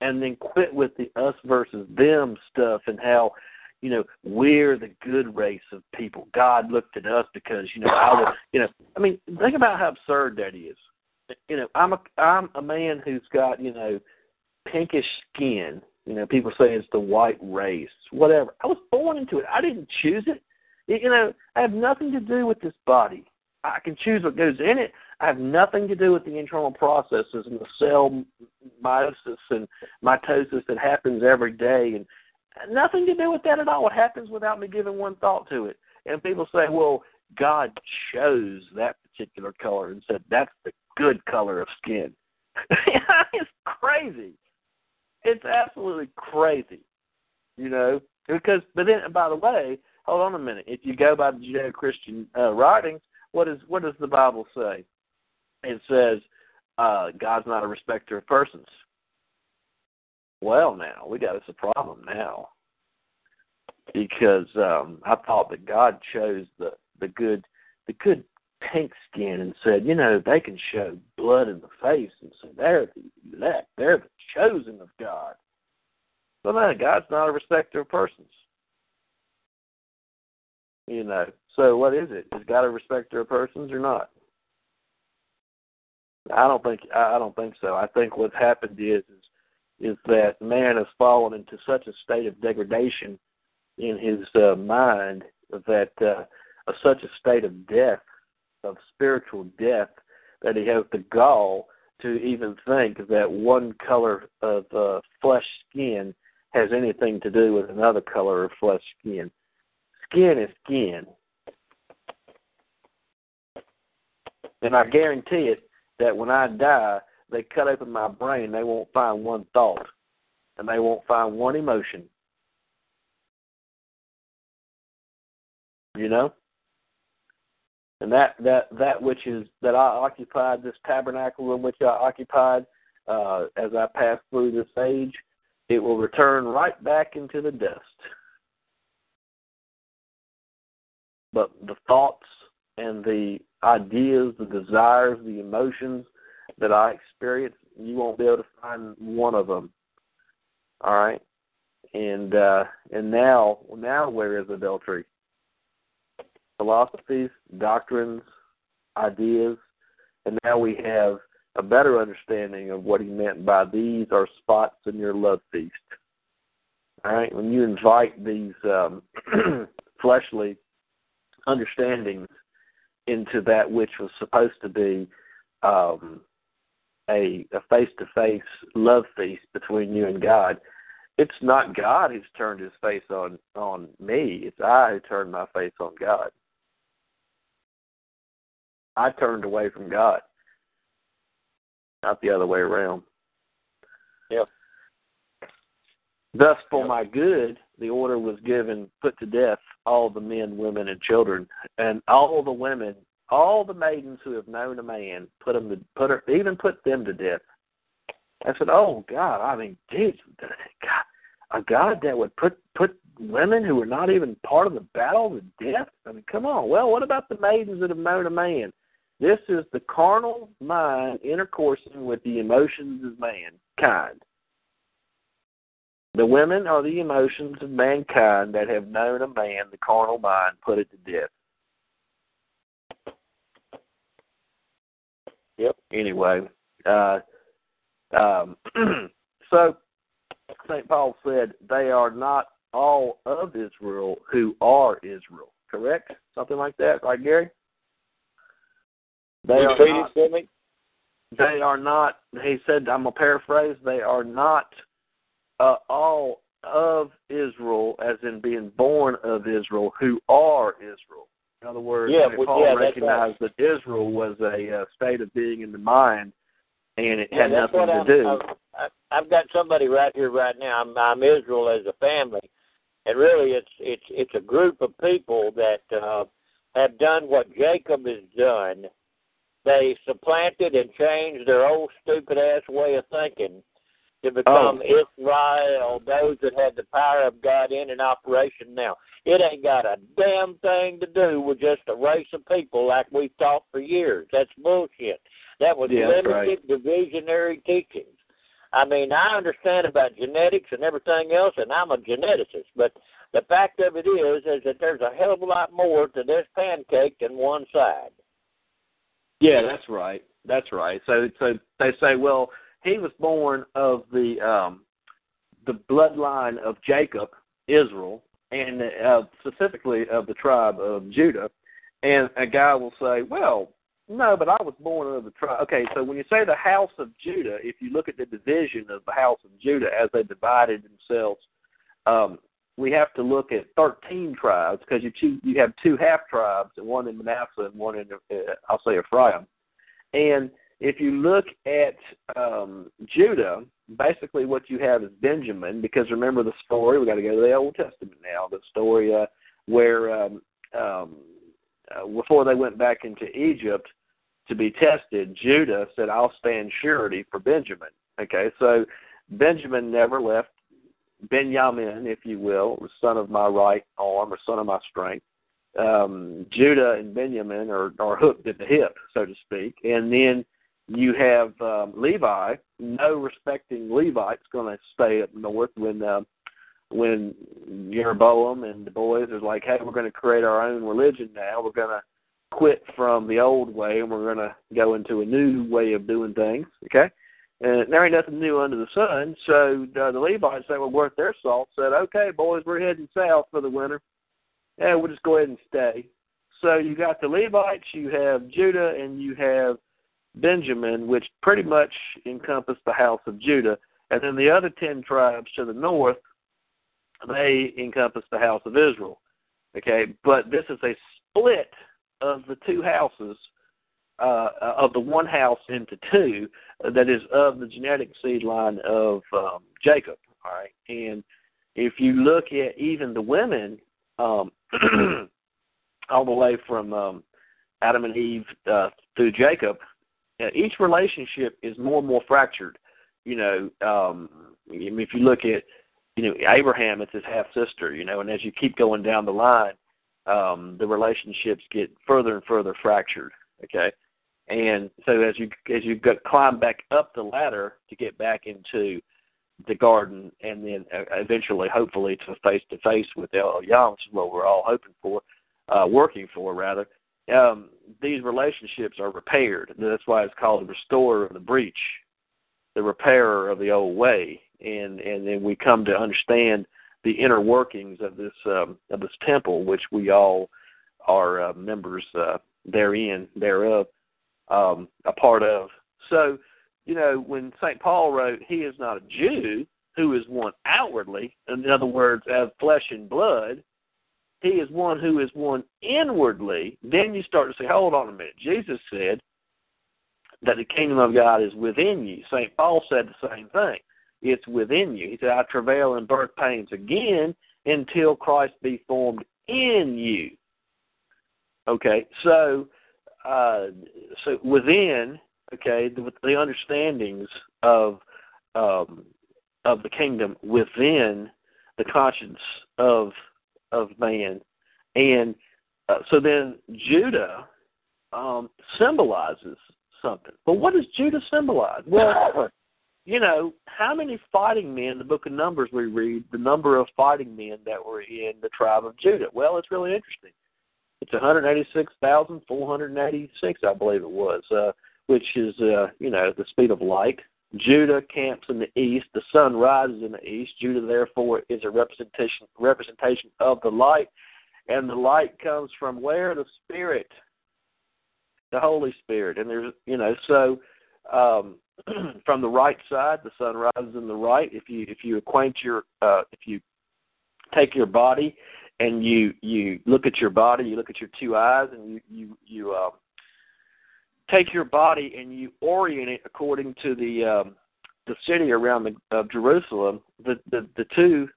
and then quit with the us versus them stuff and how you know we're the good race of people. God looked at us because you know I was you know I mean think about how absurd that is. You know I'm a I'm a man who's got you know pinkish skin you know, people say it's the white race, whatever. I was born into it. I didn't choose it. You know, I have nothing to do with this body. I can choose what goes in it. I have nothing to do with the internal processes and the cell meiosis and mitosis that happens every day, and nothing to do with that at all. It happens without me giving one thought to it. And people say, "Well, God chose that particular color and said that's the good color of skin." it's crazy. It's absolutely crazy, you know. Because, but then, by the way, hold on a minute. If you go by the Judeo-Christian uh, writings, what is what does the Bible say? It says uh, God's not a respecter of persons. Well, now we got us a problem now because um, I thought that God chose the the good the good pink skin and said, you know, they can show blood in the face and say they're the elect, they're the chosen of God. But no, God's not a respecter of persons. You know, so what is it? Is God a respecter of persons or not? I don't think I don't think so. I think what's happened is is is that man has fallen into such a state of degradation in his uh, mind that uh, such a state of death of spiritual death that he has the gall to even think that one color of uh, flesh skin has anything to do with another color of flesh skin. Skin is skin. And I guarantee it that when I die, they cut open my brain, they won't find one thought and they won't find one emotion. You know? And that that that which is that I occupied this tabernacle in which I occupied uh, as I pass through this age, it will return right back into the dust. But the thoughts and the ideas, the desires, the emotions that I experience, you won't be able to find one of them. All right, and uh, and now now where is adultery? Philosophies, doctrines, ideas, and now we have a better understanding of what he meant by these are spots in your love feast. All right, when you invite these um, fleshly understandings into that which was supposed to be um, a face to face love feast between you and God, it's not God who's turned his face on on me. It's I who turned my face on God. I turned away from God, not the other way around. Yep. Thus, for Yep. my good, the order was given: put to death all the men, women, and children, and all the women, all the maidens who have known a man. Put them to put her, even put them to death. I said, "Oh God! I mean, dude, God, a God that would put put women who were not even part of the battle to death? I mean, come on. Well, what about the maidens that have known a man? This is the carnal mind intercoursing with the emotions of mankind. The women are the emotions of mankind that have known a man, the carnal mind, put it to death. Yep. Anyway, uh, um, so St. Paul said they are not all of Israel who are Israel. Correct? Something like that, right, Gary? They are not, to me. they are not. He said, I'm gonna paraphrase. They are not uh, all of Israel, as in being born of Israel, who are Israel. In other words, Yeah, well, Paul yeah, recognized that Israel was a uh, state of being in the mind, and it had that's nothing to I'm, do. I'm, I've got somebody right here, right now. I'm, I'm Israel as a family, and really, it's it's it's a group of people that uh, have done what Jacob has done. They supplanted and changed their old stupid ass way of thinking to oh. become Israel, those that had the power of God in operation now. It ain't got a damn thing to do with just a race of people like we've taught for years. That's bullshit. That was Yeah, limited divisionary teachings. I mean, I understand about genetics and everything else, and I'm a geneticist, but the fact of it is, is that there's a hell of a lot more to this pancake than one side. Yeah, that's right. That's right. So so they say, well, he was born of the um the bloodline of Jacob, Israel, and uh, specifically of the tribe of Judah. And a guy will say, well, no, but I was born of the tribe. Okay, so when you say the house of Judah, if you look at the division of the house of Judah as they divided themselves, um, we have to look at 13 tribes because you choose, you have two half tribes, one in Manasseh and one in uh, I'll say Ephraim. And if you look at um, Judah, basically what you have is Benjamin, because remember the story. We got to go to the Old Testament now. The story uh, where um, um, uh, before they went back into Egypt to be tested, Judah said, "I'll stand surety for Benjamin." Okay, so Benjamin never left Benjamin, if you will, the son of my right arm or son of my strength. Um, Judah and Benjamin are, are hooked at the hip, so to speak. And then you have um, Levi, no respecting Levite's going to stay up north when uh, when Jeroboam and the boys are like, hey, we're going to create our own religion now. We're going to quit from the old way and we're going to go into a new way of doing things. Okay. And there ain't nothing new under the sun. So uh, the Levites, they were worth their salt, said, okay, boys, we're heading south for the winter. Yeah, we'll just go ahead and stay. So you got the Levites, you have Judah, and you have Benjamin, which pretty much encompass the house of Judah. And then the other 10 tribes to the north, they encompass the house of Israel. Okay, but this is a split of the two houses, uh, of the one house into two, uh, that is of the genetic seed line of um, Jacob. All right, and if you look at even the women, um, all the way from um, Adam and Eve uh, through Jacob, uh, each relationship is more and more fractured. You know, um, if you look at, you know, Abraham, it's his half sister. You know, and as you keep going down the line, um, the relationships get further and further fractured. Okay, and so as you as you climb back up the ladder to get back into the garden, and then uh, eventually, hopefully, to face to face with El which is what we're all hoping for, uh, working for rather. um, these relationships are repaired. That's why it's called the restorer of the breach, the repairer of the old way, and and then we come to understand the inner workings of this um, of this temple, which we all are uh, members uh, therein, thereof, um, a part of. So, you know, when St. Paul wrote, He is not a Jew who is one outwardly, in other words, of flesh and blood, He is one who is one inwardly, then you start to say, hold on a minute. Jesus said that the kingdom of God is within you. St. Paul said the same thing. It's within you. He said, I travail in birth pains again until Christ be formed in you. Okay, so uh, so within okay the, the understandings of um, of the kingdom within the conscience of of man, and uh, so then Judah um, symbolizes something. But what does Judah symbolize? Well, you know, how many fighting men the book of Numbers we read, the number of fighting men that were in the tribe of Judah? Well, it's really interesting. It's 186,486, I believe it was, uh, which is, uh, you know, the speed of light. Judah camps in the east. The sun rises in the east. Judah, therefore, is a representation representation of the light, and the light comes from where the Spirit, the Holy Spirit, and there's, you know, so um, from the right side, the sun rises in the right. If you if you acquaint your uh, if you take your body and you you look at your body, you look at your two eyes, and you you you uh, take your body and you orient it according to the um, the city around the of Jerusalem. The, the the two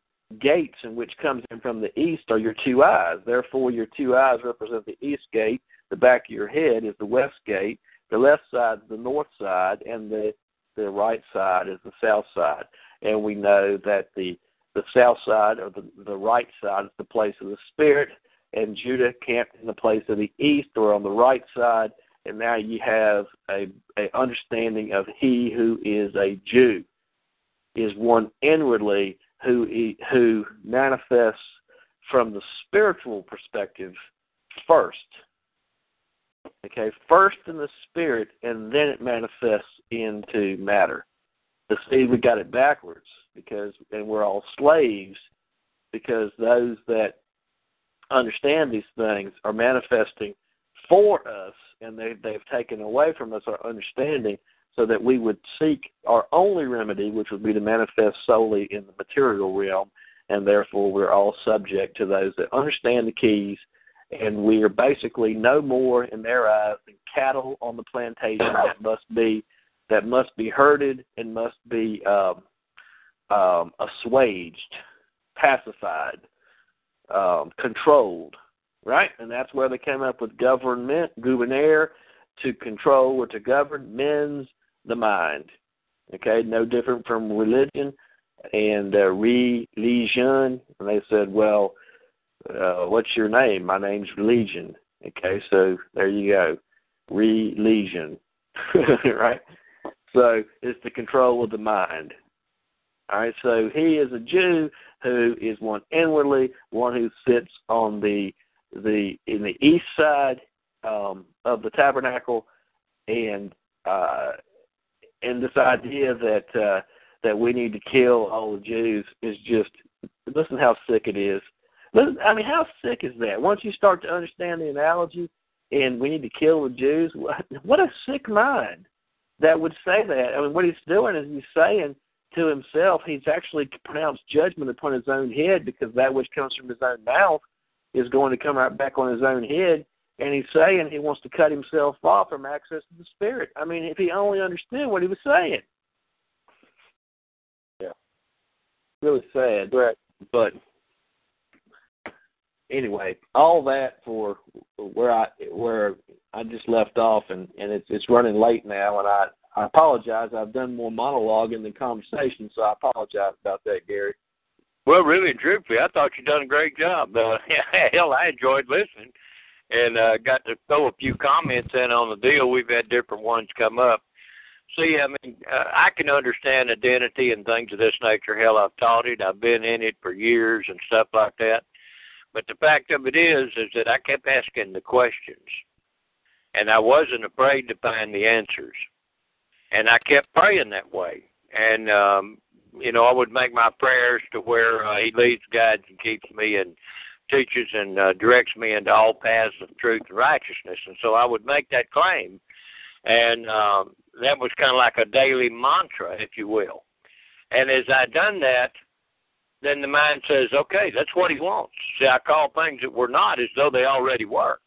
gates in which comes in from the east are your two eyes. Therefore, your two eyes represent the east gate. The back of your head is the west gate. The left side is the north side, and the the right side is the south side. And we know that the the south side or the, the right side is the place of the spirit, and Judah camped in the place of the east or on the right side, and now you have a, a understanding of he who is a Jew is one inwardly who who manifests from the spiritual perspective first. Okay, first in the spirit, and then it manifests into matter. The see, we got it backwards because and we're all slaves because those that understand these things are manifesting for us and they they've taken away from us our understanding so that we would seek our only remedy which would be to manifest solely in the material realm. And therefore we're all subject to those that understand the keys and we are basically no more in their eyes than cattle on the plantation that must be that must be herded and must be um, um, assuaged, pacified, um, controlled, right? And that's where they came up with government, gouvernaire, to control or to govern men's the mind. Okay, no different from religion and uh, religion. And they said, well, uh, what's your name? My name's Legion. Okay, so there you go, religion, right? So it's the control of the mind. All right, so he is a Jew who is one inwardly, one who sits on the the in the east side um, of the tabernacle, and uh, and this idea that uh, that we need to kill all the Jews is just listen how sick it is. Listen, I mean, how sick is that? Once you start to understand the analogy, and we need to kill the Jews, what a sick mind that would say that. I mean, what he's doing is he's saying to himself, he's actually pronounced judgment upon his own head because that which comes from his own mouth is going to come right back on his own head. And he's saying he wants to cut himself off from access to the Spirit. I mean, if he only understood what he was saying. Yeah. Really sad. Right. But anyway, all that for where I where I just left off, and and it's it's running late now, and I I apologize. I've done more monologuing than conversation, so I apologize about that, Gary. Well, really and truthfully, I thought you'd done a great job. Uh, hell, I enjoyed listening, and uh, got to throw a few comments in on the deal. We've had different ones come up. See, I mean, uh, I can understand identity and things of this nature. Hell, I've taught it. I've been in it for years and stuff like that. But the fact of it is, is that I kept asking the questions. and I wasn't afraid to find the answers. And I kept praying that way. And um, you know, I would make my prayers to where uh, He leads, guides, and keeps me, and teaches and uh, directs me into all paths of truth and righteousness. And so I would make that claim, and um, that was kind of like a daily mantra, if you will. And as I done that, then the mind says, "Okay, that's what He wants." See, I call things that were not as though they already were,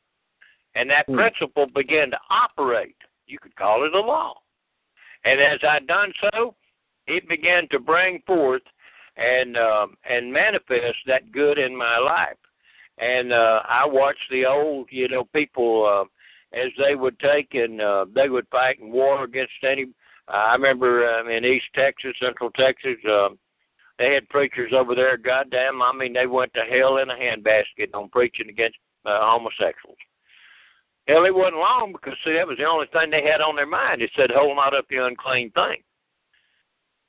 and that Hmm. principle began to operate. You could call it a law. And as I done so, it began to bring forth and um, and manifest that good in my life. And uh, I watched the old, you know, people uh, as they would take and uh, they would fight in war against any. I remember um, in East Texas, Central Texas, um, they had preachers over there. Goddamn, I mean, they went to hell in a handbasket on preaching against uh, homosexuals. Hell, it wasn't long because see, that was the only thing they had on their mind. It said, "Hold not up the unclean thing."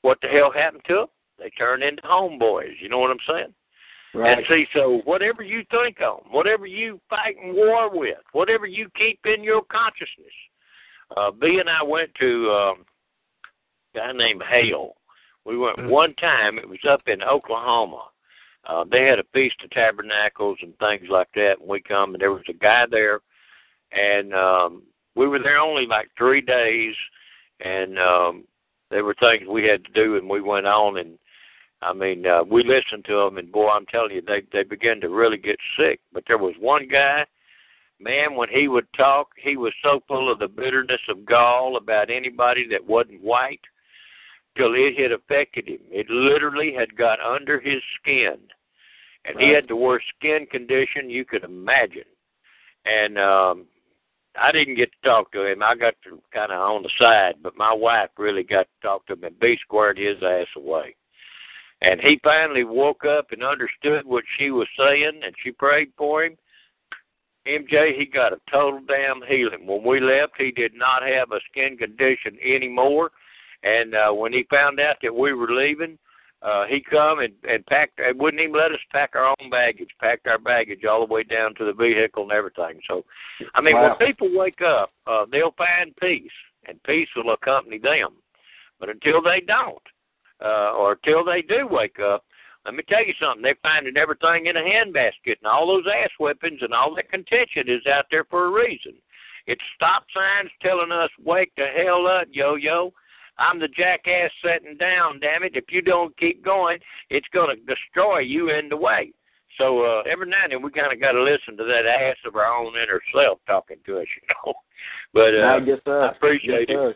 What the hell happened to them? They turned into homeboys. You know what I'm saying? Right. And see, so whatever you think on, whatever you fight in war with, whatever you keep in your consciousness. Uh, B and I went to um, a guy named Hale. We went one time. It was up in Oklahoma. Uh, they had a feast of tabernacles and things like that. And we come, and there was a guy there, and um, we were there only like three days, and um, there were things we had to do, and we went on and I mean, uh, we listened to them, and boy, I'm telling you, they they began to really get sick. But there was one guy, man, when he would talk, he was so full of the bitterness of gall about anybody that wasn't white, till it had affected him. It literally had got under his skin, and he had the worst skin condition you could imagine. And um I didn't get to talk to him. I got to kind of on the side, but my wife really got to talk to him, and B squared his ass away. And he finally woke up and understood what she was saying, and she prayed for him. MJ, he got a total damn healing. When we left, he did not have a skin condition anymore. And uh, when he found out that we were leaving, uh, he come and, and packed. And wouldn't even let us pack our own baggage. Packed our baggage all the way down to the vehicle and everything. So, I mean, Wow. when people wake up, uh, they'll find peace, and peace will accompany them. But until they don't, uh, or till they do wake up, let me tell you something. They're finding everything in a handbasket, and all those ass whippings and all that contention is out there for a reason. It's stop signs telling us, "Wake the hell up, yo-yo." I'm the jackass sitting down. Damn it! If you don't keep going, it's going to destroy you in the way. So uh, every now and then we kind of got to listen to that ass of our own inner self talking to us, you know. But uh, I guess sir. I appreciate yes, it. Sir.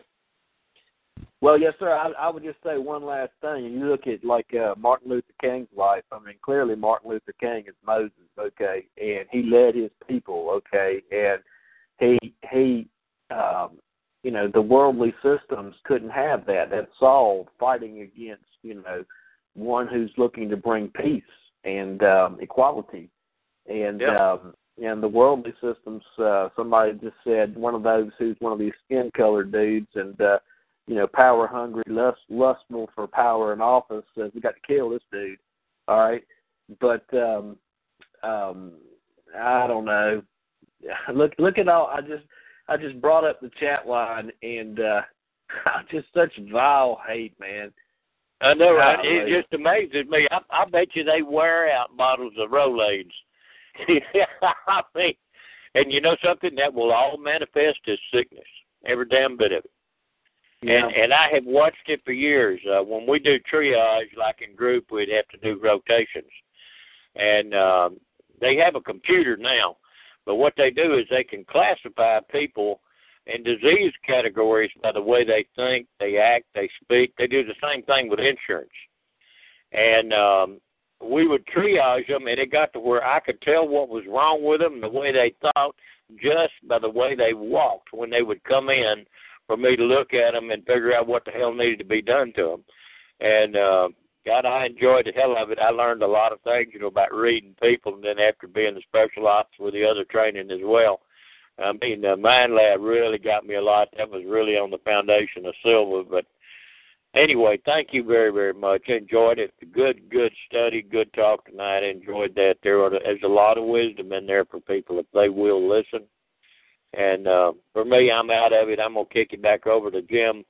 Well, yes, sir. I, I would just say one last thing. You look at like uh, Martin Luther King's life. I mean, clearly Martin Luther King is Moses, okay, and he led his people, okay, and he he, um, you know, the worldly systems couldn't have that. That Saul fighting against, you know, one who's looking to bring peace and um, equality, and Yeah. um, and the worldly systems. Uh, somebody just said one of those who's one of these skin colored dudes and. uh you know, power hungry, lust, lustful for power and office, says we got to kill this dude. All right, but um, um, I don't know. Look, look at all. I just, I just brought up the chat line, and uh, just such vile hate, man. I know, right? It just amazes me. I, I bet you they wear out bottles of Rolaids. I mean, and you know something that will all manifest as sickness, every damn bit of it. Yeah. And and I have watched it for years. Uh, when we do triage, like in group, we'd have to do rotations, and um, they have a computer now. But what they do is they can classify people in disease categories by the way they think, they act, they speak. They do the same thing with insurance. And um, we would triage them, and it got to where I could tell what was wrong with them, the way they thought, just by the way they walked when they would come in for me to look at them and figure out what the hell needed to be done to them. And uh, God, I enjoyed the hell of it. I learned a lot of things, you know, about reading people, and then after being the special ops with the other training as well. I mean, the Mind Lab really got me a lot. That was really on the foundation of silver. But anyway, thank you very, very much. Enjoyed it. Good, good study, good talk tonight. Enjoyed that. There are, there's a lot of wisdom in there for people if they will listen. And uh, for me, I'm out of it. I'm gonna kick it back over to Jim.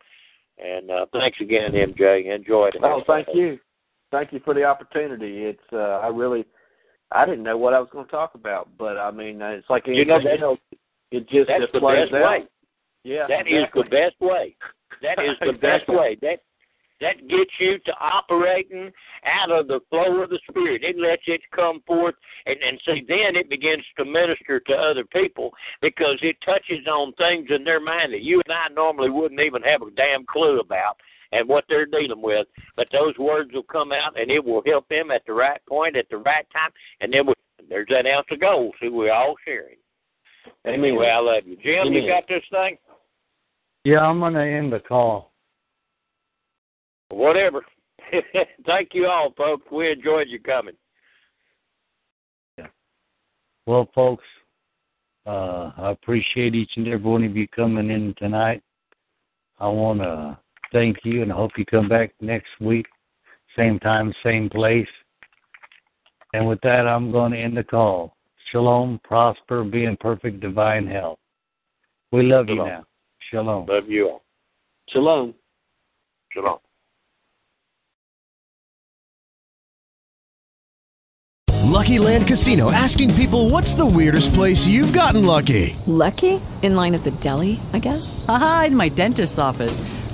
And uh, thanks again, MJ. Enjoyed it. Oh, thank you, thank you for the opportunity. It's uh, I really I didn't know what I was going to talk about, but I mean uh, it's like You know, else, it just That's the best out. way. Yeah, That is exactly. the best way. That is the best way. That that gets you to operating out of the flow of the spirit. It lets it come forth and, and see then it begins to minister to other people because it touches on things in their mind that you and I normally wouldn't even have a damn clue about and what they're dealing with. But those words will come out and it will help them at the right point at the right time and then we, there's that ounce of gold. See we're all sharing. Anyway, I love you. Jim, you got this thing? Yeah, I'm going to end the call. Whatever. Thank you all, folks. We enjoyed you coming. Yeah. Well, folks, uh, I appreciate each and every one of you coming in tonight. I want to thank you and I hope you come back next week, same time, same place. And with that, I'm going to end the call. Shalom, prosper, be in perfect divine health. We love you Shalom. now. Shalom. Love you all. Shalom. Shalom. Lucky Land Casino asking people what's the weirdest place you've gotten lucky? Lucky? In line at the deli, I guess? Aha, in my dentist's office.